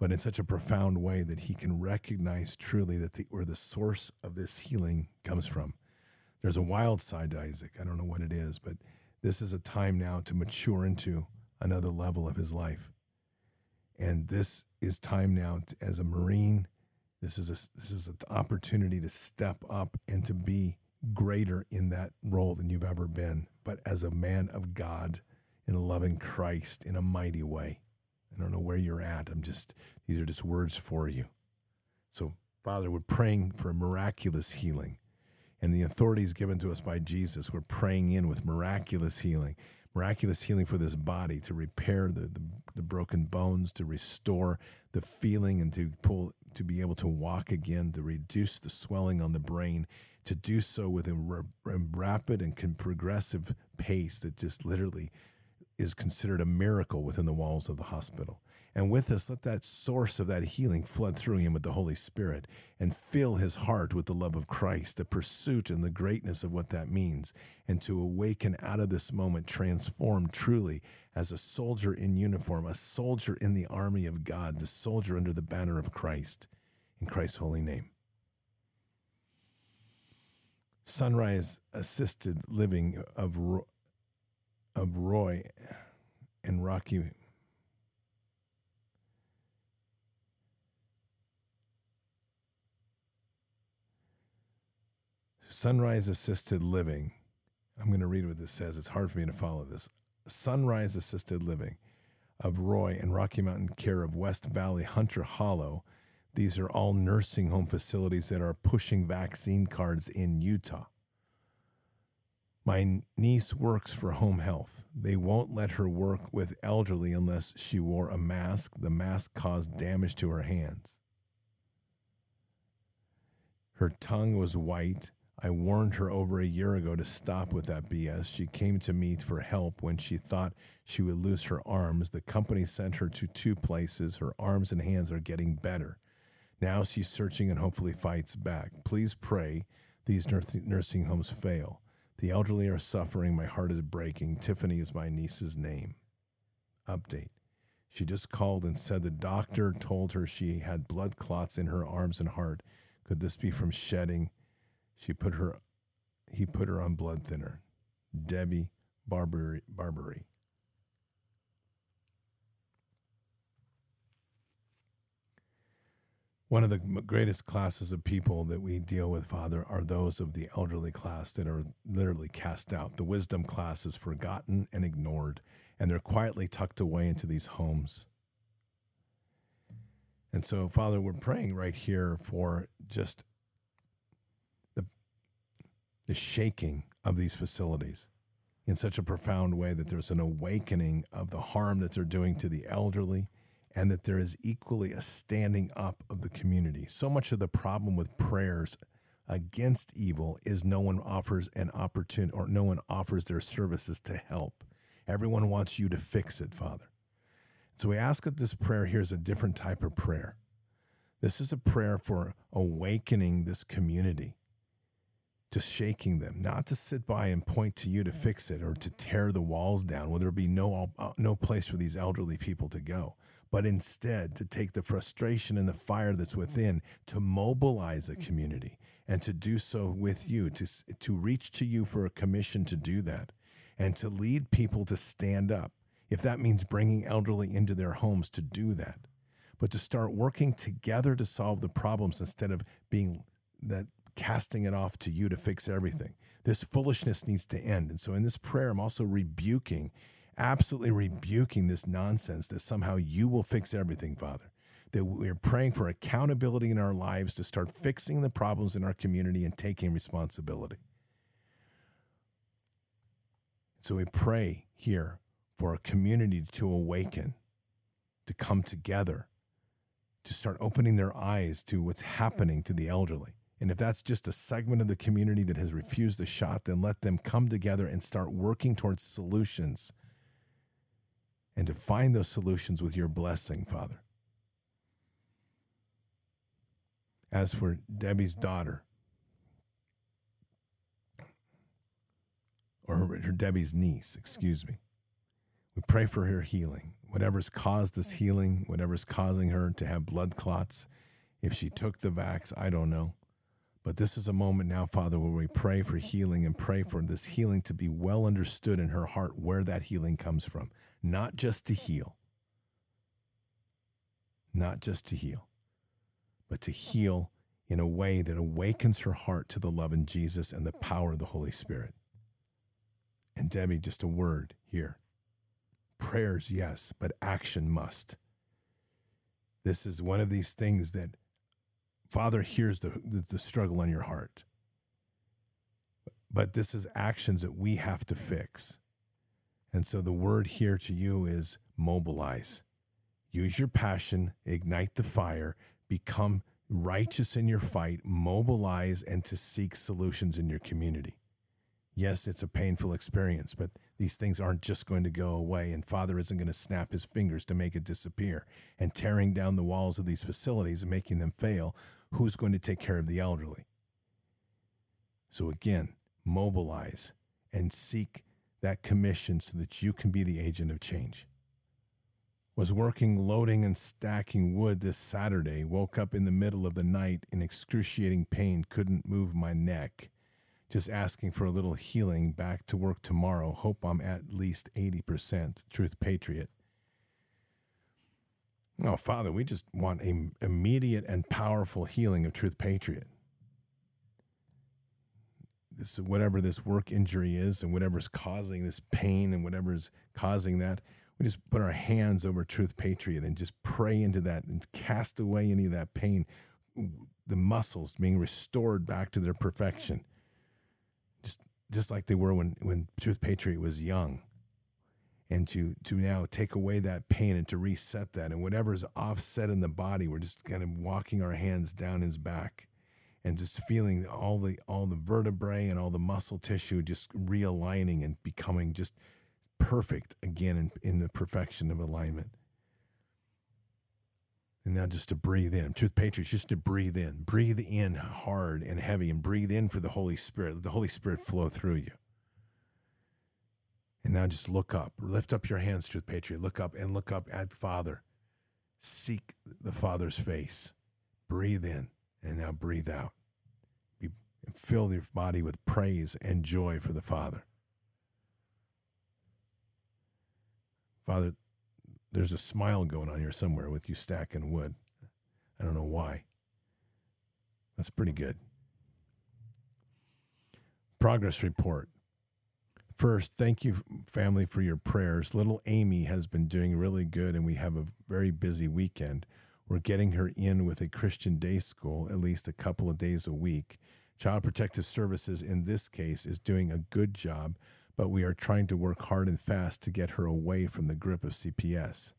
but in such a profound way that he can recognize truly that the where the source of this healing comes from. There's a wild side to Isaac. I don't know what it is, but this is a time now to mature into another level of his life. And this is time now to, as a Marine. This is a this is an opportunity to step up and to be greater in that role than you've ever been, but as a man of God in loving Christ in a mighty way. I don't know where you're at. I'm just, these are just words for you. So, Father, we're praying for miraculous healing. And the authorities given to us by Jesus, we're praying in with miraculous healing, miraculous healing for this body to repair the, the, the broken bones, to restore the feeling, and to pull to be able to walk again, to reduce the swelling on the brain, to do so with a rapid and progressive pace that just literally is considered a miracle within the walls of the hospital. And with this, let that source of that healing flood through him with the Holy Spirit and fill his heart with the love of Christ, the pursuit and the greatness of what that means, and to awaken out of this moment transformed truly as a soldier in uniform, a soldier in the army of God, the soldier under the banner of Christ, in Christ's holy name. Sunrise assisted living of Roy, of Roy and Rocky Sunrise Assisted Living. I'm going to read what this says. It's hard for me to follow this. Sunrise Assisted Living of Roy and Rocky Mountain Care of West Valley Hunter Hollow. These are all nursing home facilities that are pushing vaccine cards in Utah. My niece works for home health. They won't let her work with elderly unless she wore a mask. The mask caused damage to her hands. Her tongue was white. I warned her over a year ago to stop with that BS. She came to me for help when she thought she would lose her arms. The company sent her to two places. Her arms and hands are getting better. Now she's searching and hopefully fights back. Please pray these nursing homes fail. The elderly are suffering. My heart is breaking. Tiffany is my niece's name. Update. She just called and said the doctor told her she had blood clots in her arms and heart. Could this be from shedding? She put her he put her on blood thinner. Debbie Barbary Barbary. One of the greatest classes of people that we deal with, Father, are those of the elderly class that are literally cast out. The wisdom class is forgotten and ignored, and they're quietly tucked away into these homes. And so, Father, we're praying right here for just the shaking of these facilities in such a profound way that there's an awakening of the harm that they're doing to the elderly and that there is equally a standing up of the community. So much of the problem with prayers against evil is no one offers an opportunity or no one offers their services to help. Everyone wants you to fix it, Father. So we ask that this prayer here is a different type of prayer. This is a prayer for awakening this community to shaking them, not to sit by and point to you to fix it or to tear the walls down, where there'll be no, uh, no place for these elderly people to go, but instead to take the frustration and the fire that's within to mobilize a community and to do so with you, to, to reach to you for a commission to do that, and to lead people to stand up. If that means bringing elderly into their homes to do that, but to start working together to solve the problems instead of being that casting it off to you to fix everything. This foolishness needs to end. And so in this prayer, I'm also rebuking, absolutely rebuking this nonsense that somehow you will fix everything, Father that we're praying for accountability in our lives to start fixing the problems in our community and taking responsibility. So we pray here for a community to awaken, to come together, to start opening their eyes to what's happening to the elderly. And if that's just a segment of the community that has refused the shot, then let them come together and start working towards solutions and to find those solutions with your blessing, Father. As for Debbie's daughter, or her, her, Debbie's niece, excuse me, we pray for her healing. Whatever's caused this healing, whatever's causing her to have blood clots, if she took the vax, I don't know. But this is a moment now, Father, where we pray for healing and pray for this healing to be well understood in her heart where that healing comes from. Not just to heal, not just to heal, but to heal in a way that awakens her heart to the love in Jesus and the power of the Holy Spirit. And Debbie, just a word here. Prayers, yes, but action must. This is one of these things that Father hears the, the, the struggle in your heart. But this is actions that we have to fix. And so the word here to you is mobilize. Use your passion, ignite the fire, become righteous in your fight, mobilize, and to seek solutions in your community. Yes, it's a painful experience, but these things aren't just going to go away, and Father isn't going to snap his fingers to make it disappear. And tearing down the walls of these facilities and making them fail, who's going to take care of the elderly? So, again, mobilize and seek that commission so that you can be the agent of change was working loading and stacking wood this Saturday, woke up in the middle of the night in excruciating pain, couldn't move my neck. Just asking for a little healing, back to work tomorrow. Hope I'm at least 80%. Truth Patriot. Oh, Father, we just want a immediate and powerful healing of Truth Patriot. This, whatever this work injury is and whatever's causing this pain and whatever's causing that, we just put our hands over Truth Patriot and just pray into that and cast away any of that pain, the muscles being restored back to their perfection, just just like they were when when Truth Patriot was young. And to to now take away that pain and to reset that and whatever's offset in the body, we're just kind of walking our hands down his back and just feeling all the all the vertebrae and all the muscle tissue just realigning and becoming just perfect again in, in the perfection of alignment. And now just to breathe in. Truth Patriots, just to breathe in. Breathe in hard and heavy and breathe in for the Holy Spirit. Let the Holy Spirit flow through you. And now just look up. Lift up your hands, to the Patriot. Look up and look up at Father. Seek the Father's face. Breathe in and now breathe out. Be, fill your body with praise and joy for the Father. Father, there's a smile going on here somewhere with you stacking wood. I don't know why. That's pretty good. Progress report. First, thank you, family, for your prayers. Little Amy has been doing really good, and we have a very busy weekend. We're getting her in with a Christian day school at least a couple of days a week. Child Protective Services, in this case, is doing a good job but we are trying to work hard and fast to get her away from the grip of CPS.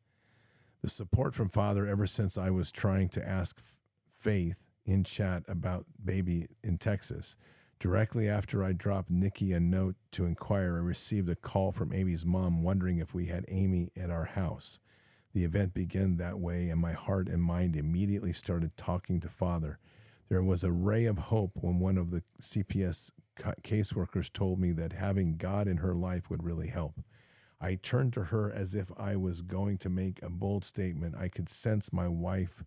The support from Father ever since I was trying to ask Faith in chat about baby in Texas. Directly after I dropped Nikki a note to inquire, I received a call from Amy's mom wondering if we had Amy at our house. The event began that way, and my heart and mind immediately started talking to Father. There was a ray of hope when one of the CPS caseworkers told me that having God in her life would really help. I turned to her as if I was going to make a bold statement. I could sense my wife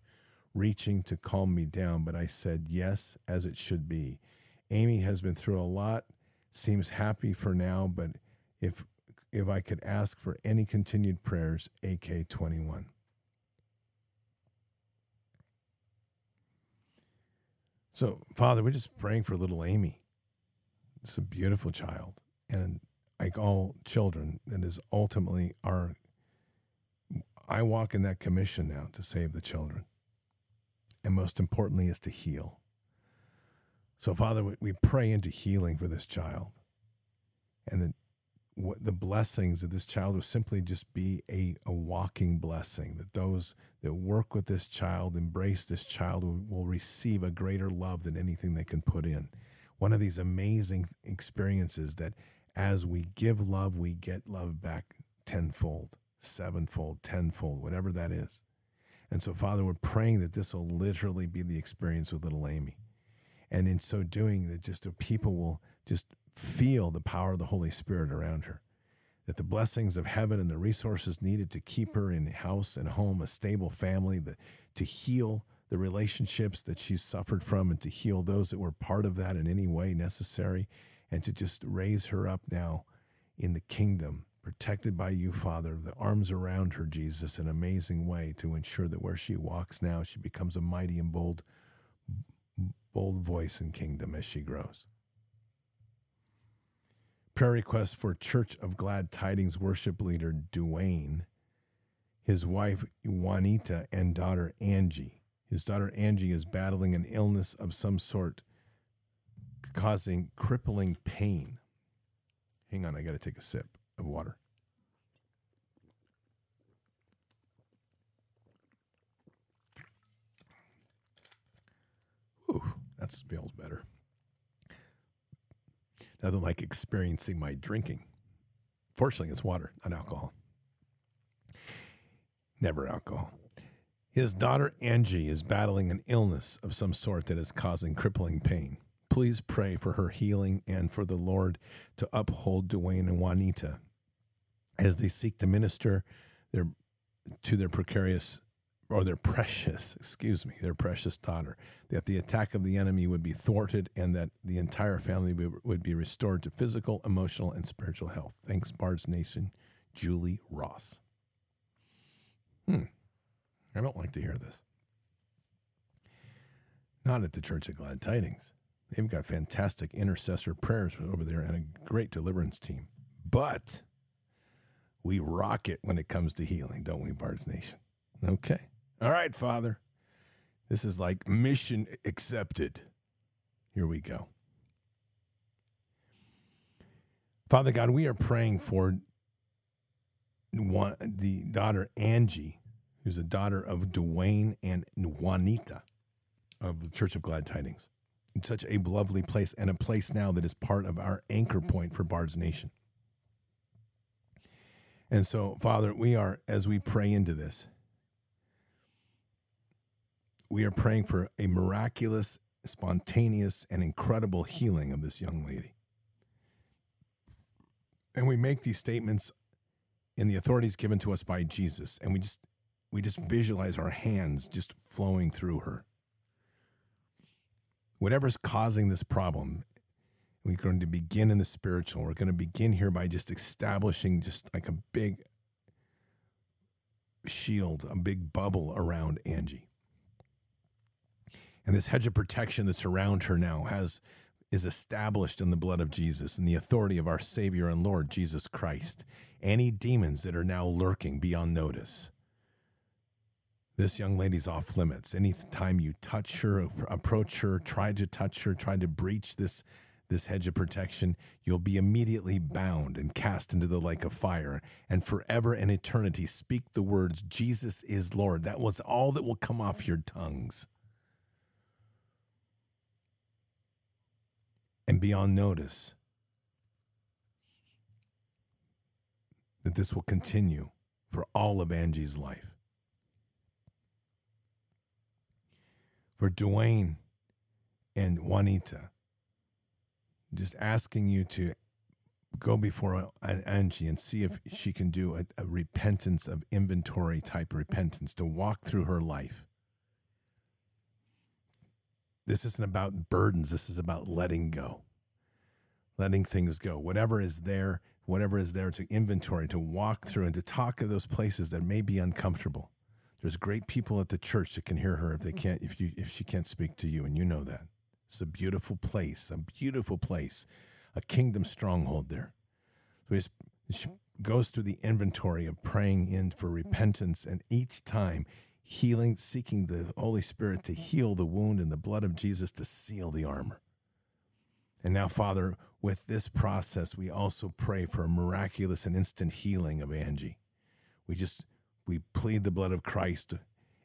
reaching to calm me down, but I said yes, as it should be. Amy has been through a lot, seems happy for now, but if if I could ask for any continued prayers, AK 21. So, Father, we're just praying for little Amy. It's a beautiful child. And like all children, it is ultimately our. I walk in that commission now to save the children. And most importantly, is to heal. So, Father, we pray into healing for this child. And that what the blessings of this child will simply just be a, a walking blessing, that those that work with this child, embrace this child, will, will receive a greater love than anything they can put in. One of these amazing experiences that as we give love, we get love back tenfold, sevenfold, tenfold, whatever that is. And so, Father, we're praying that this will literally be the experience with little Amy. And in so doing, that just people will just feel the power of the Holy Spirit around her. That the blessings of heaven and the resources needed to keep her in house and home, a stable family, the, to heal the relationships that she's suffered from and to heal those that were part of that in any way necessary, and to just raise her up now in the kingdom, protected by you, Father, the arms around her, Jesus, in an amazing way to ensure that where she walks now, she becomes a mighty and bold, bold voice and kingdom as she grows. Prayer request for Church of Glad Tidings worship leader Duane, his wife Juanita, and daughter Angie. His daughter Angie is battling an illness of some sort, causing crippling pain. Hang on, I got to take a sip of water. That feels better. Nothing like experiencing my drinking. Fortunately, it's water, not alcohol. Never alcohol. His daughter Angie is battling an illness of some sort that is causing crippling pain. Please pray for her healing and for the Lord to uphold Dwayne and Juanita as they seek to minister their, to their precarious or their precious, excuse me, their precious daughter, that the attack of the enemy would be thwarted and that the entire family would be restored to physical, emotional, and spiritual health. Thanks, Bards Nation, Julie Ross. Hmm. I don't like to hear this. Not at the Church of Glad Tidings. They've got fantastic intercessor prayers over there and a great deliverance team. But we rock it when it comes to healing, don't we, Bards Nation? Okay. All right, Father. This is like mission accepted. Here we go. Father God, we are praying for one, the daughter Angie, who's a daughter of Dwayne and Juanita of the Church of Glad Tidings. It's such a lovely place and a place now that is part of our anchor point for Bard's Nation. And so, Father, we are, as we pray into this, we are praying for a miraculous, spontaneous, and incredible healing of this young lady. And we make these statements in the authorities given to us by Jesus, and we just we just visualize our hands just flowing through her. Whatever's causing this problem, we're going to begin in the spiritual. We're going to begin here by just establishing just like a big shield, a big bubble around Angie. And this hedge of protection that's around her now has is established in the blood of Jesus and the authority of our Savior and Lord Jesus Christ. Any demons that are now lurking beyond notice. This young lady's off limits. Anytime you touch her, approach her, try to touch her, try to breach this this hedge of protection, you'll be immediately bound and cast into the lake of fire, and forever and eternity speak the words, Jesus is Lord. That was all that will come off your tongues. And beyond notice. That this will continue for all of Angie's life. For Dwayne and Juanita. Just asking you to go before Angie and see if she can do a, a repentance of inventory type repentance to walk through her life. This isn't about burdens, this is about letting go, letting things go. Whatever is there, whatever is there to inventory, to walk through and to talk of those places that may be uncomfortable. There's great people at the church that can hear her if they mm-hmm. can't if you if she can't speak to you and you know that. It's a beautiful place, a beautiful place, a kingdom stronghold there. So she goes through the inventory of praying in for mm-hmm. repentance and each time healing, seeking the Holy Spirit to heal the wound and the blood of Jesus to seal the armor. And now, Father, with this process, we also pray for a miraculous and instant healing of Angie. We just we plead the blood of Christ,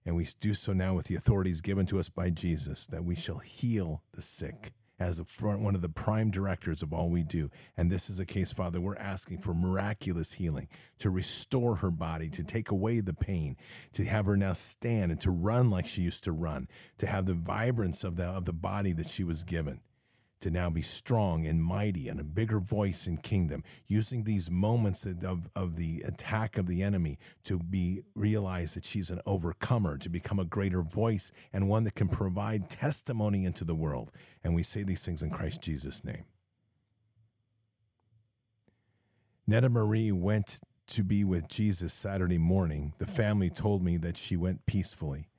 and we do so now with the authorities given to us by Jesus that we shall heal the sick as front, one of the prime directors of all we do. And this is a case, Father, we're asking for miraculous healing to restore her body, to take away the pain, to have her now stand and to run like she used to run, to have the vibrance of the, of the body that she was given to now be strong and mighty and a bigger voice in kingdom, using these moments of, of the attack of the enemy to be realize that she's an overcomer, to become a greater voice and one that can provide testimony into the world. And we say these things in Christ Jesus' name. Netta Marie went to be with Jesus Saturday morning. The family told me that she went peacefully.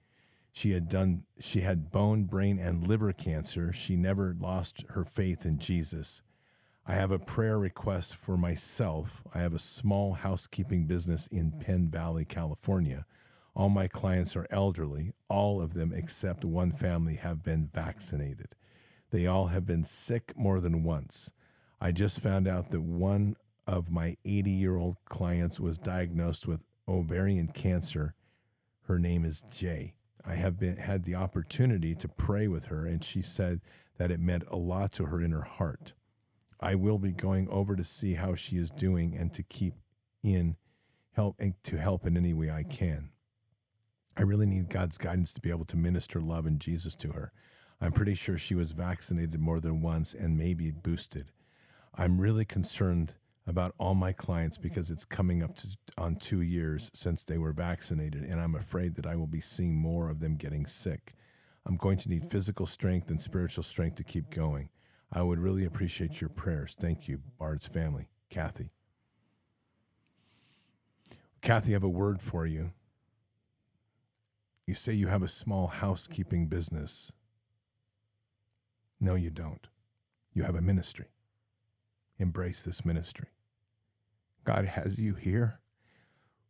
She had done she had bone, brain and liver cancer. She never lost her faith in Jesus. I have a prayer request for myself. I have a small housekeeping business in Penn Valley, California. All my clients are elderly. All of them except one family have been vaccinated. They all have been sick more than once. I just found out that one of my 80 year old clients was diagnosed with ovarian cancer. Her name is Jay. I have been had the opportunity to pray with her, and she said that it meant a lot to her in her heart. I will be going over to see how she is doing and to keep in help and to help in any way I can. I really need God's guidance to be able to minister love and Jesus to her. I'm pretty sure she was vaccinated more than once and maybe boosted. I'm really concerned about all my clients because it's coming up to on 2 years since they were vaccinated and I'm afraid that I will be seeing more of them getting sick. I'm going to need physical strength and spiritual strength to keep going. I would really appreciate your prayers. Thank you, Bard's family. Kathy. Kathy, I have a word for you. You say you have a small housekeeping business. No, you don't. You have a ministry embrace this ministry. God has you here.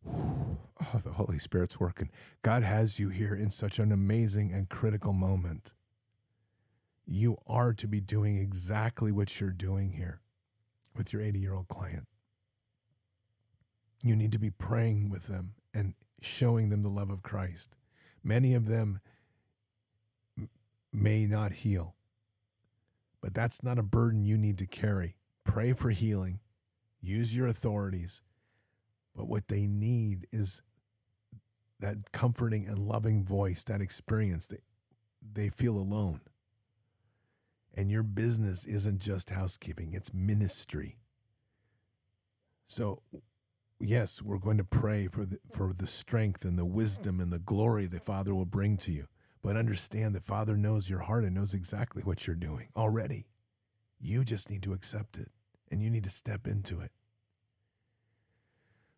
Oh, the Holy Spirit's working. God has you here in such an amazing and critical moment. You are to be doing exactly what you're doing here with your 80 year old client. You need to be praying with them and showing them the love of Christ. Many of them may not heal, but that's not a burden you need to carry pray for healing, use your authorities. But what they need is that comforting and loving voice, that experience that they feel alone. And your business isn't just housekeeping, it's ministry. So, yes, we're going to pray for the, for the strength and the wisdom and the glory the Father will bring to you. But understand that Father knows your heart and knows exactly what you're doing already. You just need to accept it and you need to step into it.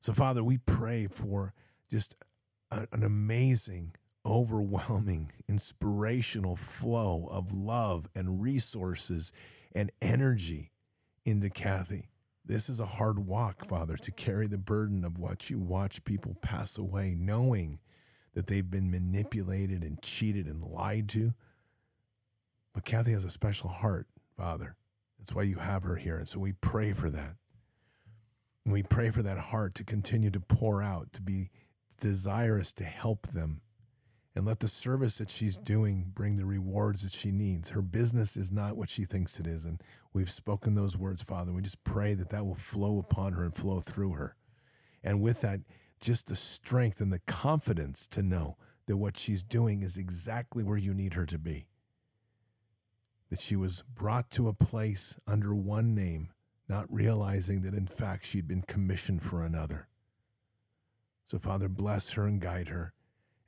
So, Father, we pray for just a, an amazing, overwhelming, inspirational flow of love and resources and energy into Kathy. This is a hard walk, Father, to carry the burden of what you watch people pass away, knowing that they've been manipulated and cheated and lied to. But Kathy has a special heart, Father. That's why you have her here. And so we pray for that. And we pray for that heart to continue to pour out, to be desirous to help them. And let the service that she's doing bring the rewards that she needs. Her business is not what she thinks it is. And we've spoken those words, Father. We just pray that that will flow upon her and flow through her. And with that, just the strength and the confidence to know that what she's doing is exactly where you need her to be. That she was brought to a place under one name, not realizing that in fact she'd been commissioned for another. So, Father, bless her and guide her.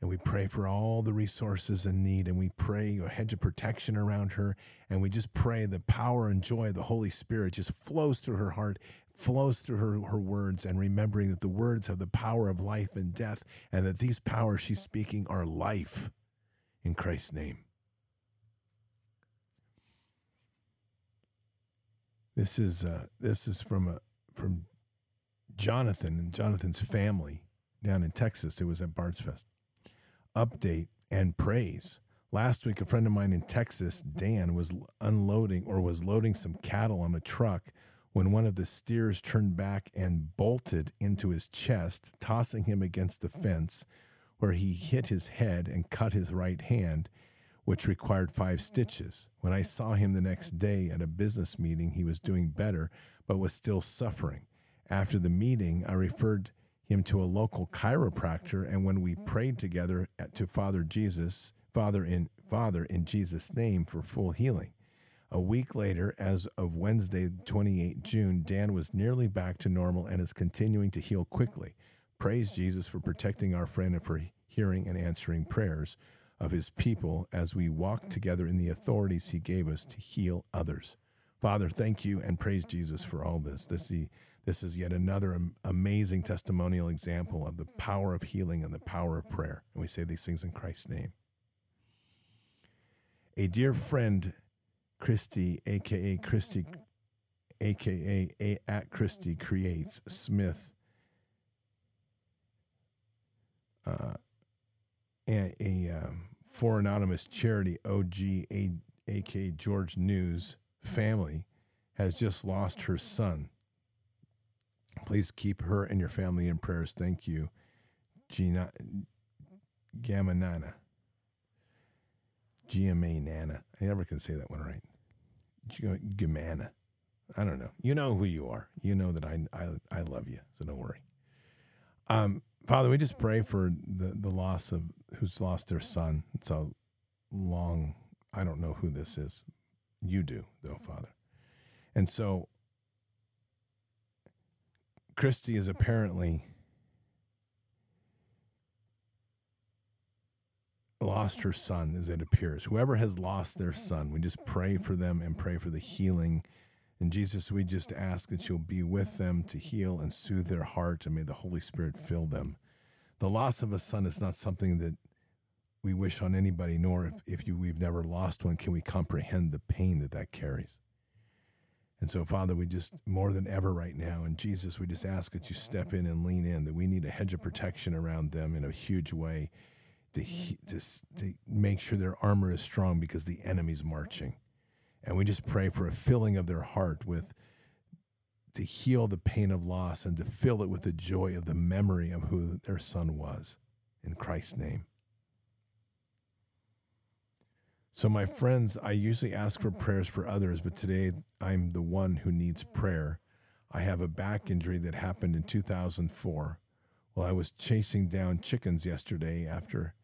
And we pray for all the resources in need, and we pray a hedge of protection around her. And we just pray the power and joy of the Holy Spirit just flows through her heart, flows through her, her words, and remembering that the words have the power of life and death, and that these powers she's speaking are life in Christ's name. This is uh, this is from a from Jonathan and Jonathan's family down in Texas. It was at Bards Fest. Update and praise. Last week, a friend of mine in Texas, Dan, was unloading or was loading some cattle on a truck when one of the steers turned back and bolted into his chest, tossing him against the fence, where he hit his head and cut his right hand, which required five stitches. When I saw him the next day at a business meeting, he was doing better, but was still suffering. After the meeting, I referred him to a local chiropractor, and when we prayed together to Father Jesus, Father in Father in Jesus' name for full healing. A week later, as of Wednesday, 28 June, Dan was nearly back to normal and is continuing to heal quickly. Praise Jesus for protecting our friend and for hearing and answering prayers of his people as we walk together in the authorities he gave us to heal others. Father, thank you and praise Jesus for all this. This is this is yet another amazing testimonial example of the power of healing and the power of prayer. And we say these things in Christ's name. A dear friend, Christy, aka Christy, aka a, at Christy Creates Smith, uh, a, a um, for anonymous charity OG, a, aka George News family, has just lost her son. Please keep her and your family in prayers. Thank you, Gina Gamanana. GMA Nana. I never can say that one right. Gamana. I don't know. You know who you are. You know that I, I, I love you, so don't worry. Um, Father, we just pray for the, the loss of who's lost their son. It's a long, I don't know who this is. You do, though, Father. And so Christy is apparently lost her son, as it appears. Whoever has lost their son, we just pray for them and pray for the healing. And Jesus, we just ask that you'll be with them to heal and soothe their heart, and may the Holy Spirit fill them. The loss of a son is not something that we wish on anybody, nor if, if you, we've never lost one, can we comprehend the pain that that carries. And so, Father, we just more than ever right now, and Jesus, we just ask that you step in and lean in, that we need a hedge of protection around them in a huge way to, to, to make sure their armor is strong because the enemy's marching. And we just pray for a filling of their heart with to heal the pain of loss and to fill it with the joy of the memory of who their son was. In Christ's name. So, my friends, I usually ask for prayers for others, but today I'm the one who needs prayer. I have a back injury that happened in 2004 while I was chasing down chickens yesterday after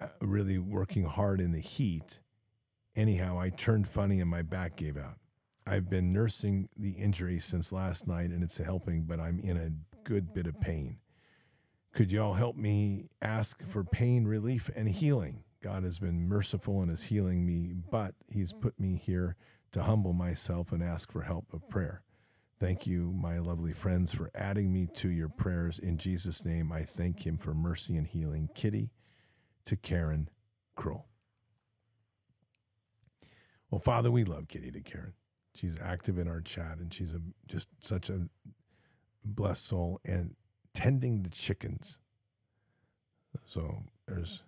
uh, really working hard in the heat. Anyhow, I turned funny and my back gave out. I've been nursing the injury since last night and it's helping, but I'm in a good bit of pain. Could y'all help me ask for pain relief and healing? God has been merciful and is healing me, but He's put me here to humble myself and ask for help of prayer. Thank you, my lovely friends, for adding me to your prayers. In Jesus' name, I thank Him for mercy and healing. Kitty to Karen Kroll. Well, Father, we love Kitty to Karen. She's active in our chat and she's a, just such a blessed soul and tending the chickens. So there's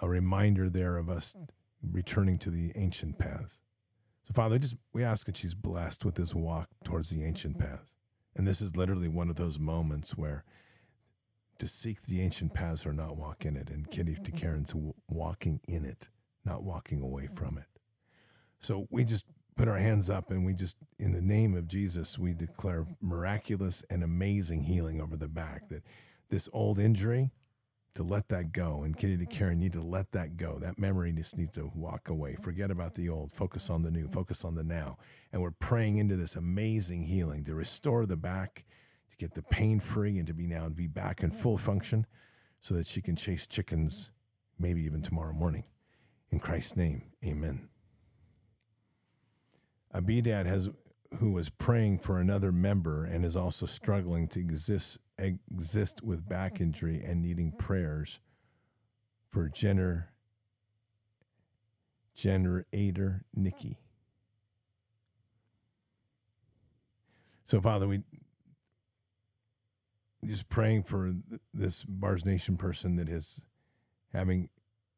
a reminder there of us returning to the ancient paths. So, Father, just we ask that she's blessed with this walk towards the ancient paths. And this is literally one of those moments where to seek the ancient paths or not walk in it. And Kitty to mm-hmm. Karen's walking in it, not walking away from it. So we just put our hands up and we just, in the name of Jesus, we declare miraculous and amazing healing over the back. That this old injury, to let that go. And Kitty to Karen need to let that go. That memory just needs to walk away. Forget about the old. Focus on the new. Focus on the now. And we're praying into this amazing healing to restore the back, to get the pain free, and to be now to be back in full function, so that she can chase chickens, maybe even tomorrow morning. In Christ's name, Amen. Abidad has who was praying for another member and is also struggling to exist exist with back injury and needing prayers for gener generator Nikki. So Father, we just praying for this Bards Nation person that is having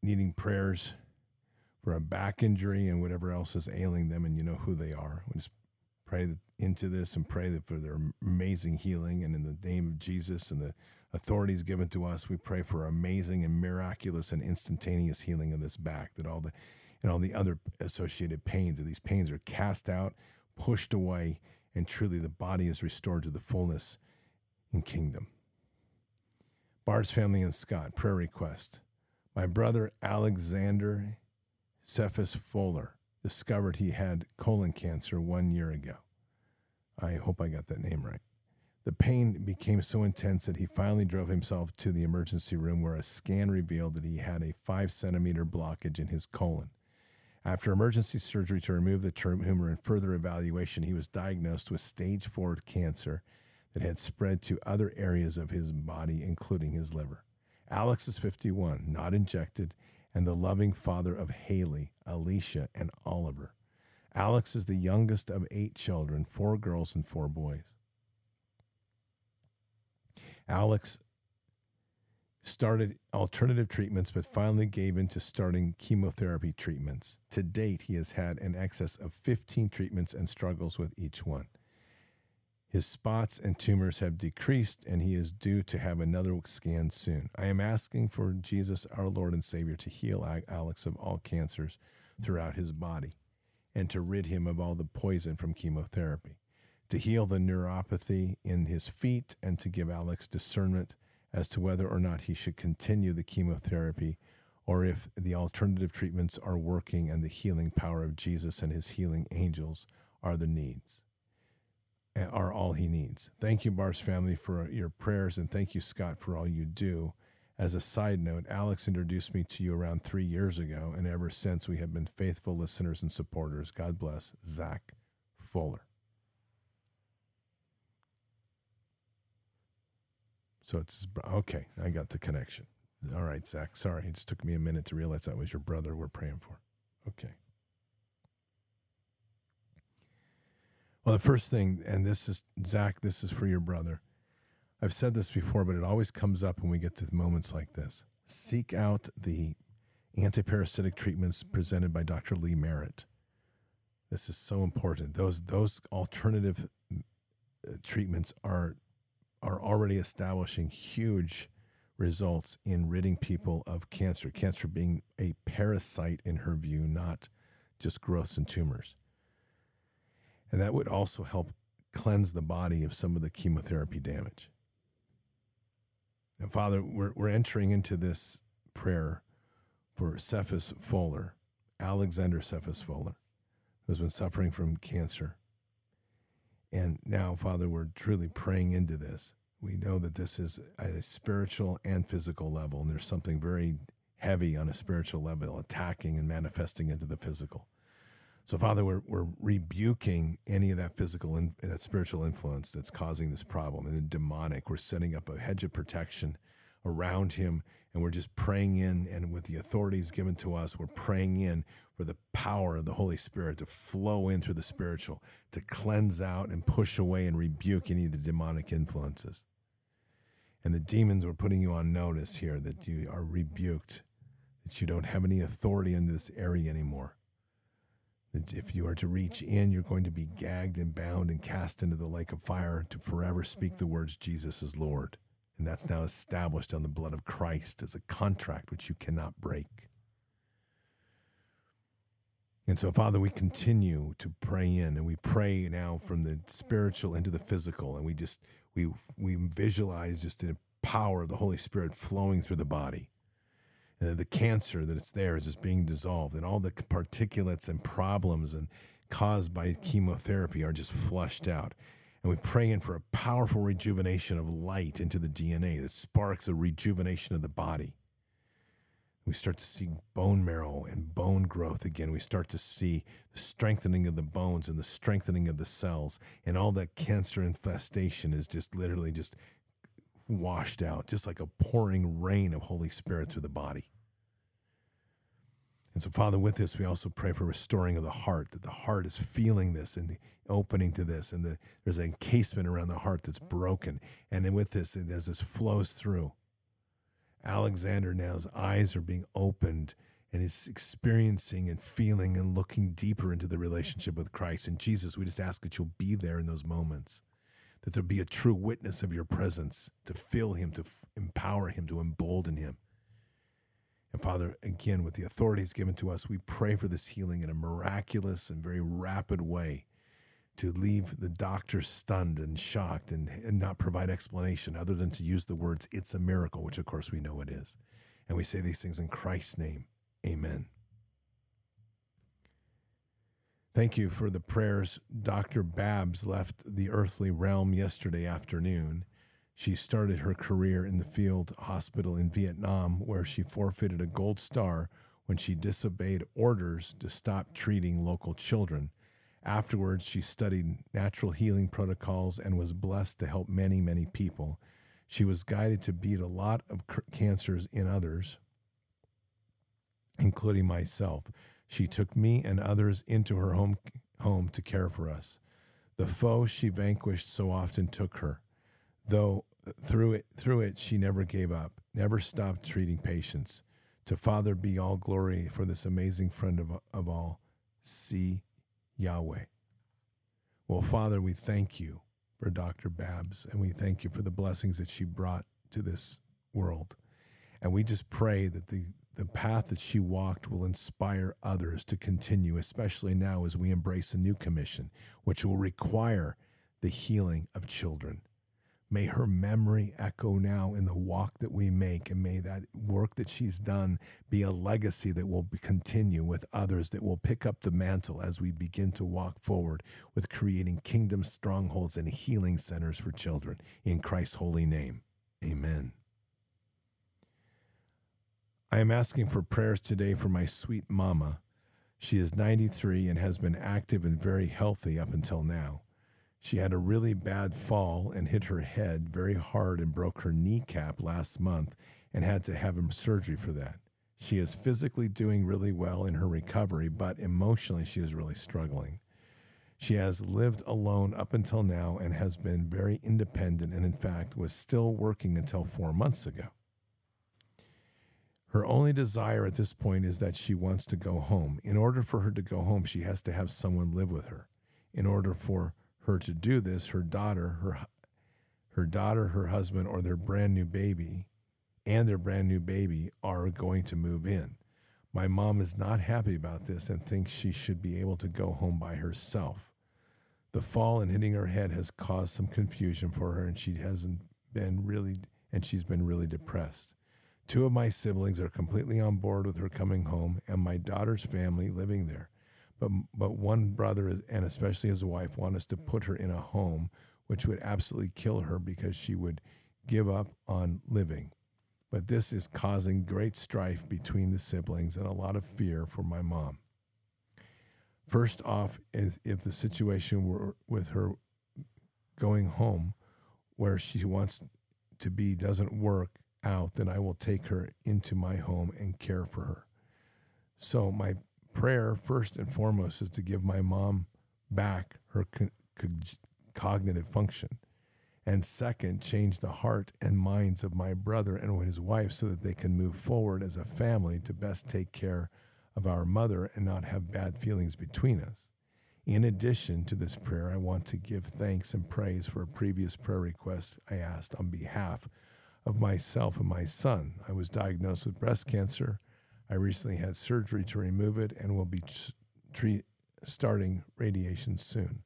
needing prayers for a back injury and whatever else is ailing them, and you know who they are. We just pray into this and pray for their amazing healing. And in the name of Jesus and the authorities given to us, we pray for amazing and miraculous and instantaneous healing of this back. That all the and all the other associated pains, that these pains are cast out, pushed away, and truly the body is restored to the fullness in kingdom. Bard's family and Scott prayer request. My brother Alexander Cephas Fuller discovered he had colon cancer one year ago. I hope I got that name right. The pain became so intense that he finally drove himself to the emergency room where a scan revealed that he had a five centimeter blockage in his colon. After emergency surgery to remove the tumor and further evaluation, he was diagnosed with stage four cancer that had spread to other areas of his body, including his liver. Alex is 51, not injected, and the loving father of Haley, Alicia, and Oliver. Alex is the youngest of eight children, four girls and four boys. Alex started alternative treatments, but finally gave in to starting chemotherapy treatments. To date, he has had an excess of 15 treatments and struggles with each one. His spots and tumors have decreased, and he is due to have another scan soon. I am asking for Jesus, our Lord and Savior, to heal Alex of all cancers throughout his body and to rid him of all the poison from chemotherapy, to heal the neuropathy in his feet, and to give Alex discernment as to whether or not he should continue the chemotherapy or if the alternative treatments are working and the healing power of Jesus and his healing angels are the needs are all he needs. Thank you, Bards family, for your prayers, and thank you, Scott, for all you do. As a side note, Alex introduced me to you around three years ago, and ever since we have been faithful listeners and supporters. God bless Zach Fuller. So it's okay. I got the connection. All right, Zach. Sorry, it just took me a minute to realize that was your brother we're praying for. Okay. Well, the first thing, and this is Zach, this is for your brother. I've said this before, but it always comes up when we get to moments like this. Seek out the antiparasitic treatments presented by Dr. Lee Merritt. This is so important. Those those alternative uh, treatments are are already establishing huge results in ridding people of cancer. Cancer being a parasite in her view, not just growths and tumors. And that would also help cleanse the body of some of the chemotherapy damage. And Father, we're, we're entering into this prayer for Cephas Fuller, Alexander Cephas Fuller, who's been suffering from cancer. And now, Father, we're truly praying into this. We know that this is at a spiritual and physical level, and there's something very heavy on a spiritual level attacking and manifesting into the physical. So, Father, we're, we're rebuking any of that physical and that spiritual influence that's causing this problem and the demonic. We're setting up a hedge of protection around him and we're just praying in. And with the authorities given to us, we're praying in for the power of the Holy Spirit to flow in through the spiritual, to cleanse out and push away and rebuke any of the demonic influences. And the demons are putting you on notice here that you are rebuked, that you don't have any authority in this area anymore if you are to reach in, you're going to be gagged and bound and cast into the lake of fire to forever speak the words Jesus is Lord. And that's now established on the blood of Christ as a contract which you cannot break. And so, Father, we continue to pray in and we pray now from the spiritual into the physical. And we just, we, we visualize just the power of the Holy Spirit flowing through the body. And the cancer that it's there is just being dissolved, and all the particulates and problems and caused by chemotherapy are just flushed out. And we pray in for a powerful rejuvenation of light into the DNA that sparks a rejuvenation of the body. We start to see bone marrow and bone growth again. We start to see the strengthening of the bones and the strengthening of the cells. And all that cancer infestation is just literally just washed out, just like a pouring rain of Holy Spirit through the body. And so, Father, with this, we also pray for restoring of the heart, that the heart is feeling this and opening to this, and the, there's an encasement around the heart that's broken. And then with this, as this flows through, Alexander now's eyes are being opened and is experiencing and feeling and looking deeper into the relationship with Christ. And Jesus, we just ask that you'll be there in those moments, that there be a true witness of your presence to fill him, to f- empower him, to embolden him. And Father, again, with the authorities given to us, we pray for this healing in a miraculous and very rapid way to leave the doctor stunned and shocked and, and not provide explanation other than to use the words, it's a miracle, which of course we know it is. And we say these things in Christ's name. Amen. Thank you for the prayers. Dr. Babs left the earthly realm yesterday afternoon. She started her career in the field hospital in Vietnam, where she forfeited a gold star when she disobeyed orders to stop treating local children. Afterwards, she studied natural healing protocols and was blessed to help many, many people. She was guided to beat a lot of cancers in others, including myself. She took me and others into her home, home to care for us. The foe she vanquished so often took her, though through it, through it she never gave up, never stopped treating patients. To Father be all glory for this amazing friend of, of all. See Yahweh. Well, Father, we thank you for Dr. Babs, and we thank you for the blessings that she brought to this world. And we just pray that the, the path that she walked will inspire others to continue, especially now as we embrace a new commission, which will require the healing of children. May her memory echo now in the walk that we make, and may that work that she's done be a legacy that will continue with others that will pick up the mantle as we begin to walk forward with creating kingdom strongholds and healing centers for children. In Christ's holy name, amen. I am asking for prayers today for my sweet mama. She is 93 and has been active and very healthy up until now. She had a really bad fall and hit her head very hard and broke her kneecap last month and had to have surgery for that. She is physically doing really well in her recovery, but emotionally, she is really struggling. She has lived alone up until now and has been very independent, and in fact, was still working until four months ago. Her only desire at this point is that she wants to go home. In order for her to go home, she has to have someone live with her. In order for her to do this, her daughter, her her daughter, her husband, or their brand new baby, and their brand new baby are going to move in. My mom is not happy about this and thinks she should be able to go home by herself. The fall and hitting her head has caused some confusion for her, and she hasn't been really, and she's been really depressed. Two of my siblings are completely on board with her coming home, and my daughter's family living there but but one brother and especially his wife want us to put her in a home which would absolutely kill her because she would give up on living. But this is causing great strife between the siblings and a lot of fear for my mom. First off if, if the situation were with her going home where she wants to be doesn't work out then i will take her into my home and care for her. So my prayer, first and foremost, is to give my mom back her co- co- cognitive function. And second, change the heart and minds of my brother and his wife so that they can move forward as a family to best take care of our mother and not have bad feelings between us. In addition to this prayer, I want to give thanks and praise for a previous prayer request I asked on behalf of myself and my son. I was diagnosed with breast cancer I recently had surgery to remove it and will be treat, starting radiation soon.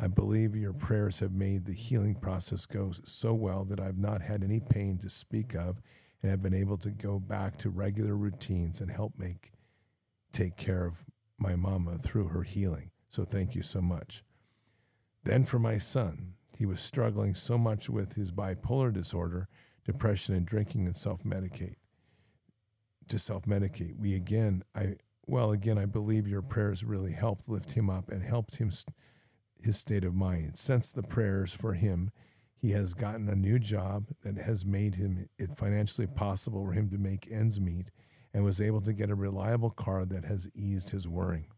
I believe your prayers have made the healing process go so well that I've not had any pain to speak of and have been able to go back to regular routines and help make take care of my mama through her healing. So thank you so much. Then for my son, he was struggling so much with his bipolar disorder, depression and drinking and self-medicate. To self-medicate. We again I well again I believe your prayers really helped lift him up and helped him his state of mind. Since the prayers for him, he has gotten a new job that has made him it financially possible for him to make ends meet and was able to get a reliable car that has eased his worrying.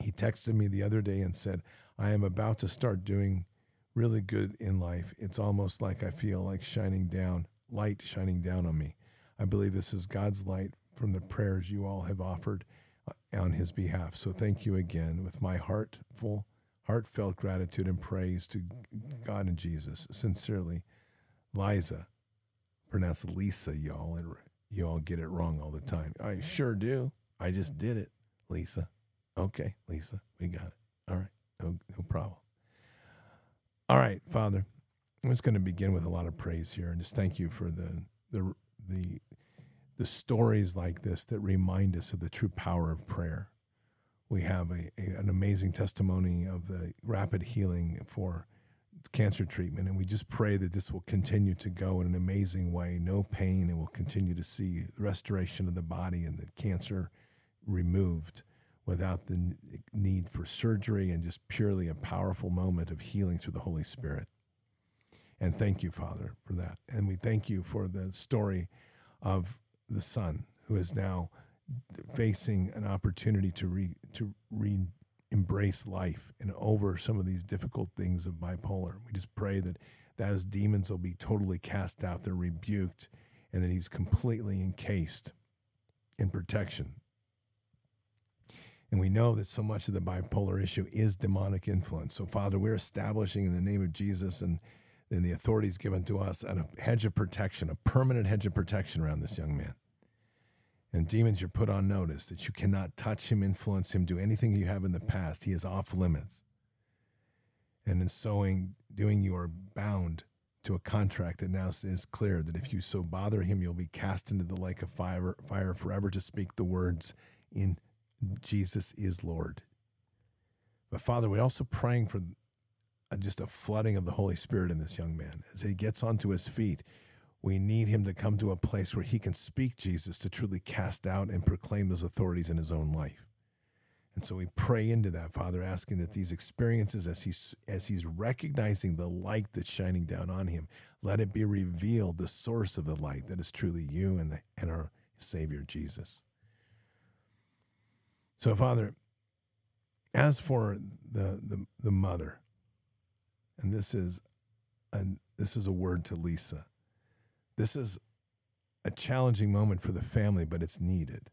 He texted me the other day and said, I am about to start doing really good in life. It's almost like I feel like shining down, light shining down on me. I believe this is God's light from the prayers you all have offered uh, on his behalf. So thank you again with my heartful, heartfelt gratitude and praise to God and Jesus. Sincerely, Liza, pronounced Lisa, y'all. and You all get it wrong all the time. I sure do. I just did it, Lisa. Okay, Lisa, we got it. All right, no, no problem. All right, Father, I'm just going to begin with a lot of praise here and just thank you for the the the the stories like this that remind us of the true power of prayer. We have a, a, an amazing testimony of the rapid healing for cancer treatment, and we just pray that this will continue to go in an amazing way. No pain, and we'll continue to see the restoration of the body and the cancer removed without the need for surgery and just purely a powerful moment of healing through the Holy Spirit. And thank you, Father, for that. And we thank you for the story of the son who is now facing an opportunity to re to re embrace life and over some of these difficult things of bipolar. We just pray that those demons will be totally cast out, they're rebuked, and that he's completely encased in protection. And we know that so much of the bipolar issue is demonic influence. So, Father, we're establishing in the name of Jesus and then the authorities given to us and a hedge of protection, a permanent hedge of protection around this young man. And demons, you're put on notice that you cannot touch him, influence him, do anything you have in the past. He is off limits. And in sowing, doing, you are bound to a contract that now is clear that if you so bother him, you'll be cast into the lake of fire, fire forever to speak the words in Jesus is Lord. But Father, we're also praying for just a flooding of the Holy Spirit in this young man as he gets onto his feet. We need him to come to a place where he can speak Jesus to truly cast out and proclaim those authorities in his own life. And so we pray into that, Father, asking that these experiences, as he's as he's recognizing the light that's shining down on him, let it be revealed the source of the light that is truly you and the, and our Savior Jesus. So, Father, as for the the, the mother, and this is a, this is a word to Lisa. This is a challenging moment for the family, but it's needed.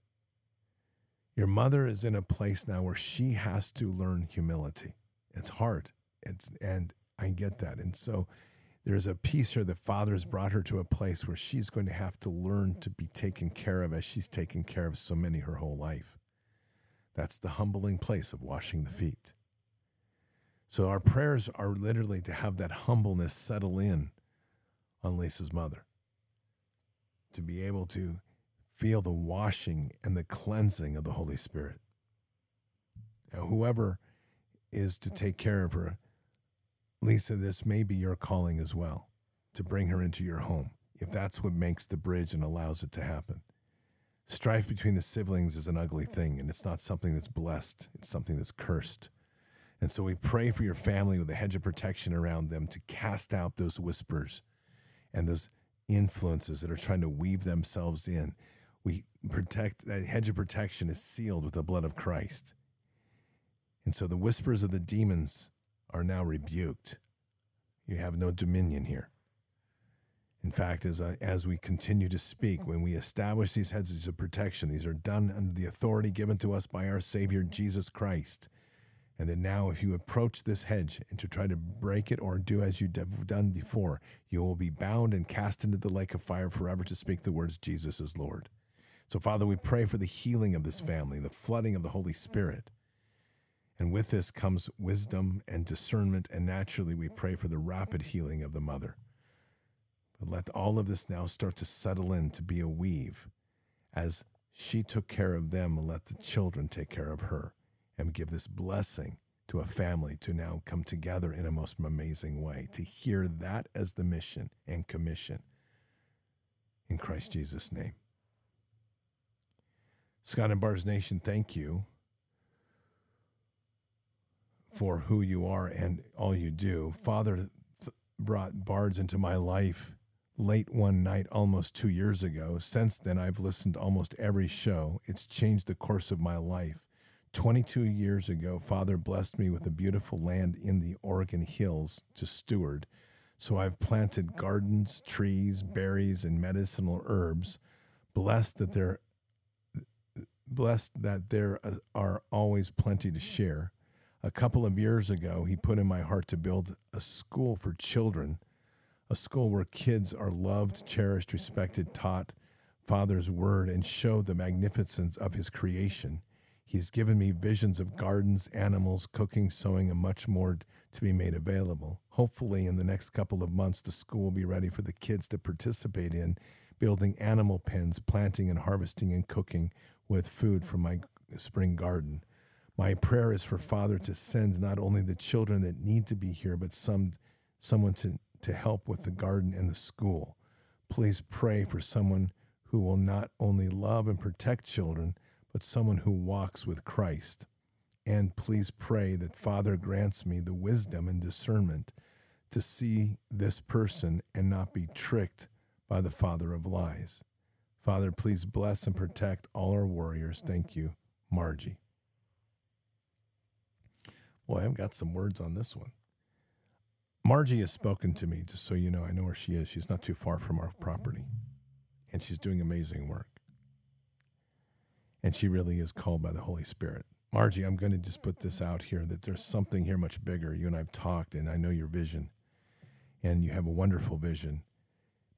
Your mother is in a place now where she has to learn humility. It's hard. It's and I get that. And so there's a piece here that father has brought her to a place where she's going to have to learn to be taken care of as she's taken care of so many her whole life. That's the humbling place of washing the feet. So our prayers are literally to have that humbleness settle in on Lisa's mother, to be able to feel the washing and the cleansing of the Holy Spirit. Now, whoever is to take care of her, Lisa, this may be your calling as well, to bring her into your home, if that's what makes the bridge and allows it to happen. Strife between the siblings is an ugly thing, and it's not something that's blessed, it's something that's cursed. And so we pray for your family with a hedge of protection around them to cast out those whispers and those influences that are trying to weave themselves in. We protect, that hedge of protection is sealed with the blood of Christ. And so the whispers of the demons are now rebuked. You have no dominion here. In fact, as, I, as we continue to speak, when we establish these hedges of protection, these are done under the authority given to us by our Savior Jesus Christ. And that now, if you approach this hedge and to try to break it or do as you've done before, you will be bound and cast into the lake of fire forever to speak the words, Jesus is Lord. So, Father, we pray for the healing of this family, the flooding of the Holy Spirit. And with this comes wisdom and discernment, and naturally we pray for the rapid healing of the mother. But let all of this now start to settle in to be a weave. As she took care of them, and let the children take care of her and give this blessing to a family to now come together in a most amazing way, to hear that as the mission and commission. In Christ Jesus' name. Scott and Bards Nation, thank you for who you are and all you do. Father th- brought bards into my life late one night almost two years ago. Since then, I've listened to almost every show. It's changed the course of my life. 22 years ago, Father blessed me with a beautiful land in the Oregon Hills to steward. So I've planted gardens, trees, berries, and medicinal herbs. Blessed that there, blessed that there uh, are always plenty to share. A couple of years ago, he put in my heart to build a school for children, a school where kids are loved, cherished, respected, taught Father's word, and showed the magnificence of his creation. He's given me visions of gardens, animals, cooking, sewing, and much more to be made available. Hopefully, in the next couple of months, the school will be ready for the kids to participate in building animal pens, planting and harvesting and cooking with food from my spring garden. My prayer is for Father to send not only the children that need to be here, but some someone to, to help with the garden and the school. Please pray for someone who will not only love and protect children, but someone who walks with Christ. And please pray that Father grants me the wisdom and discernment to see this person and not be tricked by the father of lies. Father, please bless and protect all our warriors. Thank you, Margie. Boy, I've got some words on this one. Margie has spoken to me, just so you know, I know where she is. She's not too far from our property, and she's doing amazing work and she really is called by the Holy Spirit. Margie, I'm going to just put this out here that there's something here much bigger. You and I've talked, and I know your vision, and you have a wonderful vision.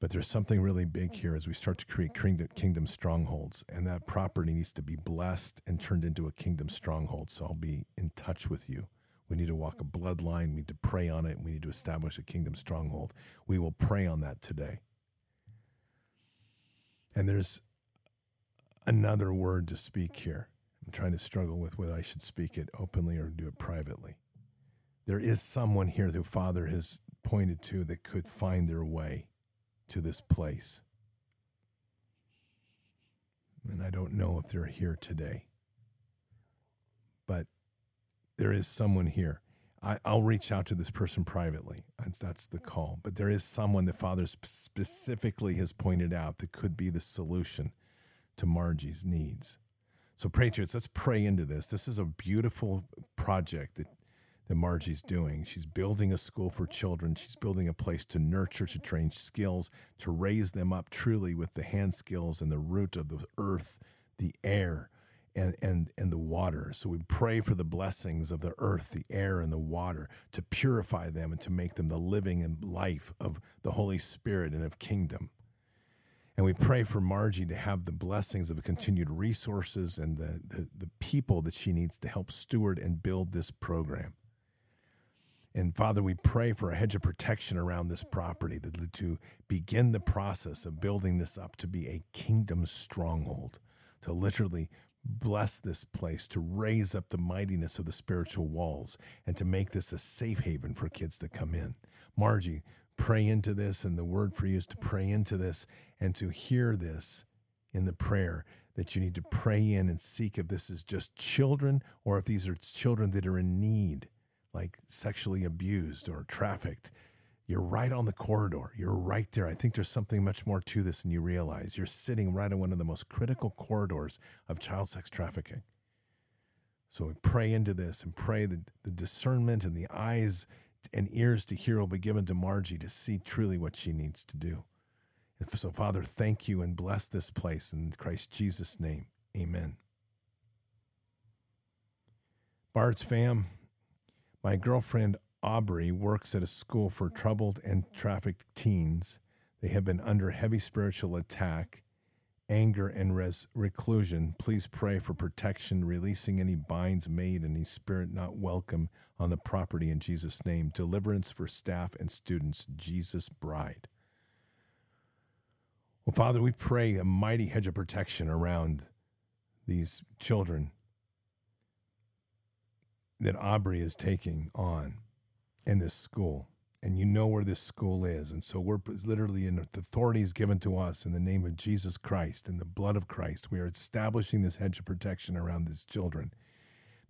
But there's something really big here as we start to create kingdom strongholds, and that property needs to be blessed and turned into a kingdom stronghold. So I'll be in touch with you. We need to walk a bloodline. We need to pray on it. We need to establish a kingdom stronghold. We will pray on that today. And there's another word to speak here. I'm trying to struggle with whether I should speak it openly or do it privately. There is someone here who Father has pointed to that could find their way to this place. And I don't know if they're here today, but there is someone here. I, will reach out to this person privately. That's, that's the call. But there is someone that Father specifically has pointed out that could be the solution to Margie's needs. So, Patriots, let's pray into this. This is a beautiful project that, that Margie's doing. She's building a school for children. She's building a place to nurture, to train skills, to raise them up truly with the hand skills and the root of the earth, the air, and, and, and the water. So we pray for the blessings of the earth, the air, and the water to purify them and to make them the living and life of the Holy Spirit and of kingdom. And we pray for Margie to have the blessings of continued resources and the, the, the, people that she needs to help steward and build this program. And Father, we pray for a hedge of protection around this property that, to begin the process of building this up to be a kingdom stronghold, to literally bless this place, to raise up the mightiness of the spiritual walls, and to make this a safe haven for kids to come in. Margie, pray into this, and the word for you is to pray into this and to hear this in the prayer that you need to pray in and seek if this is just children or if these are children that are in need, like sexually abused or trafficked. You're right on the corridor. You're right there. I think there's something much more to this than you realize. You're sitting right on one of the most critical corridors of child sex trafficking. So we pray into this and pray that the discernment and the eyes and ears to hear will be given to Margie to see truly what she needs to do. And so, Father, thank you and bless this place in Christ Jesus' name. Amen. Bard's fam, my girlfriend Aubrey works at a school for troubled and trafficked teens. They have been under heavy spiritual attack anger and res- reclusion. Please pray for protection, releasing any binds made, any spirit not welcome on the property in Jesus' name. Deliverance for staff and students, Jesus' bride. Well, Father, we pray a mighty hedge of protection around these children that Aubrey is taking on in this school and you know where this school is. And so we're literally in the authorities given to us in the name of Jesus Christ and the blood of Christ. We are establishing this hedge of protection around these children.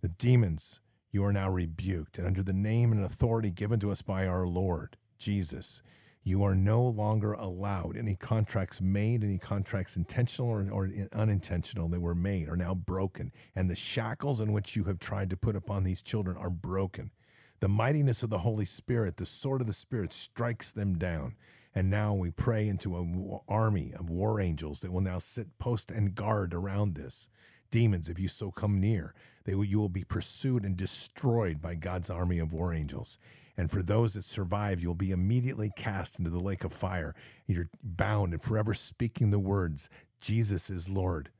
The demons, you are now rebuked. And under the name and authority given to us by our Lord Jesus, you are no longer allowed. Any contracts made, any contracts intentional or, or unintentional that were made are now broken. And the shackles in which you have tried to put upon these children are broken. The mightiness of the Holy Spirit, the sword of the Spirit, strikes them down. And now we pray into an army of war angels that will now sit post and guard around this. Demons, if you so come near, they will, you will be pursued and destroyed by God's army of war angels. And for those that survive, you'll be immediately cast into the lake of fire. You're bound and forever speaking the words, Jesus is Lord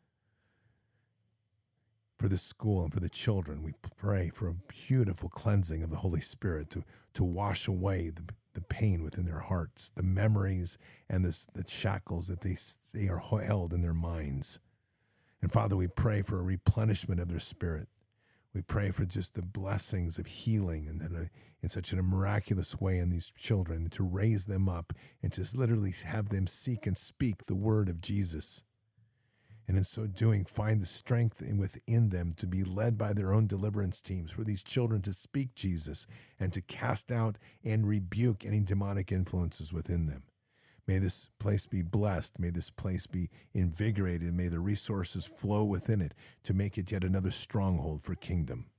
for the school and for the children. We pray for a beautiful cleansing of the Holy Spirit to, to wash away the, the pain within their hearts, the memories and the, the shackles that they, they are held in their minds. And Father, we pray for a replenishment of their spirit. We pray for just the blessings of healing and then uh, in such a miraculous way in these children to raise them up and just literally have them seek and speak the word of Jesus and in so doing, find the strength within them to be led by their own deliverance teams for these children to speak Jesus and to cast out and rebuke any demonic influences within them. May this place be blessed. May this place be invigorated. May the resources flow within it to make it yet another stronghold for kingdom.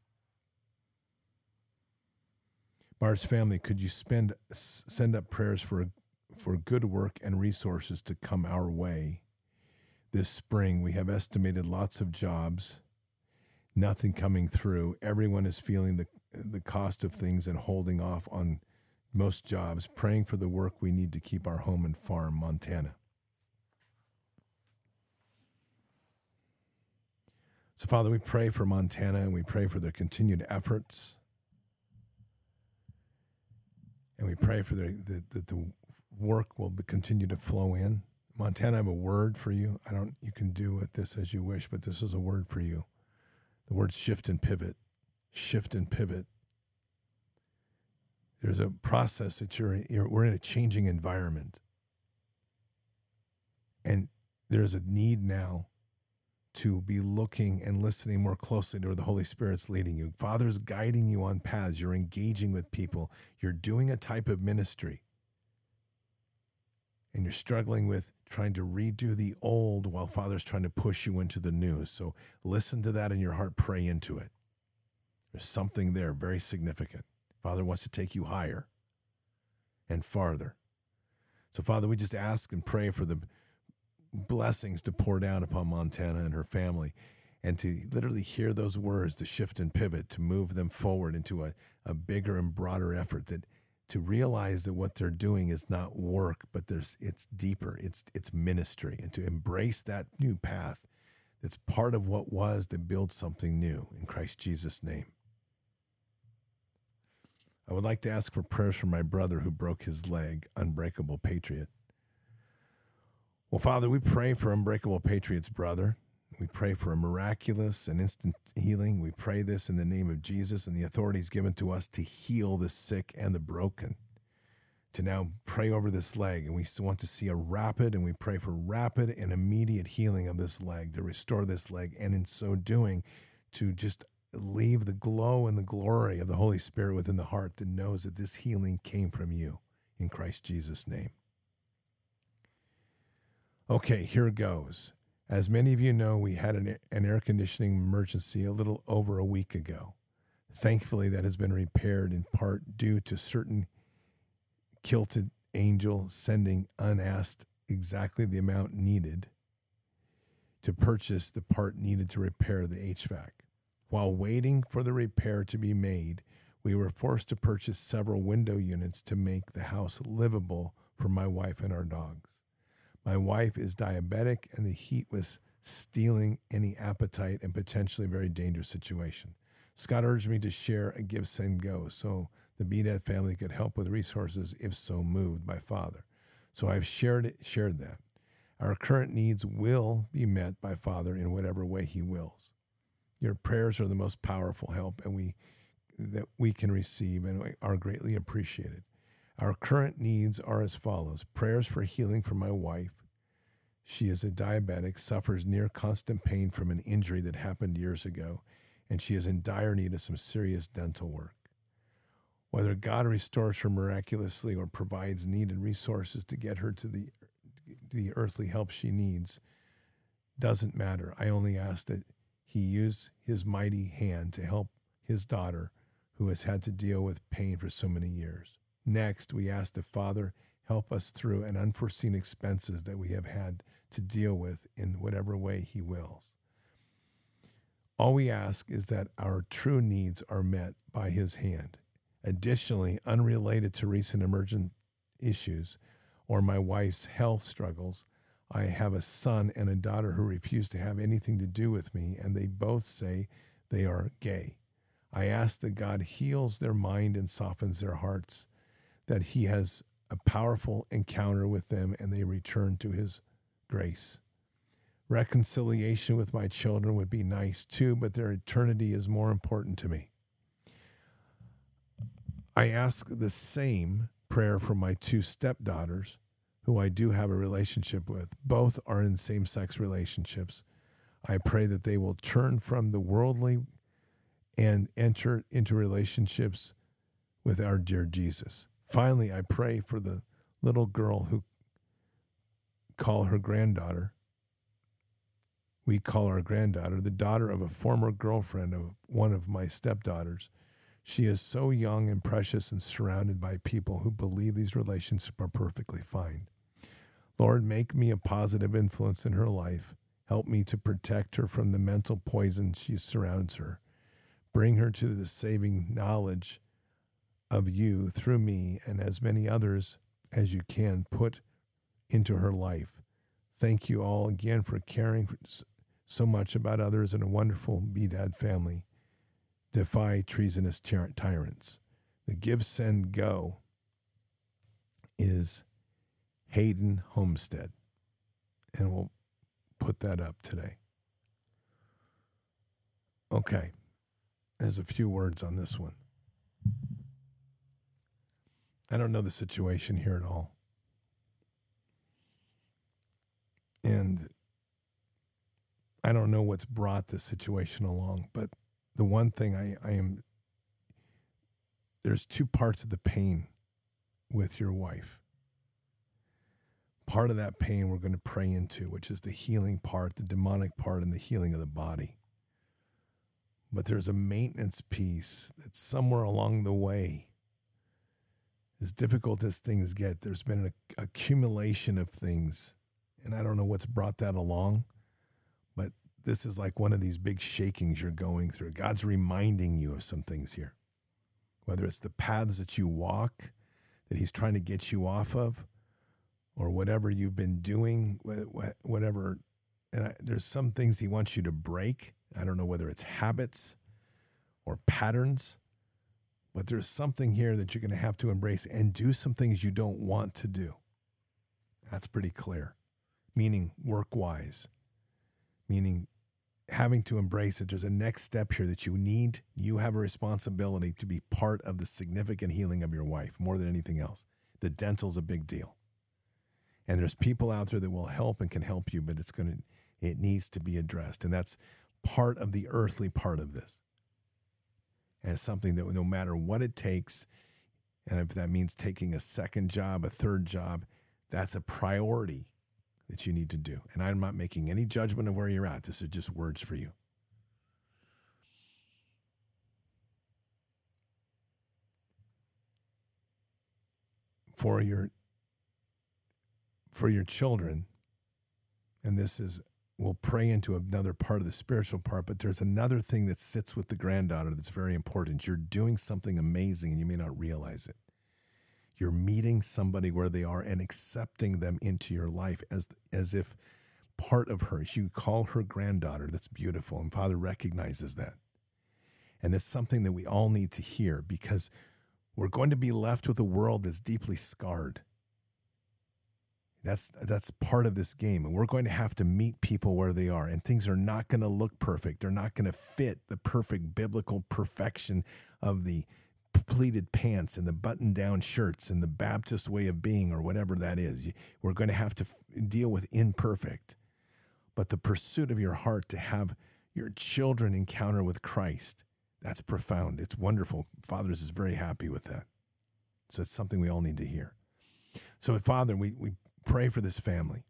Bards family, could you spend send up prayers for for good work and resources to come our way? This spring. We have estimated lots of jobs, nothing coming through. Everyone is feeling the, the cost of things and holding off on most jobs, praying for the work we need to keep our home and farm, Montana. So, Father, we pray for Montana and we pray for their continued efforts. And we pray for the, the, that the work will continue to flow in. Montana, I have a word for you. I don't. You can do with this as you wish, but this is a word for you. The word shift and pivot. Shift and pivot. There's a process that you're, you're we're in a changing environment, and there's a need now to be looking and listening more closely to where the Holy Spirit's leading you. Father's guiding you on paths. You're engaging with people. You're doing a type of ministry and you're struggling with trying to redo the old while Father's trying to push you into the new. So listen to that in your heart, pray into it. There's something there very significant. Father wants to take you higher and farther. So, Father, we just ask and pray for the blessings to pour down upon Montana and her family and to literally hear those words to shift and pivot, to move them forward into a, a bigger and broader effort that to realize that what they're doing is not work, but there's it's deeper. It's it's ministry, and to embrace that new path that's part of what was to build something new in Christ Jesus' name. I would like to ask for prayers for my brother who broke his leg, Unbreakable Patriot. Well, Father, we pray for Unbreakable Patriot's brother. We pray for a miraculous and instant healing. We pray this in the name of Jesus and the authorities given to us to heal the sick and the broken. To now pray over this leg, and we want to see a rapid, and we pray for rapid and immediate healing of this leg, to restore this leg, and in so doing, to just leave the glow and the glory of the Holy Spirit within the heart that knows that this healing came from you in Christ Jesus' name. Okay, here goes. As many of you know, we had an, an air conditioning emergency a little over a week ago. Thankfully, that has been repaired in part due to certain kilted angel sending unasked exactly the amount needed to purchase the part needed to repair the HVAC. While waiting for the repair to be made, we were forced to purchase several window units to make the house livable for my wife and our dogs. My wife is diabetic, and the heat was stealing any appetite and potentially a very dangerous situation. Scott urged me to share a give, send, go so the BDAD family could help with resources if so moved by Father. So I've shared it, shared that. Our current needs will be met by Father in whatever way He wills. Your prayers are the most powerful help, and we that we can receive and are greatly appreciated. Our current needs are as follows prayers for healing for my wife. She is a diabetic, suffers near constant pain from an injury that happened years ago, and she is in dire need of some serious dental work. Whether God restores her miraculously or provides needed resources to get her to the, the earthly help she needs doesn't matter. I only ask that He use His mighty hand to help His daughter who has had to deal with pain for so many years. Next, we ask the Father help us through an unforeseen expenses that we have had to deal with in whatever way He wills. All we ask is that our true needs are met by His hand. Additionally, unrelated to recent emergent issues or my wife's health struggles, I have a son and a daughter who refuse to have anything to do with me, and they both say they are gay. I ask that God heals their mind and softens their hearts, that He has a powerful encounter with them and they return to His grace. Reconciliation with my children would be nice too, but their eternity is more important to me. I ask the same prayer for my two stepdaughters, who I do have a relationship with. Both are in same sex relationships. I pray that they will turn from the worldly and enter into relationships with our dear Jesus. Finally, I pray for the little girl who call her granddaughter. We call our granddaughter the daughter of a former girlfriend of one of my stepdaughters. She is so young and precious and surrounded by people who believe these relationships are perfectly fine. Lord, make me a positive influence in her life. Help me to protect her from the mental poison she surrounds her. Bring her to the saving knowledge of you through me and as many others as you can put into her life. Thank you all again for caring so much about others and a wonderful BDAD family. Defy treasonous tyrants. The give, send, go is Hayden Homestead. And we'll put that up today. Okay. There's a few words on this one. I don't know the situation here at all. And I don't know what's brought this situation along, but the one thing I, I am there's two parts of the pain with your wife. Part of that pain we're going to pray into, which is the healing part, the demonic part, and the healing of the body but there's a maintenance piece that's somewhere along the way. As difficult as things get, there's been an accumulation of things, and I don't know what's brought that along, but this is like one of these big shakings you're going through. God's reminding you of some things here, whether it's the paths that you walk that He's trying to get you off of, or whatever you've been doing, whatever. And I, there's some things He wants you to break I don't know whether it's habits or patterns, but there's something here that you're going to have to embrace and do some things you don't want to do. That's pretty clear. Meaning work wise, meaning having to embrace it. There's a next step here that you need. You have a responsibility to be part of the significant healing of your wife more than anything else. The dental's a big deal. And there's people out there that will help and can help you, but it's going to, it needs to be addressed. And that's part of the earthly part of this. And it's something that no matter what it takes, and if that means taking a second job, a third job, that's a priority that you need to do. And I'm not making any judgment of where you're at. This is just words for you. For your for your children, and this is we'll pray into another part of the spiritual part, but there's another thing that sits with the granddaughter that's very important. You're doing something amazing and you may not realize it. You're meeting somebody where they are and accepting them into your life as as if part of her. You call her granddaughter. That's beautiful. And Father recognizes that. And it's something that we all need to hear because we're going to be left with a world that's deeply scarred. That's that's part of this game and we're going to have to meet people where they are and things are not going to look perfect. They're not going to fit the perfect biblical perfection of the pleated pants and the button down shirts and the Baptist way of being or whatever that is. We're going to have to deal with imperfect. But the pursuit of your heart to have your children encounter with Christ that's profound. It's wonderful. Fathers is very happy with that. So it's something we all need to hear. So, Father, we, we pray for this family.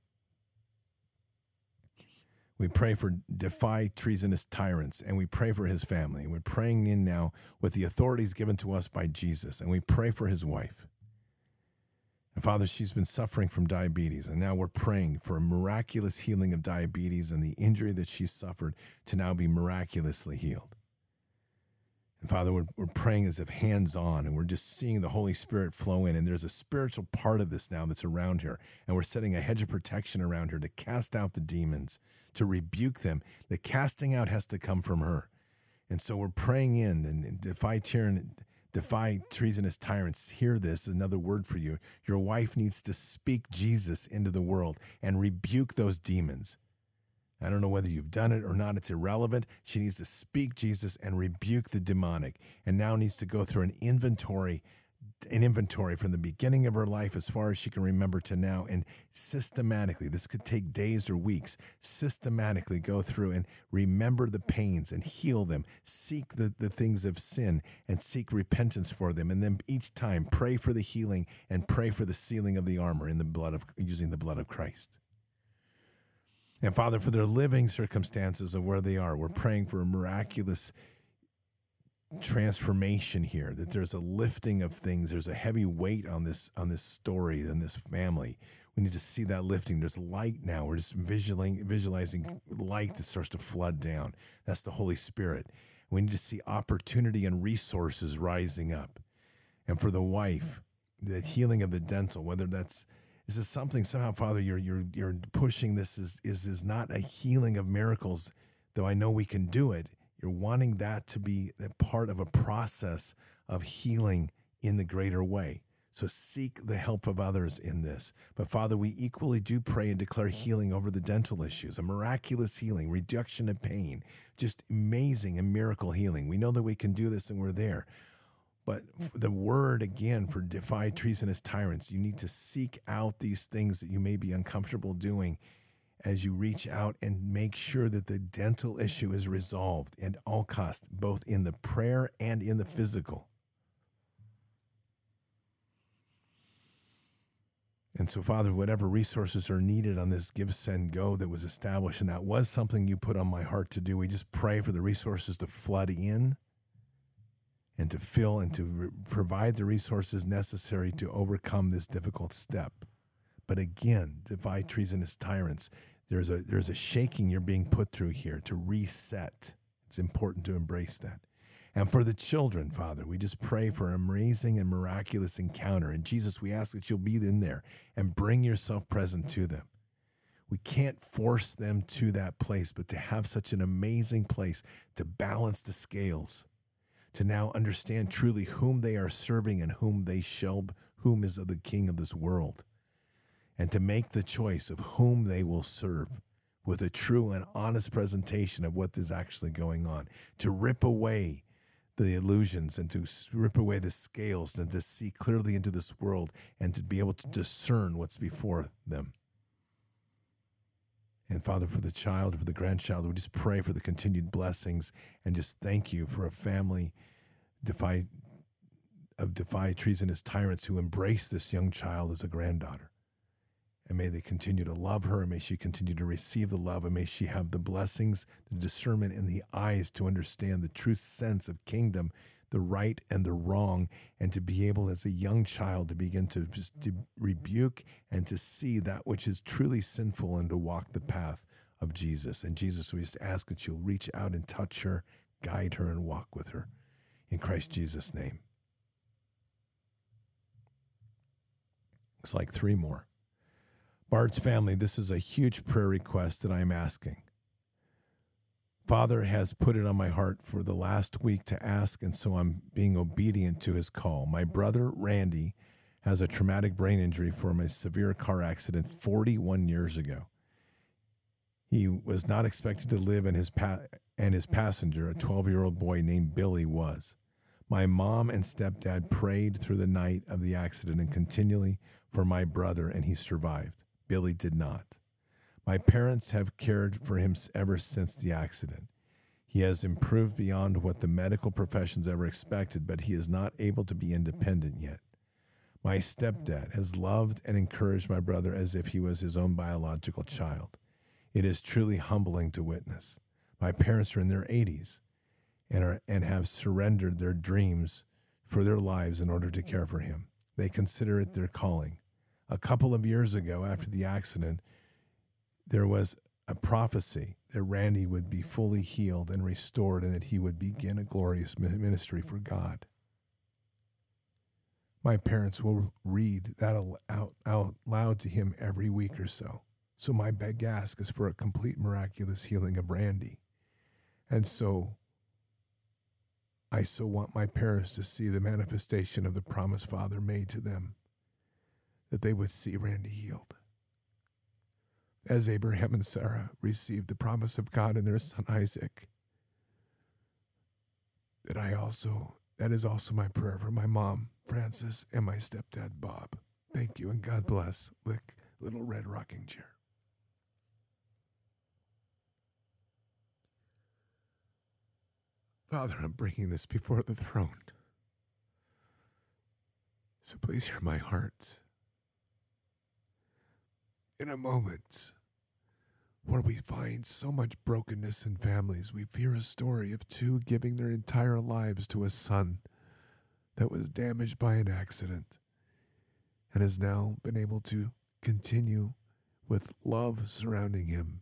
We pray for defy treasonous tyrants, and we pray for his family. We're praying in now with the authorities given to us by Jesus, and we pray for his wife. And Father, she's been suffering from diabetes, and now we're praying for a miraculous healing of diabetes and the injury that she suffered to now be miraculously healed. And Father, we're, we're praying as if hands on, and we're just seeing the Holy Spirit flow in. And there's a spiritual part of this now that's around here. And we're setting a hedge of protection around her to cast out the demons, to rebuke them. The casting out has to come from her. And so we're praying in and defy tyranny. Defy treasonous tyrants. Hear this, another word for you. Your wife needs to speak Jesus into the world and rebuke those demons. I don't know whether you've done it or not. It's irrelevant. She needs to speak Jesus and rebuke the demonic, and now needs to go through an inventory, an inventory from the beginning of her life as far as she can remember to now, and systematically. This could take days or weeks. Systematically go through and remember the pains and heal them. Seek the, the things of sin and seek repentance for them, and then each time pray for the healing and pray for the sealing of the armor in the blood of using the blood of Christ. And Father, for their living circumstances of where they are, we're praying for a miraculous transformation here that there's a lifting of things there's a heavy weight on this on this story and this family. We need to see that lifting. There's light now. We're just visualizing visualizing light that starts to flood down. That's the holy spirit. We need to see opportunity and resources rising up. And for the wife the healing of the dental whether that's is this something somehow, Father, you're you're you're pushing this is is is not a healing of miracles, though I know we can do it. You're wanting that to be a part of a process of healing in the greater way. So seek the help of others in this. But Father, we equally do pray and declare healing over the dental issues, a miraculous healing, reduction of pain, just amazing and miracle healing. We know that we can do this and we're there. But the word again for defy treasonous tyrants, you need to seek out these things that you may be uncomfortable doing as you reach out and make sure that the dental issue is resolved at all costs, both in the prayer and in the physical. And so, Father, whatever resources are needed on this Give, Send, Go that was established, and that was something you put on my heart to do, we just pray for the resources to flood in and to fill and to re- provide the resources necessary to overcome this difficult step. But again, defy treasonous tyrants. There's a there's a shaking you're being put through here to reset. It's important to embrace that. And for the children, Father, we just pray for an amazing and miraculous encounter. And Jesus, we ask that you'll be in there and bring yourself present to them. We can't force them to that place, but to have such an amazing place to balance the scales to now understand truly whom they are serving and whom they shall, whom is of the king of this world, and to make the choice of whom they will serve with a true and honest presentation of what is actually going on, to rip away the illusions and to rip away the scales and to see clearly into this world and to be able to discern what's before them. And Father, for the child, for the grandchild, we just pray for the continued blessings and just thank you for a family defy of defy treasonous tyrants who embrace this young child as a granddaughter. And may they continue to love her, and may she continue to receive the love, and may she have the blessings, the discernment, and the eyes to understand the true sense of kingdom the right and the wrong, and to be able as a young child to begin to just to rebuke and to see that which is truly sinful and to walk the path of Jesus. And Jesus, we just ask that you'll reach out and touch her, guide her, and walk with her. In Christ Jesus' name. looks like three more. Bard's family, this is a huge prayer request that I am asking. Father has put it on my heart for the last week to ask, and so I'm being obedient to his call. My brother Randy has a traumatic brain injury from a severe car accident 41 years ago. He was not expected to live, and his, pa- and his passenger, a 12 year old boy named Billy, was. My mom and stepdad prayed through the night of the accident and continually for my brother, and he survived. Billy did not. My parents have cared for him ever since the accident. He has improved beyond what the medical professions ever expected, but he is not able to be independent yet. My stepdad has loved and encouraged my brother as if he was his own biological child. It is truly humbling to witness. My parents are in their 80s and, are, and have surrendered their dreams for their lives in order to care for him. They consider it their calling. A couple of years ago, after the accident, there was a prophecy that Randy would be fully healed and restored and that he would begin a glorious ministry for God. My parents will read that out, out loud to him every week or so. So my big ask is for a complete miraculous healing of Randy. And so I so want my parents to see the manifestation of the promise Father made to them, that they would see Randy healed. As Abraham and Sarah received the promise of God in their son Isaac, that I also, that is also my prayer for my mom, Frances, and my stepdad, Bob. Thank you and God bless. Lick, little red rocking chair. Father, I'm bringing this before the throne. So please hear my heart. In a moment where we find so much brokenness in families, we fear a story of two giving their entire lives to a son that was damaged by an accident and has now been able to continue with love surrounding him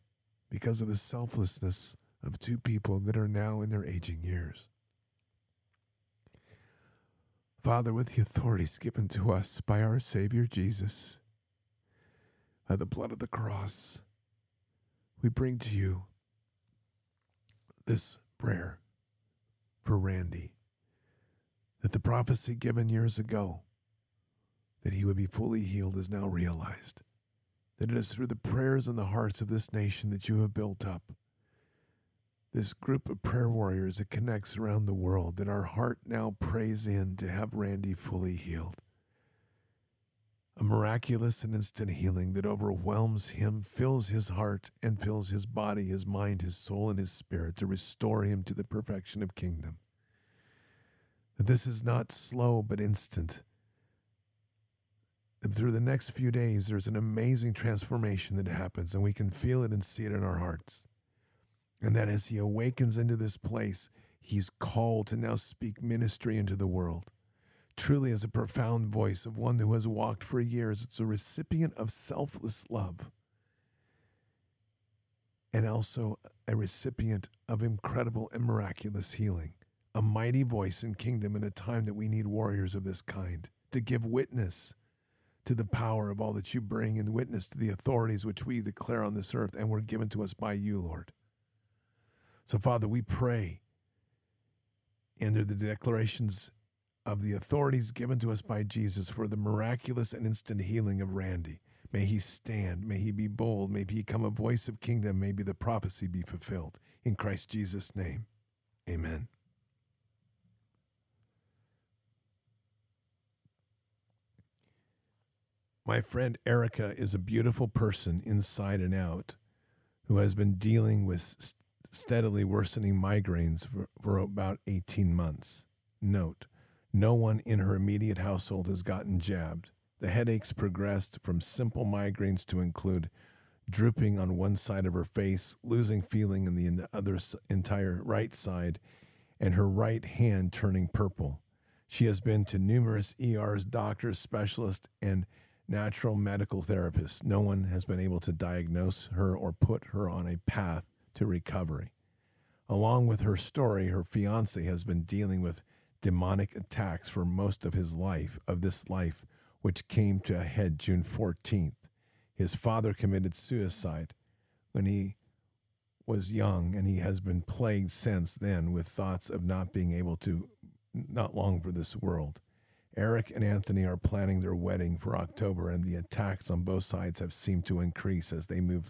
because of the selflessness of two people that are now in their aging years. Father, with the authorities given to us by our Savior Jesus, by the blood of the cross, we bring to you this prayer for Randy that the prophecy given years ago that he would be fully healed is now realized. That it is through the prayers and the hearts of this nation that you have built up this group of prayer warriors that connects around the world that our heart now prays in to have Randy fully healed. A miraculous and instant healing that overwhelms him, fills his heart, and fills his body, his mind, his soul, and his spirit to restore him to the perfection of kingdom. This is not slow but instant. And through the next few days, there's an amazing transformation that happens, and we can feel it and see it in our hearts. And that as he awakens into this place, he's called to now speak ministry into the world. Truly, as a profound voice of one who has walked for years, it's a recipient of selfless love and also a recipient of incredible and miraculous healing. A mighty voice in kingdom in a time that we need warriors of this kind to give witness to the power of all that you bring and witness to the authorities which we declare on this earth and were given to us by you, Lord. So, Father, we pray under the declarations of the authorities given to us by Jesus for the miraculous and instant healing of Randy. May he stand. May he be bold. May he become a voice of kingdom. May the prophecy be fulfilled. In Christ Jesus' name, amen. My friend Erica is a beautiful person inside and out who has been dealing with steadily worsening migraines for, for about 18 months. Note, no one in her immediate household has gotten jabbed. The headaches progressed from simple migraines to include drooping on one side of her face, losing feeling in the other entire right side, and her right hand turning purple. She has been to numerous ERs, doctors, specialists, and natural medical therapists. No one has been able to diagnose her or put her on a path to recovery. Along with her story, her fiance has been dealing with demonic attacks for most of his life, of this life, which came to a head June 14th. His father committed suicide when he was young, and he has been plagued since then with thoughts of not being able to, not long for this world. Erica and Anthony are planning their wedding for October, and the attacks on both sides have seemed to increase as they move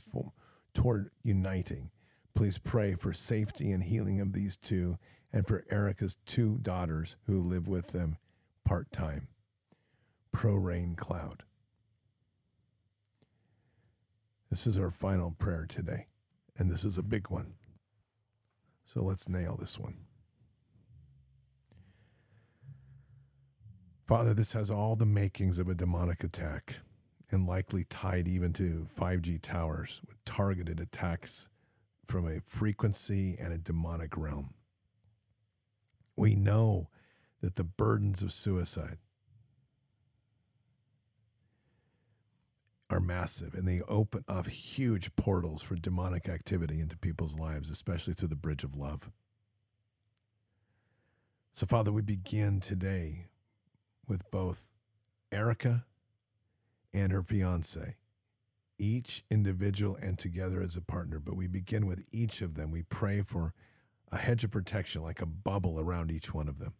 toward uniting. Please pray for safety and healing of these two and for Erica's two daughters who live with them part time. Pro Rain Cloud. This is our final prayer today, and this is a big one. So let's nail this one. Father, this has all the makings of a demonic attack and likely tied even to 5G towers with targeted attacks from a frequency and a demonic realm. We know that the burdens of suicide are massive and they open up huge portals for demonic activity into people's lives, especially through the bridge of love. So, Father, we begin today with both Erica and her fiance, each individual and together as a partner. But we begin with each of them. We pray for a hedge of protection, like a bubble around each one of them.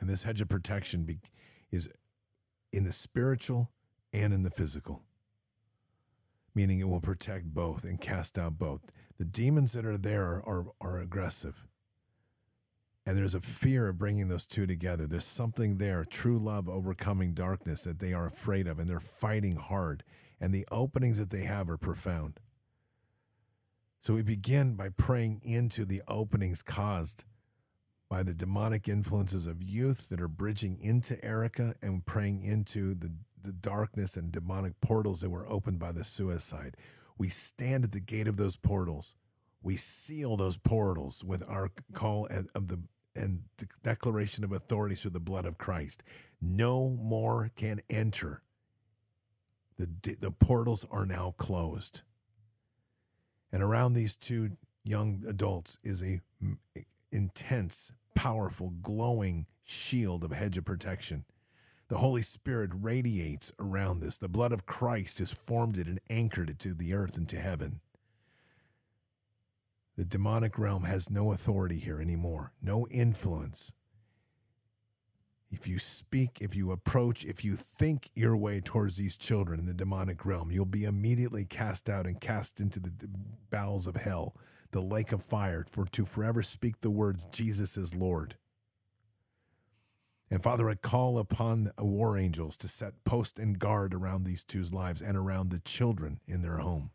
And this hedge of protection be, is in the spiritual and in the physical, meaning it will protect both and cast out both. The demons that are there are, are, are aggressive. And there's a fear of bringing those two together. There's something there, true love overcoming darkness that they are afraid of, and they're fighting hard. And the openings that they have are profound. So we begin by praying into the openings caused by the demonic influences of youth that are bridging into Erica and praying into the, the darkness and demonic portals that were opened by the suicide. We stand at the gate of those portals. We seal those portals with our call of the and the declaration of authority through the blood of Christ. No more can enter. The, the portals are now closed. And around these two young adults is a intense, powerful, glowing shield of hedge of protection. The Holy Spirit radiates around this. The blood of Christ has formed it and anchored it to the earth and to heaven. The demonic realm has no authority here anymore, no influence. If you speak, if you approach, if you think your way towards these children in the demonic realm, you'll be immediately cast out and cast into the bowels of hell, the lake of fire, for to forever speak the words, Jesus is Lord. And Father, I call upon war angels to set post and guard around these two's lives and around the children in their home.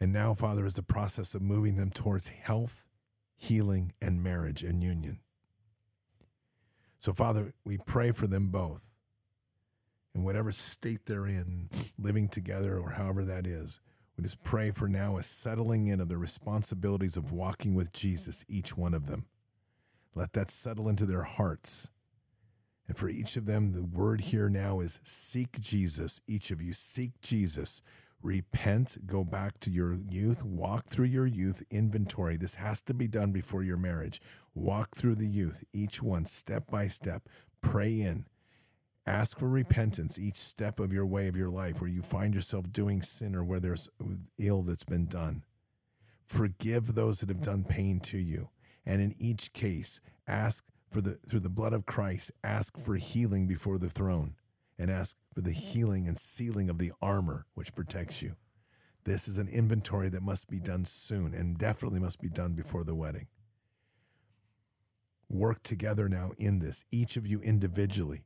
And now, Father, is the process of moving them towards health, healing, and marriage and union. So, Father, we pray for them both in whatever state they're in, living together or however that is. We just pray for now a settling in of the responsibilities of walking with Jesus, each one of them. Let that settle into their hearts. And for each of them, the word here now is seek Jesus. Each of you, seek Jesus repent, go back to your youth, walk through your youth inventory. This has to be done before your marriage. Walk through the youth, each one step by step. Pray in. Ask for repentance each step of your way of your life where you find yourself doing sin or where there's ill that's been done. Forgive those that have done pain to you. And in each case, ask for the through the blood of Christ, ask for healing before the throne and ask for the healing and sealing of the armor which protects you. This is an inventory that must be done soon and definitely must be done before the wedding. Work together now in this, each of you individually.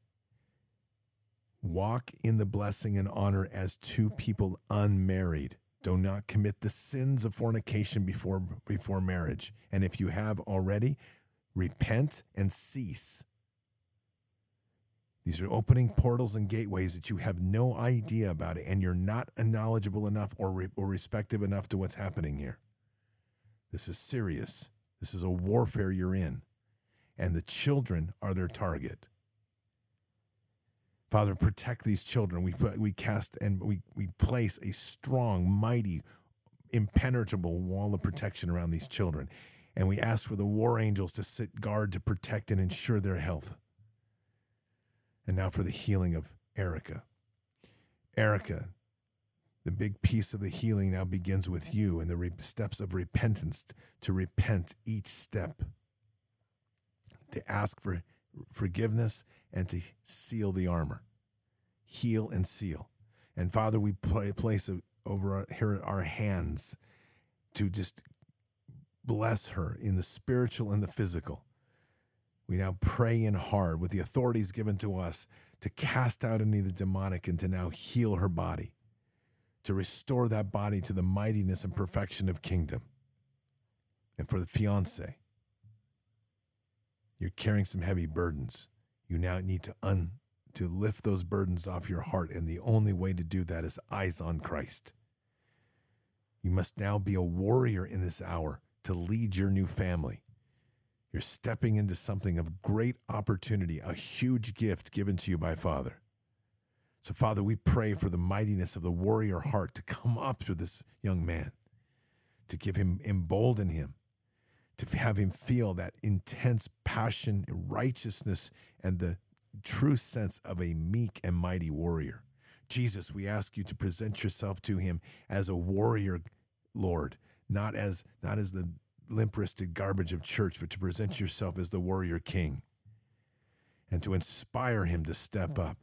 Walk in the blessing and honor as two people unmarried. Do not commit the sins of fornication before, before marriage. And if you have already, repent and cease these are opening portals and gateways that you have no idea about it, and you're not knowledgeable enough or, re- or respective enough to what's happening here. This is serious. This is a warfare you're in, and the children are their target. Father, protect these children. We, we cast and we, we place a strong, mighty, impenetrable wall of protection around these children. And we ask for the war angels to sit guard to protect and ensure their health. And now for the healing of Erica. Erica, the big piece of the healing now begins with you and the re- steps of repentance to repent each step, to ask for forgiveness and to seal the armor. Heal and seal. And Father, we place over our, here our hands to just bless her in the spiritual and the physical. We now pray in hard with the authorities given to us to cast out any of the demonic and to now heal her body, to restore that body to the mightiness and perfection of kingdom. And for the fiance, you're carrying some heavy burdens. You now need to un to lift those burdens off your heart, and the only way to do that is eyes on Christ. You must now be a warrior in this hour to lead your new family. You're stepping into something of great opportunity, a huge gift given to you by Father. So, Father, we pray for the mightiness of the warrior heart to come up through this young man, to give him, embolden him, to have him feel that intense passion, righteousness, and the true sense of a meek and mighty warrior. Jesus, we ask you to present yourself to him as a warrior, Lord, not as not as the limp wristed garbage of church, but to present yourself as the warrior king and to inspire him to step mm. up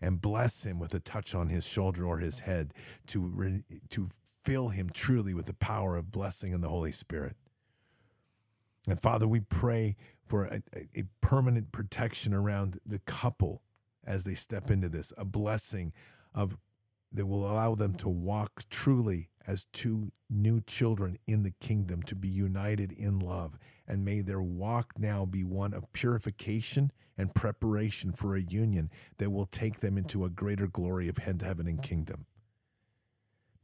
and bless him with a touch on his shoulder or his head to, re, to fill him truly with the power of blessing in the Holy Spirit. And Father, we pray for a, a permanent protection around the couple as they step into this, a blessing of that will allow them to walk truly as two new children in the kingdom to be united in love. And may their walk now be one of purification and preparation for a union that will take them into a greater glory of heaven and kingdom.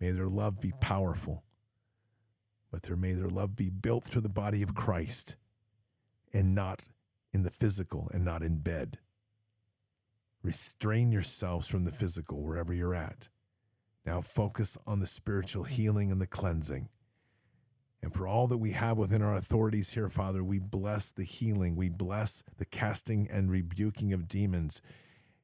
May their love be powerful, but there may their love be built through the body of Christ and not in the physical and not in bed. Restrain yourselves from the physical wherever you're at now focus on the spiritual healing and the cleansing. And for all that we have within our authorities here, Father, we bless the healing. We bless the casting and rebuking of demons.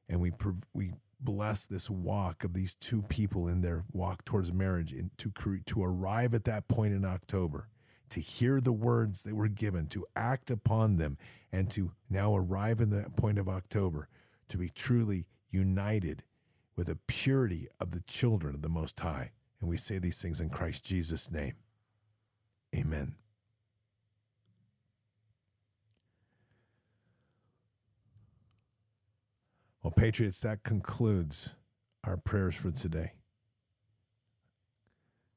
And we, we bless this walk of these two people in their walk towards marriage and to, to arrive at that point in October, to hear the words that were given, to act upon them, and to now arrive in that point of October, to be truly united with the purity of the children of the Most High. And we say these things in Christ Jesus' name. Amen. Well, Patriots, that concludes our prayers for today.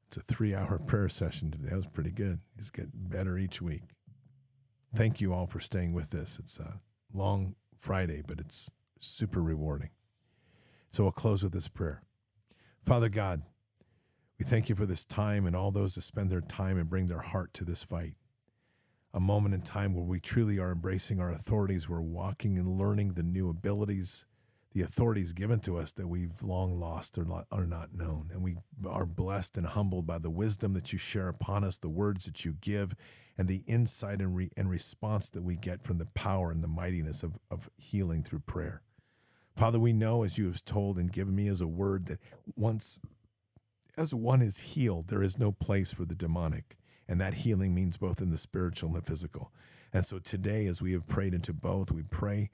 It's a three hour prayer session today. That was pretty good. It's getting better each week. Thank you all for staying with us. It's a long Friday, but it's super rewarding. So we'll close with this prayer. Father God, we thank you for this time and all those that spend their time and bring their heart to this fight. A moment in time where we truly are embracing our authorities. We're walking and learning the new abilities, the authorities given to us that we've long lost or not, are not known. And we are blessed and humbled by the wisdom that you share upon us, the words that you give, and the insight and, re- and response that we get from the power and the mightiness of, of healing through prayer. Father, we know as you have told and given me as a word that once as one is healed, there is no place for the demonic. And that healing means both in the spiritual and the physical. And so today, as we have prayed into both, we pray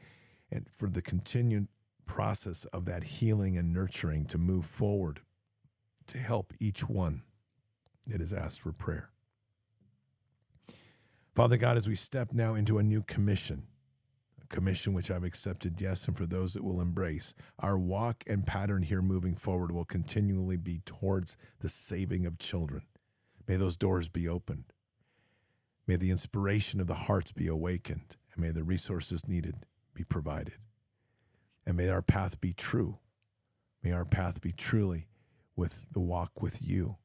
and for the continued process of that healing and nurturing to move forward to help each one that is asked for prayer. Father God, as we step now into a new commission, commission which I've accepted, yes, and for those that will embrace. Our walk and pattern here moving forward will continually be towards the saving of children. May those doors be opened. May the inspiration of the hearts be awakened, and may the resources needed be provided. And may our path be true. May our path be truly with the walk with you.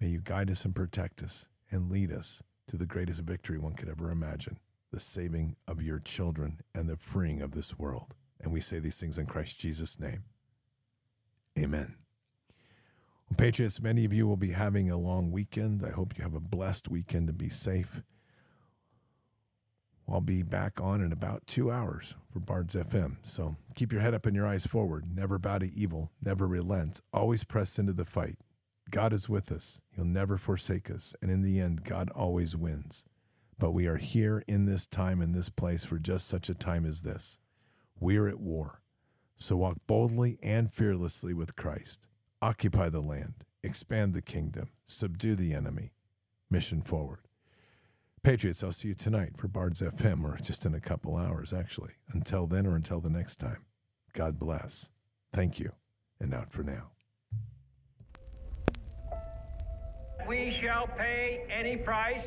May you guide us and protect us and lead us to the greatest victory one could ever imagine the saving of your children and the freeing of this world. And we say these things in Christ Jesus' name. Amen. Well, Patriots, many of you will be having a long weekend. I hope you have a blessed weekend and be safe. I'll be back on in about two hours for Bards FM. So keep your head up and your eyes forward. Never bow to evil, never relent, always press into the fight. God is with us, He'll never forsake us. And in the end, God always wins. But we are here in this time, in this place, for just such a time as this. We're at war. So walk boldly and fearlessly with Christ. Occupy the land, expand the kingdom, subdue the enemy. Mission forward. Patriots, I'll see you tonight for Bards FM, or just in a couple hours, actually. Until then, or until the next time, God bless. Thank you, and out for now. We shall pay any price,